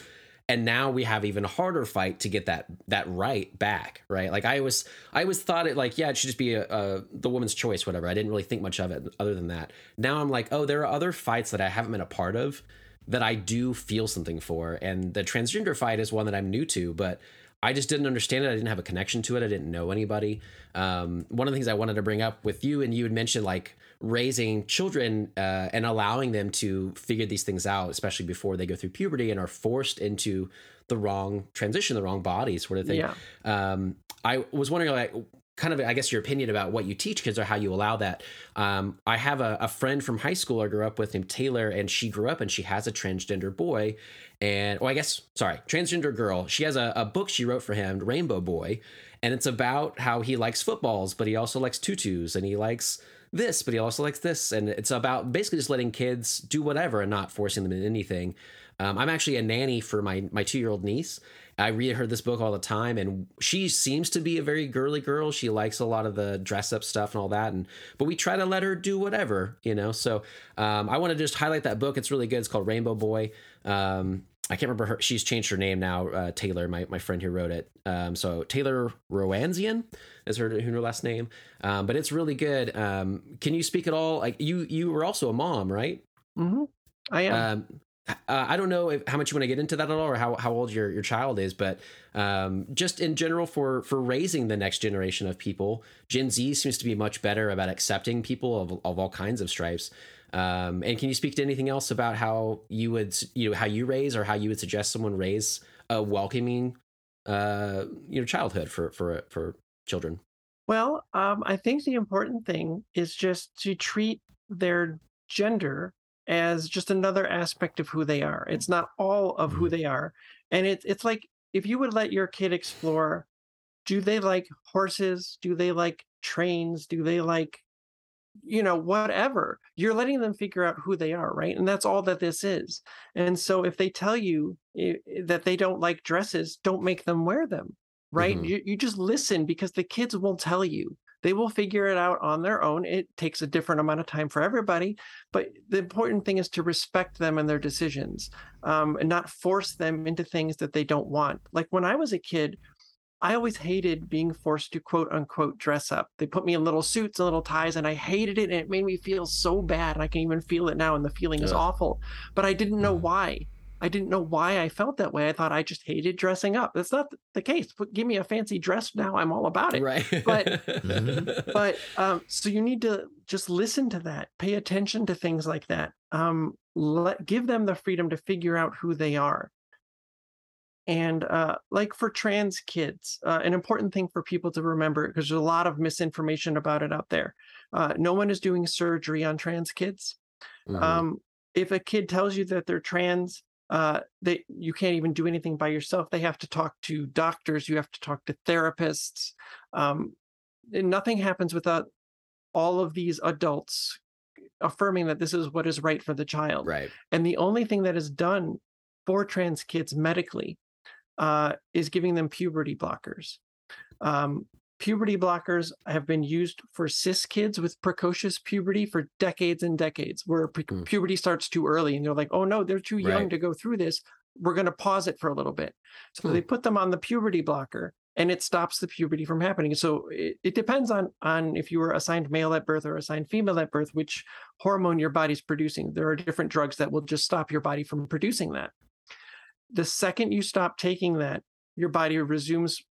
and now we have even harder fight to get that that right back. Right? Like I was, I always thought it like, yeah, it should just be a, a the woman's choice, whatever. I didn't really think much of it other than that. Now I'm like, oh, there are other fights that I haven't been a part of that I do feel something for, and the transgender fight is one that I'm new to, but. I just didn't understand it. I didn't have a connection to it. I didn't know anybody. Um, one of the things I wanted to bring up with you, and you had mentioned like raising children uh, and allowing them to figure these things out, especially before they go through puberty and are forced into the wrong transition, the wrong body sort of thing. Yeah. Um, I was wondering, like, kind of, I guess, your opinion about what you teach kids or how you allow that. Um, I have a, a friend from high school I grew up with named Taylor, and she grew up and she has a transgender boy. And, oh, I guess, sorry, transgender girl. She has a, a book she wrote for him, Rainbow Boy. And it's about how he likes footballs, but he also likes tutus and he likes this, but he also likes this. And it's about basically just letting kids do whatever and not forcing them into anything. Um, I'm actually a nanny for my my two year old niece. I read her this book all the time, and she seems to be a very girly girl. She likes a lot of the dress up stuff and all that, and but we try to let her do whatever, you know. So um, I want to just highlight that book. It's really good. It's called Rainbow Boy. Um, I can't remember her. She's changed her name now. Uh, Taylor, my, my friend who wrote it. Um, so Taylor Rowanzian is her her last name. Um, but it's really good. Um, can you speak at all? Like you you were also a mom, right? Mm-hmm. I am. Uh, I don't know if, how much you want to get into that at all, or how, how old your, your child is, but um, just in general for for raising the next generation of people, Gen Z seems to be much better about accepting people of, of all kinds of stripes. Um, and can you speak to anything else about how you would you know how you raise or how you would suggest someone raise a welcoming uh, you know childhood for for for children? Well, um, I think the important thing is just to treat their gender as just another aspect of who they are. It's not all of who Mm-hmm. they are. And it's it's like if you would let your kid explore, do they like horses? Do they like trains? Do they like you know whatever you're letting them figure out who they are right and that's all that this is and so if they tell you that they don't like dresses don't make them wear them right Mhm. you, you just listen because the kids will tell you they will figure it out on their own it takes a different amount of time for everybody but the important thing is to respect them and their decisions um, and not force them into things that they don't want like when i was a kid I always hated being forced to quote unquote dress up. They put me in little suits and little ties, and I hated it. And it made me feel so bad. And I can even feel it now, and the feeling is awful. But I didn't know Mhm. why. I didn't know why I felt that way. I thought I just hated dressing up. That's not the case. But give me a fancy dress now, I'm all about it. Right. But- Mhm. But um, so you need to just listen to that, pay attention to things like that. Um, let give them the freedom to figure out who they are. And uh, like for trans kids, uh, an important thing for people to remember because there's a lot of misinformation about it out there. Uh, no one is doing surgery on trans kids. Mhm. Um, if a kid tells you that they're trans, uh, they you can't even do anything by yourself. They have to talk to doctors. You have to talk to therapists. Um, and nothing happens without all of these adults affirming that this is what is right for the child. right. And the only thing that is done for trans kids medically uh, is giving them puberty blockers. Um, puberty blockers have been used for cis kids with precocious puberty for decades and decades, where Mm. puberty starts too early and they're like, oh no, they're too young Right. to go through this. We're going to pause it for a little bit. So Hmm. they put them on the puberty blocker and it stops the puberty from happening. So it, it depends on on if you were assigned male at birth or assigned female at birth, which hormone your body's producing. There are different drugs that will just stop your body from producing that. The second you stop taking that, your body resumes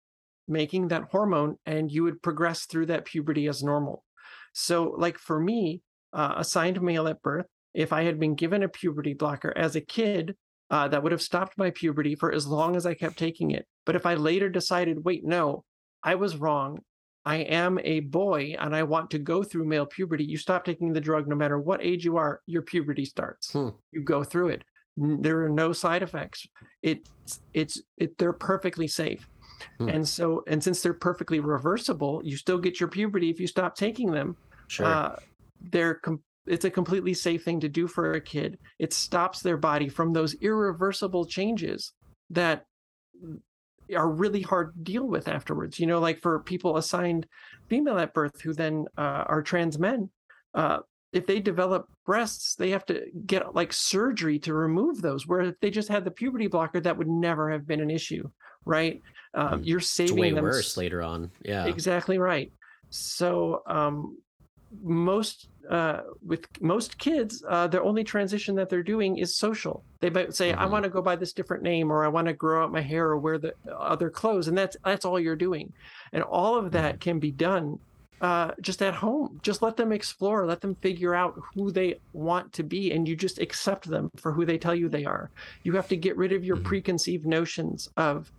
making that hormone and you would progress through that puberty as normal. So, like for me, uh, assigned male at birth, if I had been given a puberty blocker as a kid, uh, that would have stopped my puberty for as long as I kept taking it. But if I later decided, wait, no, I was wrong. I am a boy and I want to go through male puberty. You stop taking the drug no matter what age you are, your puberty starts. Hmm. You go through it. There are no side effects. It's it's it they're perfectly safe. Hmm. And so and since they're perfectly reversible, you still get your puberty if you stop taking them. Sure. Uh, they're com- it's a completely safe thing to do for a kid. It stops their body from those irreversible changes that are really hard to deal with afterwards. You know, like for people assigned female at birth who then uh, are trans men, uh, if they develop breasts, they have to get like surgery to remove those. Where if they just had the puberty blocker, that would never have been an issue, right? Um, you're it's saving way them worse later on. Yeah. Exactly right. So um, most uh, with most kids, uh, the only transition that they're doing is social. They might say, "I Mhm. want to go by this different name," or "I want to grow out my hair or wear the other clothes," and that's that's all you're doing. And all of that can be done uh, just at home. Just let them explore. Let them figure out who they want to be, and you just accept them for who they tell you they are. You have to get rid of your Mhm. preconceived notions of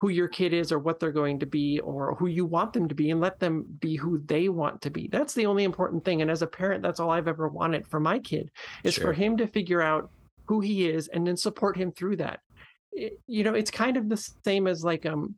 who your kid is or what they're going to be or who you want them to be and let them be who they want to be. That's the only important thing. And as a parent, that's all I've ever wanted for my kid is Sure. for him to figure out who he is and then support him through that. It- you know, it's kind of the same as like um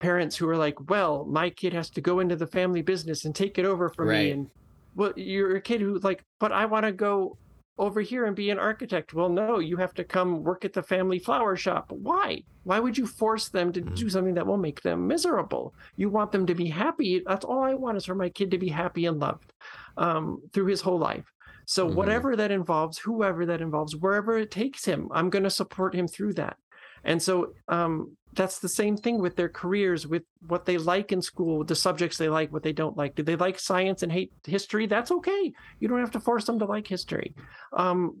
parents who are like, well, my kid has to go into the family business and take it over for Right. me. And well, you're a kid who like, but I want to go over here and be an architect. Well, no, you have to come work at the family flower shop. Why? Why would you force them to do something that will make them miserable? You want them to be happy. That's all I want is for my kid to be happy and loved um, through his whole life. So Mhm. whatever that involves, whoever that involves, wherever it takes him, I'm going to support him through that. And so um, that's the same thing with their careers, with what they like in school, the subjects they like, what they don't like. Do they like science and hate history? That's okay. You don't have to force them to like history. Um,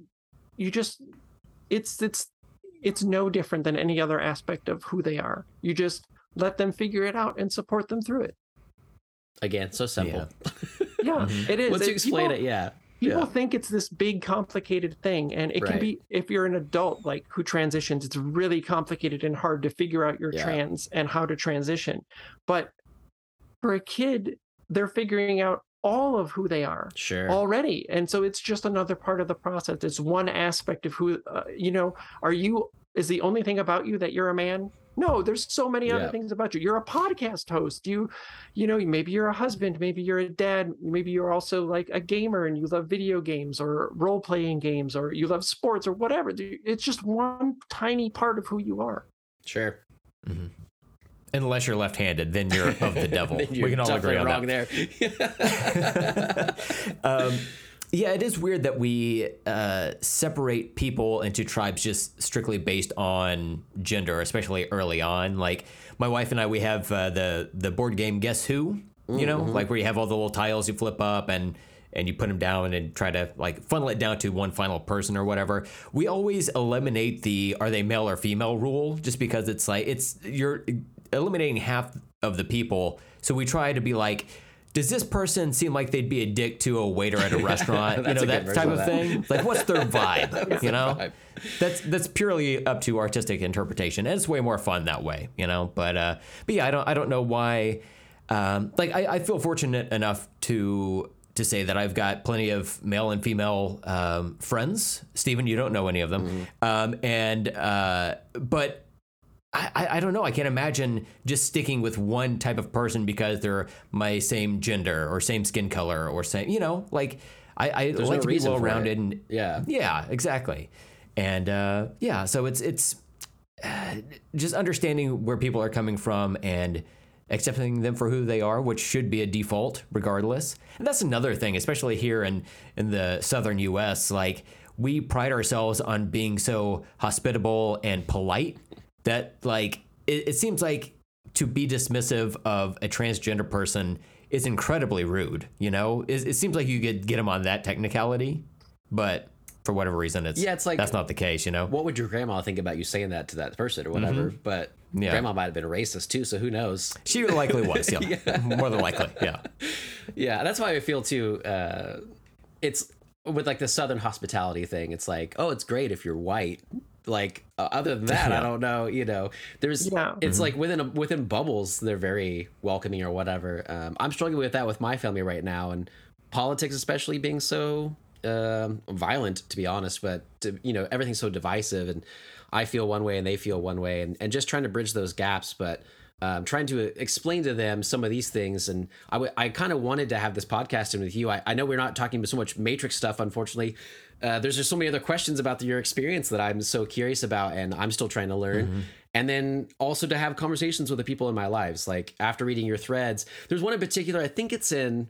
you just, it's it's it's no different than any other aspect of who they are. You just let them figure it out and support them through it. Again, so simple. Yeah, it is. Once you explain people- it, yeah. People Yeah. think it's this big complicated thing and it can be if you're an adult like who transitions it's really complicated and hard to figure out your Yeah. trans and how to transition but for a kid they're figuring out all of who they are Sure. already and so it's just another part of the process it's one aspect of who uh, you know are you is the only thing about you that you're a man no there's so many other things about you you're a podcast host you you know maybe you're a husband maybe you're a dad maybe you're also like a gamer and you love video games or role playing games or you love sports or whatever it's just one tiny part of who you are sure. Mm-hmm. Unless you're left-handed, then you're of the devil. We can all agree on wrong that. there. um, yeah, it is weird that we uh, separate people into tribes just strictly based on gender, especially early on. Like my wife and I, we have uh, the the board game Guess Who. You know, like where you have all the little tiles you flip up and and you put them down and try to like funnel it down to one final person or whatever. We always eliminate the are they male or female rule just because it's like it's you're eliminating half of the people. So we try to be like does this person seem like they'd be a dick to a waiter at a restaurant? you know that type of that. thing. Like, what's their vibe? you know, vibe. that's that's purely up to artistic interpretation, and it's way more fun that way. You know, but uh, but yeah, I don't I don't know why. Um, like, I, I feel fortunate enough to to say that I've got plenty of male and female um, friends. Steven, you don't know any of them, Mm-hmm. um, and uh, but I, I I don't know. I can't imagine just sticking with one type of person because they're my same gender or same skin color or same, you know, like I, I There's like no to be well rounded and Yeah. yeah, exactly. And uh, yeah, so it's it's uh, just understanding where people are coming from and accepting them for who they are, which should be a default regardless. And that's another thing, especially here in in the southern U.S. Like we pride ourselves on being so hospitable and polite that like it, it seems like to be dismissive of a transgender person is incredibly rude. You know, it, it seems like you could get them on that technicality, but for whatever reason, it's Yeah, it's like- that's not the case. You know, What would your grandma think about you saying that to that person or whatever? But Mm-hmm. Yeah. grandma might have been a racist too, so who knows? she likely was. Yeah, more than likely. Yeah, Yeah, that's why I feel too. Uh, it's with like the southern hospitality thing. It's like, oh, it's great if you're white. Like uh, other than that, I don't know. You know, there's. Yeah. It's like within a, within bubbles, they're very welcoming or whatever. Um, I'm struggling with that with my family right now, and politics, especially being so um, violent, to be honest. But to, you know, everything's so divisive, and I feel one way and they feel one way, and, and just trying to bridge those gaps. But um, trying to explain to them some of these things, and I, w- I kind of wanted to have this podcast in with you. I, I know we're not talking about so much Matrix stuff, unfortunately. Uh, there's just so many other questions about your experience that I'm so curious about, and I'm still trying to learn. And then also to have conversations with the people in my lives. Like after reading your threads, there's one in particular. I think it's in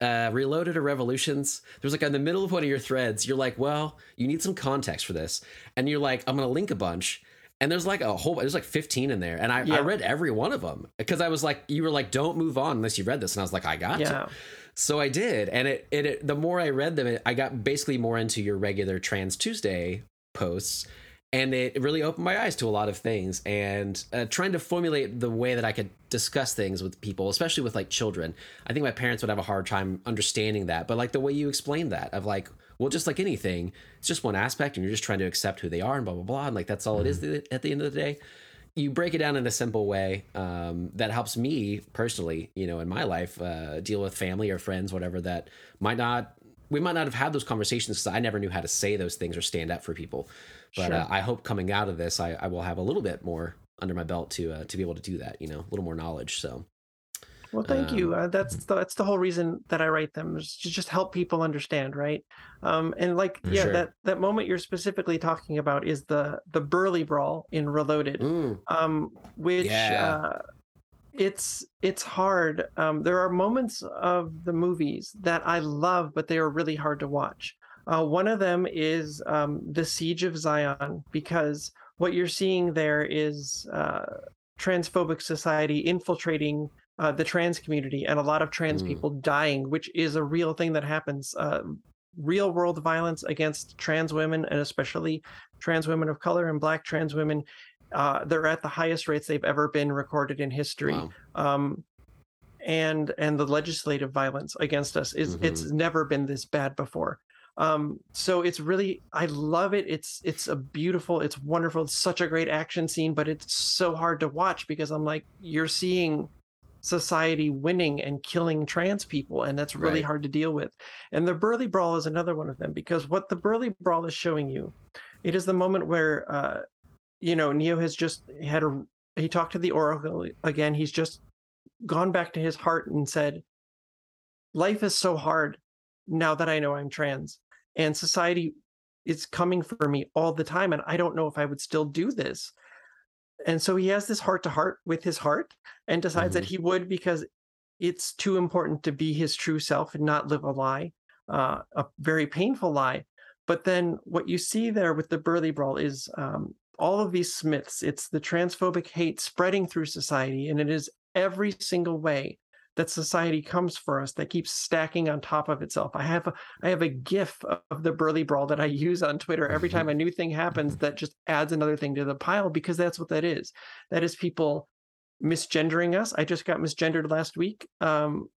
uh, Reloaded or Revolutions. There's like in the middle of one of your threads, you're like, well, you need some context for this, and you're like, I'm gonna link a bunch. And there's like a whole, there's like 15 in there, and I, I read every one of them because I was like, you were like, don't move on unless you read this, and I was like, I got Yeah. to. So I did, and it, it, it the more I read them, it, I got basically more into your regular Trans Tuesday posts, and it really opened my eyes to a lot of things. And uh, trying to formulate the way that I could discuss things with people, especially with like children, I think my parents would have a hard time understanding that. But like the way you explained that, of like, well, just like anything, it's just one aspect, and you're just trying to accept who they are and blah blah blah, and like that's all it is at the end of the day you break it down in a simple way um, that helps me personally, you know, in my life, uh, deal with family or friends, whatever that might not, we might not have had those conversations because I never knew how to say those things or stand up for people. But Sure. uh, I hope coming out of this, I, I will have a little bit more under my belt to uh, to be able to do that. You know, a little more knowledge. So Well, thank you. Um, Uh, that's the, that's the whole reason that I write them is to just help people understand, right? Um, and like, yeah, Sure. that that moment you're specifically talking about is the the Burly brawl in Reloaded, mm, um, which Yeah. uh, it's it's hard. Um, there are moments of the movies that I love, but they are really hard to watch. Uh, one of them is um, the Siege of Zion, because what you're seeing there is uh, transphobic society infiltrating uh, the trans community and a lot of trans Mm. people dying, which is a real thing that happens. Uh, real world violence against trans women and especially trans women of color and black trans women. Uh, they're at the highest rates they've ever been recorded in history. wow. Um, and and the legislative violence against us is it's never been this bad before. Um, so it's really I love it. It's it's a beautiful, it's wonderful, it's such a great action scene, but it's so hard to watch because I'm like, you're seeing society winning and killing trans people, and that's really Right. hard to deal with. And the Burly Brawl is another one of them because what the Burly Brawl is showing you, it is the moment where uh, you know, Neo has just had a he talked to the Oracle again. He's just gone back to his heart and said, Life is so hard now that I know I'm trans, and society is coming for me all the time, and I don't know if I would still do this. And so he has this heart to heart with his heart and decides that Mhm. he would because it's too important to be his true self and not live a lie, uh, a very painful lie. But then what you see there with the Burly Brawl is um, all of these Smiths. It's the transphobic hate spreading through society, and it is every single way that society comes for us that keeps stacking on top of itself. I have a, I have a GIF of the Burly Brawl that I use on Twitter every time a new thing happens that just adds another thing to the pile because that's what that is. That is people misgendering us. I just got misgendered last week. Um,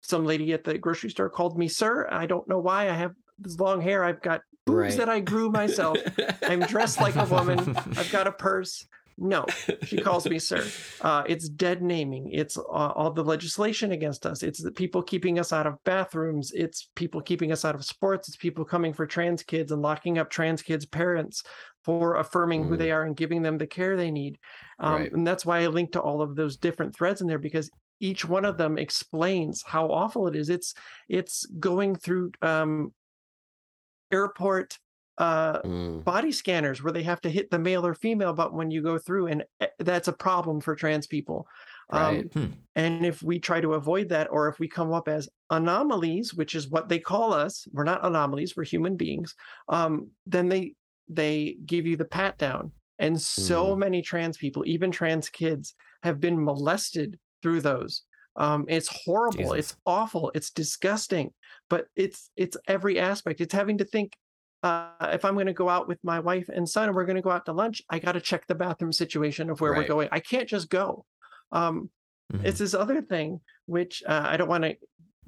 some lady at the grocery store called me sir. I don't know why. I have this long hair. I've got boobs Right. that I grew myself. I'm dressed like a woman. I've got a purse. No, she calls me sir. Uh, it's dead naming. It's uh, all the legislation against us. It's the people keeping us out of bathrooms. It's people keeping us out of sports. It's people coming for trans kids and locking up trans kids' parents for affirming who Mm. they are and giving them the care they need. Um, Right. And that's why I linked to all of those different threads in there because each one of them explains how awful it is. It's it's going through um, airport uh, Mm, body scanners where they have to hit the male or female button when you go through, and eh, that's a problem for trans people. Right. Um, and if we try to avoid that, or if we come up as anomalies, which is what they call us, we're not anomalies, we're human beings. Um, then they they give you the pat down. And so Mhm. many trans people, even trans kids, have been molested through those. Um, it's horrible. Jesus. It's awful. It's disgusting. But it's it's every aspect. It's having to think. Uh, if I'm going to go out with my wife and son, and we're going to go out to lunch, I got to check the bathroom situation of where we're going. I can't just go. Um, Mhm. it's this other thing which uh, I don't want to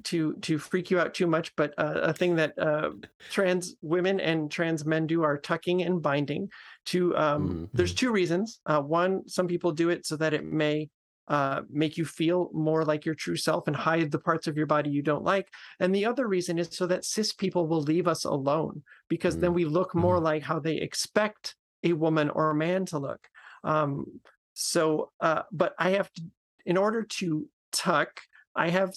to to freak you out too much, but uh, a thing that uh, trans women and trans men do are tucking and binding. To um, Mhm. there's two reasons. Uh, one, some people do it so that it may uh, make you feel more like your true self and hide the parts of your body you don't like. And the other reason is so that cis people will leave us alone because then we look more like how they expect a woman or a man to look. Um, so, uh, but I have to, in order to tuck, I have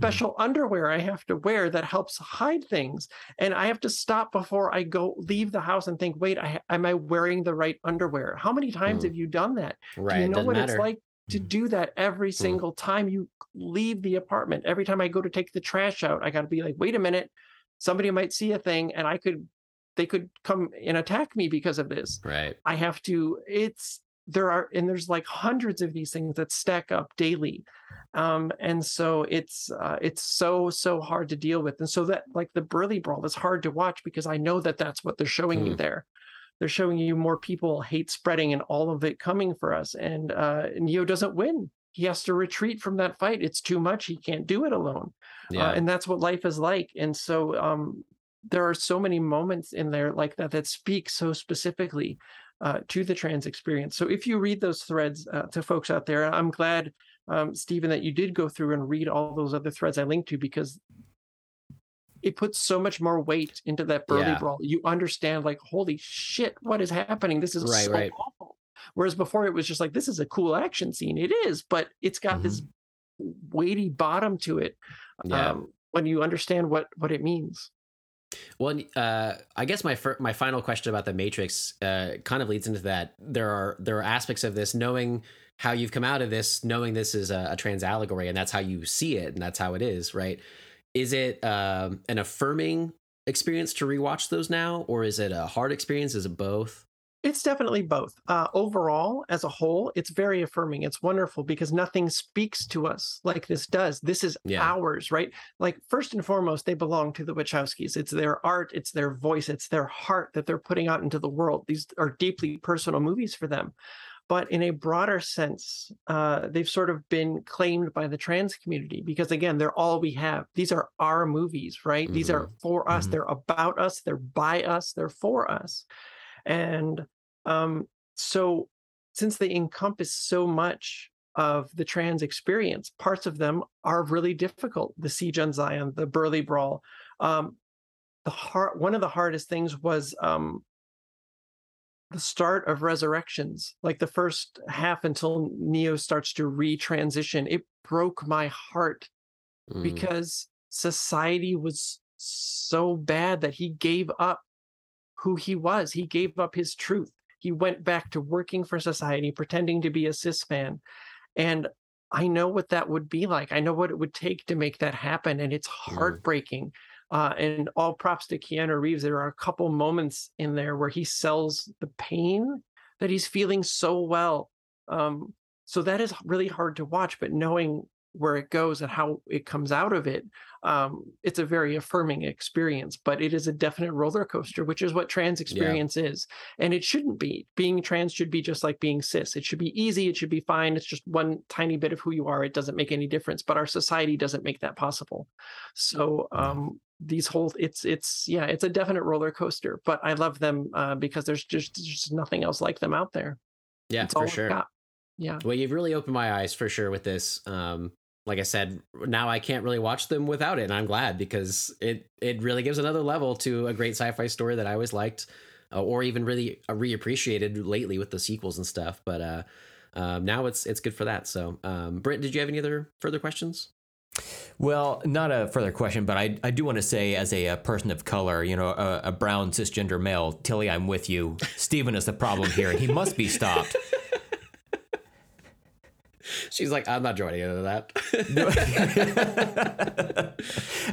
special underwear I have to wear that helps hide things, and I have to stop before I go leave the house and think, wait, I, am I wearing the right underwear? How many times Mm. have you done that? right. Do you know what matter. it's like to do that every single time you leave the apartment? Every time I go to take the trash out, I got to be like, wait a minute, somebody might see a thing, and I could, they could come and attack me because of this. Right. I have to, it's, there are, and there's like hundreds of these things that stack up daily. Um, and so it's, uh, it's so, so hard to deal with. And so that, like the Burly Brawl is hard to watch because I know that that's what they're showing you Hmm. there. They're showing you more people hate spreading and all of it coming for us. And uh, Neo doesn't win. He has to retreat from that fight. It's too much. He can't do it alone. Yeah. Uh, and that's what life is like. And so um, there are so many moments in there like that that speak so specifically uh, to the trans experience. So if you read those threads uh, to folks out there, I'm glad, um, Steven, that you did go through and read all those other threads I linked to because it puts so much more weight into that burly Yeah. brawl. You understand, like, holy shit, what is happening? This is Right, so right. awful. Whereas before it was just like, this is a cool action scene. It is, but it's got this weighty bottom to it. Mm-hmm. Yeah. Um, when you understand what what it means. Well, uh, I guess my fir- my final question about the Matrix uh, kind of leads into that. There are there are aspects of this knowing how you've come out of this, knowing this is a, a trans allegory, and that's how you see it, and that's how it is, right? Is it um, an affirming experience to rewatch those now, or is it a hard experience? Is it both? It's definitely both. Uh, overall, as a whole, it's very affirming. It's wonderful because nothing speaks to us like this does. This is Yeah. ours, right? Like, first and foremost, they belong to the Wachowskis. It's their art, it's their voice, it's their heart that they're putting out into the world. These are deeply personal movies for them. But in a broader sense, uh, they've sort of been claimed by the trans community because, again, they're all we have. These are our movies, right? These are for us. Mhm. They're about us. They're by us. They're for us. And um, so, since they encompass so much of the trans experience, parts of them are really difficult. The Siege on Zion, the Burly Brawl. Um, the hard, one of the hardest things was um, the start of Resurrections, like the first half until Neo starts to retransition. It broke my heart Mm. because society was so bad that he gave up who he was. He gave up his truth. He went back to working for society, pretending to be a cis man. And I know what that would be like. I know what it would take to make that happen. And it's heartbreaking. Uh, and all props to Keanu Reeves. There are a couple moments in there where he sells the pain that he's feeling so well. Um, so that is really hard to watch, but knowing where it goes and how it comes out of it, um, it's a very affirming experience. But it is a definite roller coaster, which is what trans experience is. And it shouldn't be. Being trans should be just like being cis. It should be easy. It should be fine. It's just one tiny bit of who you are. It doesn't make any difference. But our society doesn't make that possible. So um, these whole it's it's yeah it's a definite roller coaster. But I love them uh, because there's just there's just nothing else like them out there. Yeah, It's for sure. Yeah. Well, you've really opened my eyes for sure with this. Um, like I said, now I can't really watch them without it, and I'm glad because it it really gives another level to a great sci-fi story that I always liked, uh, or even really uh, reappreciated lately with the sequels and stuff. But uh, um, now it's it's good for that. So, um, Britt, did you have any other further questions? Well, not a further question, but I, I do want to say, as a, uh person of color, you know, a, a brown cisgender male, Tilly, I'm with you. Steven is the problem here, and he must be stopped. She's like, I'm not joining into that.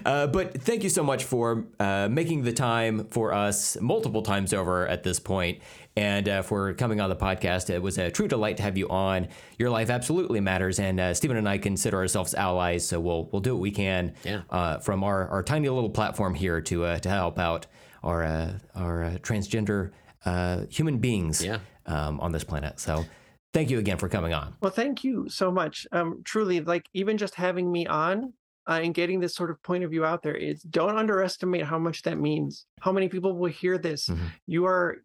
Uh, but thank you so much for uh, making the time for us multiple times over at this point and uh, for coming on the podcast. It was a true delight to have you on. Your life absolutely matters, and uh, Steven and I consider ourselves allies, so we'll we'll do what we can Yeah. uh, from our, our tiny little platform here to uh, to help out our uh, our uh, transgender uh, human beings Yeah. um, on this planet. So thank you again for coming on. Well, thank you so much. Um, truly, like even just having me on uh, and getting this sort of point of view out there is don't underestimate how much that means. How many people will hear this? Mhm. You are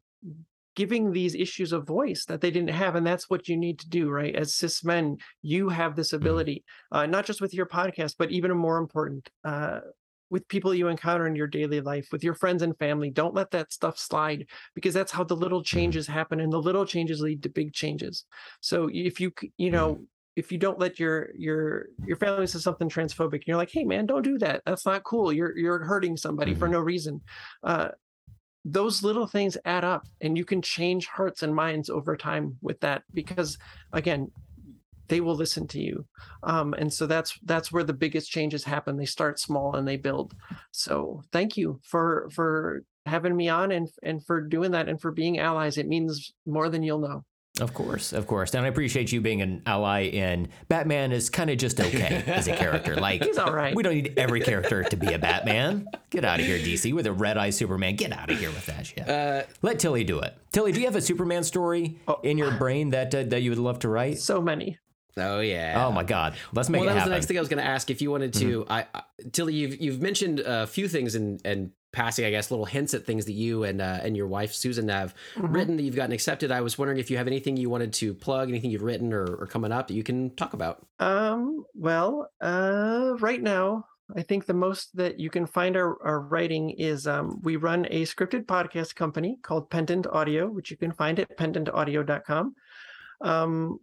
giving these issues a voice that they didn't have, and that's what you need to do, right? As cis men, you have this ability, uh, not just with your podcast, but even more important. Uh, with people you encounter in your daily life, with your friends and family, don't let that stuff slide because that's how the little mm-hmm. changes happen, and the little changes lead to big changes. So if you you mm-hmm. know if you don't let your your your family says something transphobic, and you're like, hey man, don't do that. That's not cool. You're you're hurting somebody for mm-hmm. no reason. Uh, those little things add up, and you can change hearts and minds over time with that because again they will listen to you um, and so that's that's where the biggest changes happen they start small and they build so thank you for for having me on and and for doing that and for being allies it means more than you'll know Of course, of course. And I appreciate you being an ally in Batman is kind of just okay as a character. Like He's all right. We don't need every character to be a Batman. Get out of here, DC, with a red eye Superman. Get out of here with that shit. Uh, Let Tilly do it. Tilly, do you have a Superman story Oh. in your brain that uh, that you would love to write? so many oh yeah. Oh my God, let's make well, it that was the next thing I was going to ask. If you wanted to, I, I Tilly, you've you've mentioned a few things and and passing, I guess, little hints at things that you and uh, and your wife Susan have mm-hmm. written that you've gotten accepted. I was wondering if you have anything you wanted to plug, anything you've written or, or coming up that you can talk about. Um. Well, uh, right now I think the most that you can find our, our writing is um, we run a scripted podcast company called Pendant Audio, which you can find at pendantaudio.com. Um,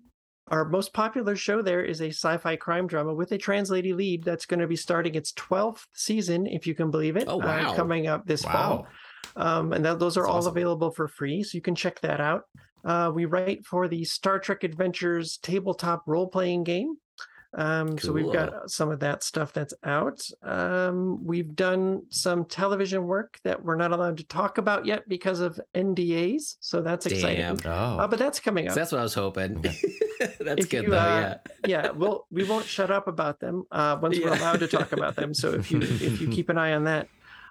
our most popular show there is a sci fi crime drama with a trans lady lead that's going to be starting its 12th season, if you can believe it, oh, wow. uh, coming up this wow. fall. Um, and that, those are that's all awesome. available for free, so you can check that out. Uh, we write for the Star Trek Adventures tabletop role playing game. Um, cool. So we've got some of that stuff that's out. Um, we've done some television work that we're not allowed to talk about yet because of NDAs. So that's Damn. exciting. Oh. Uh, but that's coming up. So that's what I was hoping. that's if good you, though. Uh, yeah. yeah. Well, we won't shut up about them uh, once yeah. we're allowed to talk about them. So if you if you keep an eye on that.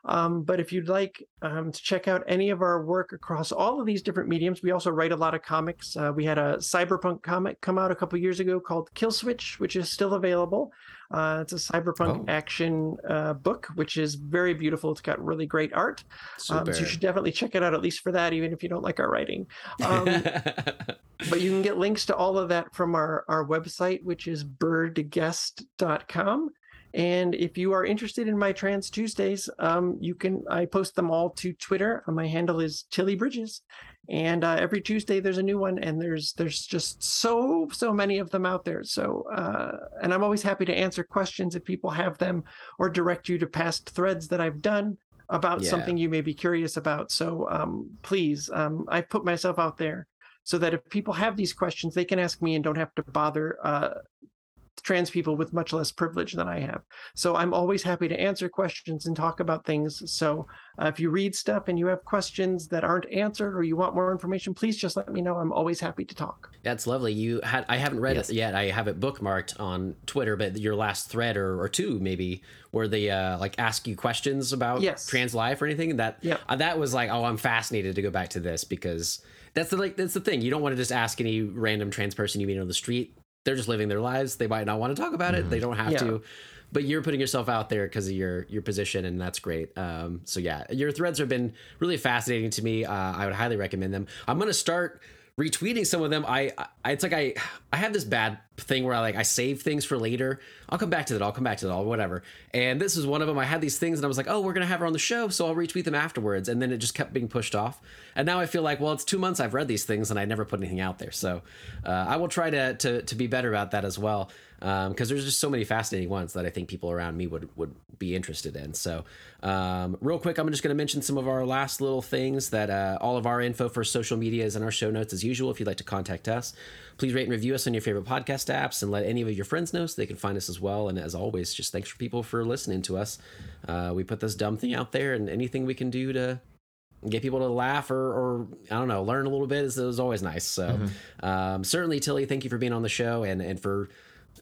Um, but if you'd like um, to check out any of our work across all of these different mediums, we also write a lot of comics. Uh, we had a cyberpunk comic come out a couple years ago called Kill Switch, which is still available. Uh, it's a cyberpunk oh. action uh, book, which is very beautiful. It's got really great art. Um, so you should definitely check it out, at least for that, even if you don't like our writing. Um, but you can get links to all of that from our, our website, which is birdguest.com. And if you are interested in my Trans Tuesdays, um, you can I post them all to Twitter. My handle is Tilly Bridges, and uh, every Tuesday there's a new one, and there's there's just so so many of them out there. So uh, and I'm always happy to answer questions if people have them, or direct you to past threads that I've done about yeah. something you may be curious about. So um, please, um, I've put myself out there so that if people have these questions, they can ask me and don't have to bother uh, trans people with much less privilege than I have. So I'm always happy to answer questions and talk about things. So uh, if you read stuff and you have questions that aren't answered or you want more information, please just let me know. I'm always happy to talk. That's lovely. You had I haven't read yes. it yet. I have it bookmarked on Twitter, but your last thread or, or two maybe where they uh, like ask you questions about yes. trans life or anything. That yeah. Uh, that was like, oh, I'm fascinated to go back to this because that's the like that's the thing. You don't want to just ask any random trans person you meet on the street they're just living their lives. They might not want to talk about mm-hmm. it. They don't have yeah. to, but you're putting yourself out there because of your your position, and that's great. Um, so yeah, your threads have been really fascinating to me. Uh, I would highly recommend them. I'm gonna start retweeting some of them. I, I it's like I I have this bad thing where I like I save things for later. I'll come back to that. I'll come back to that. All whatever. And this is one of them. I had these things and I was like, oh, we're gonna have her on the show, so I'll retweet them afterwards. And then it just kept being pushed off. And now I feel like, well, it's two months I've read these things and I never put anything out there. So uh, I will try to to to be better about that as well because um, there's just so many fascinating ones that I think people around me would would be interested in. So, um, real quick, I'm just to mention some of our last little things that uh, all of our info for social media is in our show notes as usual. If you'd like to contact us, please rate and review us on your favorite podcast apps and let any of your friends know so they can find us as well. And as always, just thanks for people for listening to us. Uh, we put this dumb thing out there, and anything we can do to get people to laugh or, or I don't know, learn a little bit is, is always nice. So, mm-hmm. um, certainly, Tilly, thank you for being on the show and and for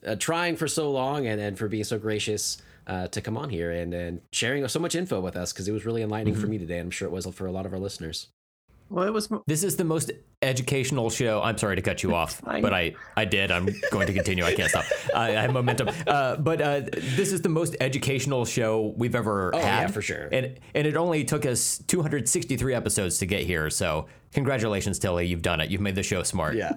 uh, trying for so long and, and for being so gracious uh, to come on here and, and sharing so much info with us because it was really enlightening mm-hmm. for me today. I'm sure it was for a lot of our listeners. Well, it was. This is the most educational show. I'm sorry to cut you off, but I, I did. I'm going to continue. I can't stop. I, I have momentum. Uh, but uh, this is the most educational show we've ever oh, had. Yeah, for sure. And and it only took us 263 episodes to get here. So congratulations, Tilly. You've done it. You've made the show smart. Yeah.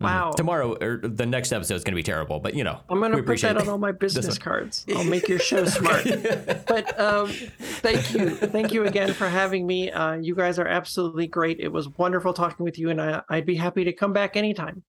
Mm-hmm. Wow. Tomorrow or the next episode is going to be terrible, but you know. I'm going to put that on all my business cards. I'll make your show smart. but um, thank you. Thank you again for having me. Uh, you guys are absolutely great. It was wonderful talking with you, and I, I'd be happy to come back anytime.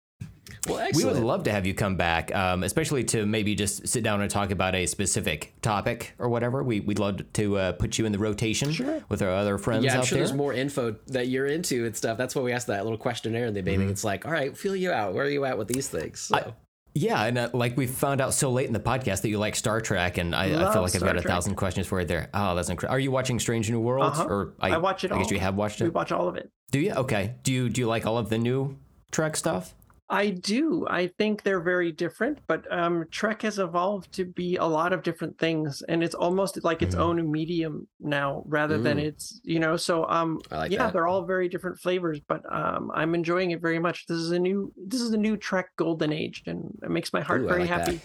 Well, we would love to have you come back, um, especially to maybe just sit down and talk about a specific topic or whatever. We, would love to uh, put you in the rotation sure. with our other friends yeah, I'm out sure there. there's more info that you're into and stuff. That's why we asked that little questionnaire in the beginning. Mm-hmm. It's like, all right, feel you out. Where are you at with these things? So. I, yeah, and uh, like we found out so late in the podcast that you like Star Trek, and I, I feel like Star I've got a thousand questions for you there. Oh, that's incredible. Are you watching Strange New Worlds? Uh-huh. Or I, I, watch it. I all. guess you have watched it. We watch all of it. Do you? Okay. Do you do you like all of the new Trek stuff? I do. I think they're very different, but um, Trek has evolved to be a lot of different things, and it's almost like its mm. own medium now, rather mm. than it's you know. So um, like yeah, that. they're all very different flavors, but um, I'm enjoying it very much. This is a new, this is a new Trek Golden Age, and it makes my heart Ooh, very like happy. That.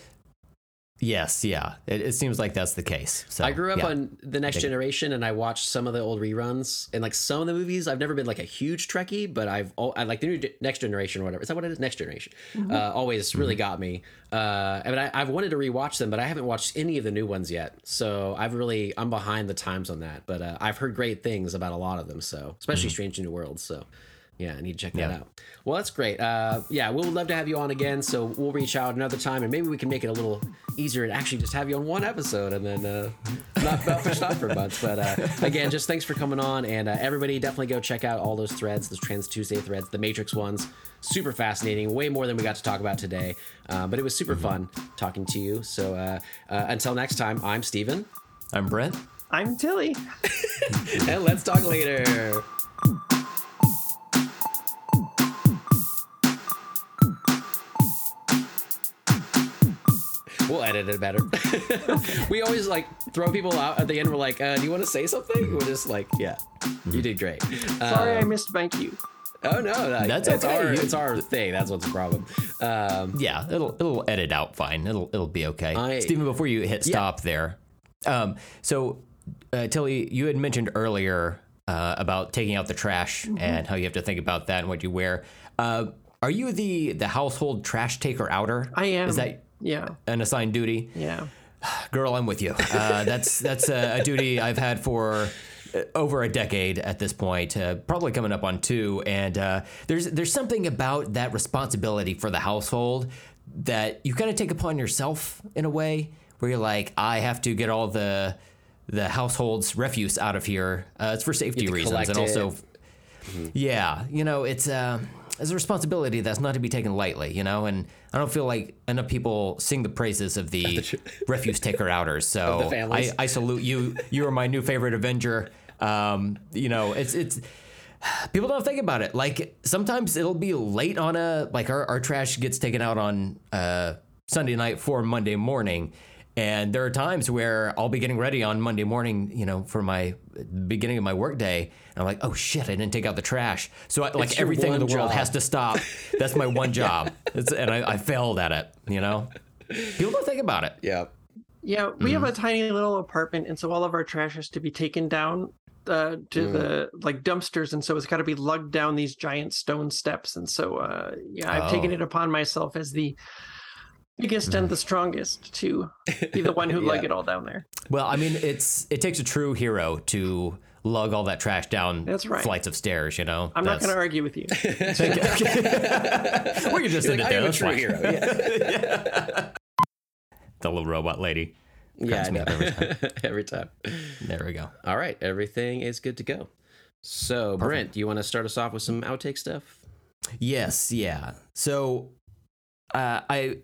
Yes, yeah. It, it seems like that's the case. So I grew up yeah. on the Next Generation, and I watched some of the old reruns. And like some of the movies, I've never been like a huge Trekkie, but I've al- I like the new Next Generation or whatever. Is that what it is? Next Generation. Uh, always really got me. Uh, I mean, I, I've wanted to rewatch them, but I haven't watched any of the new ones yet. So I've really I'm behind the times on that. But uh, I've heard great things about a lot of them. So especially Strange New Worlds. So. Yeah, I need to check that Yeah. out. Well, that's great. Uh, yeah, we would love to have you on again. So we'll reach out another time, and maybe we can make it a little easier and actually just have you on one episode, and then uh, not not push not for months. But uh, again, just thanks for coming on, and uh, everybody definitely go check out all those threads, those Trans Tuesday threads, the Matrix ones. Super fascinating, way more than we got to talk about today. Uh, but it was super fun talking to you. So uh, uh, until next time, I'm Steven, I'm Brent. I'm Tilly. and let's talk later. Edit it better. we always like throw people out at the end. We're like, uh, "Do you want to say something?" We're just like, "Yeah, you did great." Sorry, I Um, missed my cue. oh no, like, That's it's okay. Our, it's our thing. That's what's the problem. Um, Yeah, it'll it'll edit out fine. It'll it'll be okay. I- Steven, before you hit stop there, um, so uh, Tilly, you had mentioned earlier uh, about taking out the trash and how you have to think about that and what you wear. Uh, are you the the household trash taker outer? I am. Is that Yeah. an assigned duty? Yeah. Girl, I'm with you. Uh, that's that's a, a duty I've had for uh, over a decade at this point, uh, probably coming up on two. And uh, there's there's something about that responsibility for the household that you kind of take upon yourself in a way, where you're like, I have to get all the the household's refuse out of here. Uh, it's for safety reasons, and also, it. yeah, you know, it's. Uh, it's a responsibility that's not to be taken lightly, you know, and I don't feel like enough people sing the praises of the refuse taker outers. So. I, I salute you. You are my new favorite Avenger. Um, you know, it's it's people don't think about it. Like sometimes it'll be late on a like our, our trash gets taken out on uh, Sunday night for Monday morning. And there are times where I'll be getting ready on Monday morning, you know, for my beginning of my workday. And I'm like, oh shit, I didn't take out the trash. So I, like everything in the one world job. has to stop. That's my one job. It's, and I, I failed at it, you know? People don't think about it. yeah. Yeah, we have a Mm-hmm. tiny little apartment, and so all of our trash has to be taken down uh, to Mm. the like dumpsters, and so it's got to be lugged down these giant stone steps. And so, uh, yeah, I've taken Oh. it upon myself as the biggest and the strongest to be the one who lug it all down there. Well, I mean, it's it takes a true hero to lug all that trash down That's right. flights of stairs, you know? I'm not going to argue with you. We can just end it I there. am a That's true fine. hero. Yeah, The little robot lady. yeah I me up every time. every time. There we go. All right, everything is good to go. So, Brent, do you want to start us off with some outtake stuff? Yes, yeah. So, uh, I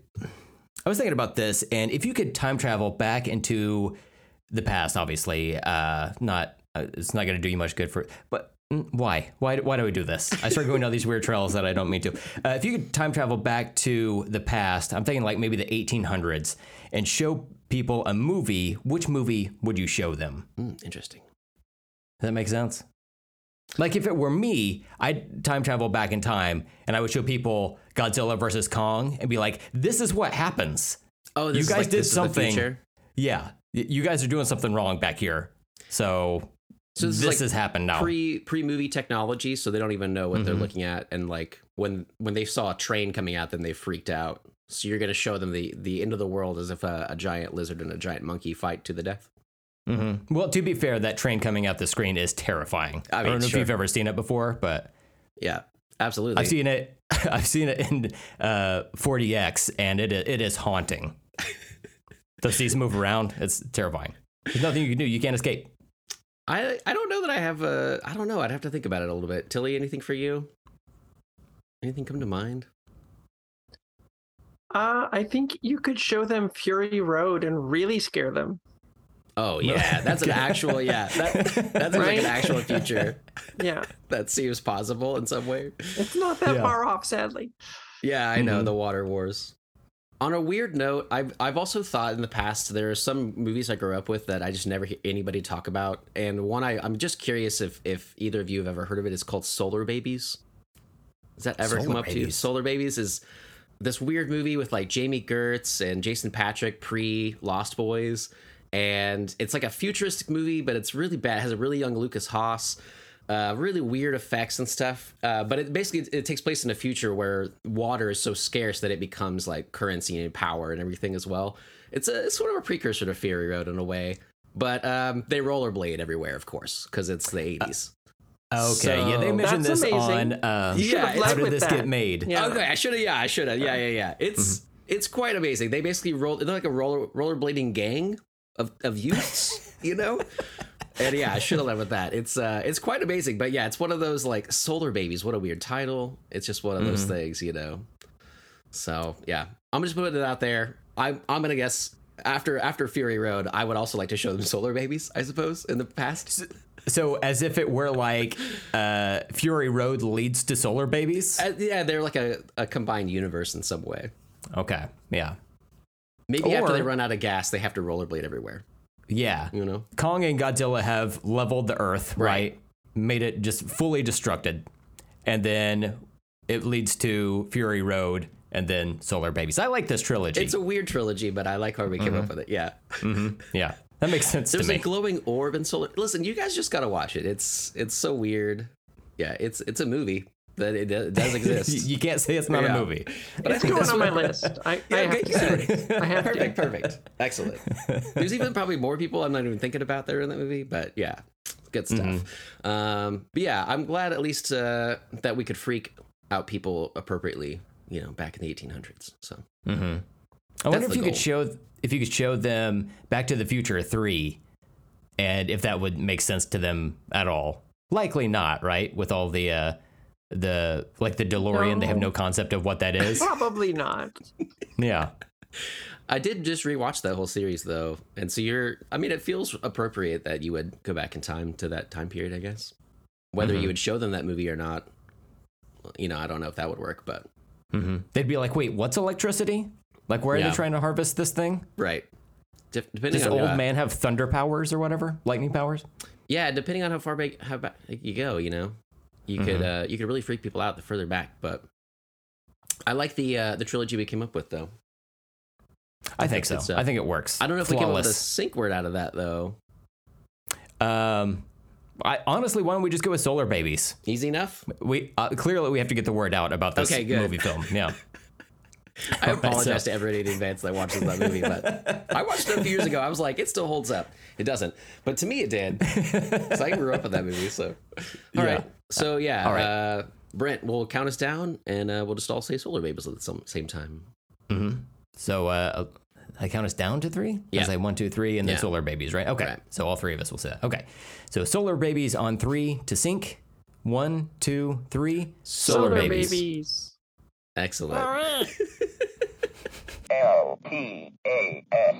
I was thinking about this, and if you could time travel back into the past, obviously, uh, not uh, it's not going to do you much good for. But mm, why? Why? Why do we do this? I start going down these weird trails that I don't mean to. Uh, if you could time travel back to the past, I'm thinking like maybe the 1800s, and show people a movie. Which movie would you show them? Mm, interesting. Does that make sense? Like if it were me, I'd time travel back in time and I would show people Godzilla versus Kong and be like, "This is what happens." Oh, You this is guys like, did this is the something. Yeah, you guys are doing something wrong back here. So, So this, this, is like has happened now. pre pre movie technology, so they don't even know what they're Mhm. looking at. And like when when they saw a train coming at them, they freaked out. So you're gonna show them the the end of the world as if a, a giant lizard and a giant monkey fight to the death. Hmm Well, to be fair, that train coming out the screen is terrifying. I I, don't know sure. if you've ever seen it before, but Yeah, absolutely. I've seen it. I've seen it in uh, 4DX, and it it is haunting. Those seats move around. It's terrifying. There's nothing you can do. You can't escape. I I don't know that I have a I don't know. I'd have to think about it a little bit. Tilly, anything for you? Anything come to mind? Uh, I think you could show them Fury Road and really scare them. Oh yeah, that's an actual yeah. That that seems like an actual future Yeah, that seems possible in some way. it's not that Yeah. far off, sadly. Yeah, I know Mhm. the water wars. On a weird note, I've I've also thought in the past there are some movies I grew up with that I just never hear anybody talk about, and one I I'm just curious if if either of you have ever heard of it. It's called Solar Babies. Does that ever come Solar up to you? Solar Babies is this weird movie with like Jami Gertz and Jason Patric pre Lost Boys, and it's like a futuristic movie, but it's really bad. It has a really young Lukas Haas. Uh, really weird effects and stuff, uh, but it basically it takes place in a future where water is so scarce that it becomes like currency and power and everything as well. It's a it's sort of a precursor to Fury Road in a way, but um, they rollerblade everywhere, of course, because it's the eighties. Okay, yeah, they mentioned this amazing. on. Uh, Yeah, how did this that. get made? Yeah. Okay, I should have. Yeah, I should have. Yeah, yeah, yeah. It's it's quite amazing. They basically roll. They're like a roller rollerblading gang of of youths, you know. And yeah, I should have led with that. It's uh, it's quite amazing. But yeah, it's one of those like solar babies. What a weird title. It's just one of those things, you know. So yeah, I'm just putting it out there. I'm I'm gonna guess after after Fury Road, I would also like to show them solar babies. I suppose in the past. So as if it were like uh, Fury Road leads to Solar Babies. Uh, yeah, they're like a, a combined universe in some way. Okay, yeah, Maybe after they run out of gas, they have to rollerblade everywhere. yeah. You know. Kong and Godzilla have leveled the Earth, right? Made it just fully destructed, and then it leads to Fury Road, and then Solar Babies. I like this trilogy. It's a weird trilogy, but I like how we came up mm-hmm. with it. Yeah. Mm-hmm. yeah, that makes sense There's to a glowing orb in solar. Listen, you guys just gotta watch it. It's it's so weird. Yeah, it's it's a movie that it, it does exist. you can't say it's not Yeah. a movie. but I It's think going on my list. I, I have good, to see it. I have Perfect, to. perfect. Excellent. There's even probably more people I'm not even thinking about there in that movie, but yeah, good stuff. Mm-hmm. Um, but yeah, I'm glad at least uh, that we could freak out people appropriately, you know, back in the 1800s. So I wonder if you goal. could show if you could show them Back to the Future three, and if that would make sense to them at all. Likely not, right? With all the uh, the like the DeLorean, they have No. no concept of what that is. Probably not. yeah. I did just rewatch that whole series though, and so you're. I mean, it feels appropriate that you would go back in time to that time period. I guess whether Mm-hmm. you would show them that movie or not, you know, I don't know if that would work, but mm-hmm. They'd be like, "Wait, what's electricity? Like, where are Yeah. they trying to harvest this thing? right. Dep- depending Does on old uh, man have thunder powers or whatever, lightning powers?" yeah, depending on how far back how back you go, you know, you Mm-hmm. could uh, you could really freak people out the further back. But I like the uh, the trilogy we came up with though. I think so. good stuff. I think it works. I don't know if we came up with a sync word out of that though. Um, I honestly, why don't we just go with Solar Babies? Easy enough. We uh, clearly we have to get the word out about this Okay, movie film. Yeah. I apologize so- to everybody in advance that watches that movie, but I watched it a few years ago. I was like, it still holds up. It doesn't, but to me, it did. Because I grew up with that movie. So, all right. Yeah. So yeah, All right. uh, Brent will count us down, and uh, we'll just all say "Solar Babies" at the same time. So uh, I count us down to three. Yeah. I say one, two, three, and then Yeah. Solar Babies, right? Okay. Right. So all three of us will say that. Okay. So Solar Babies on three to sync. One, two, three. Solar, Solar babies. babies. Excellent. L P A S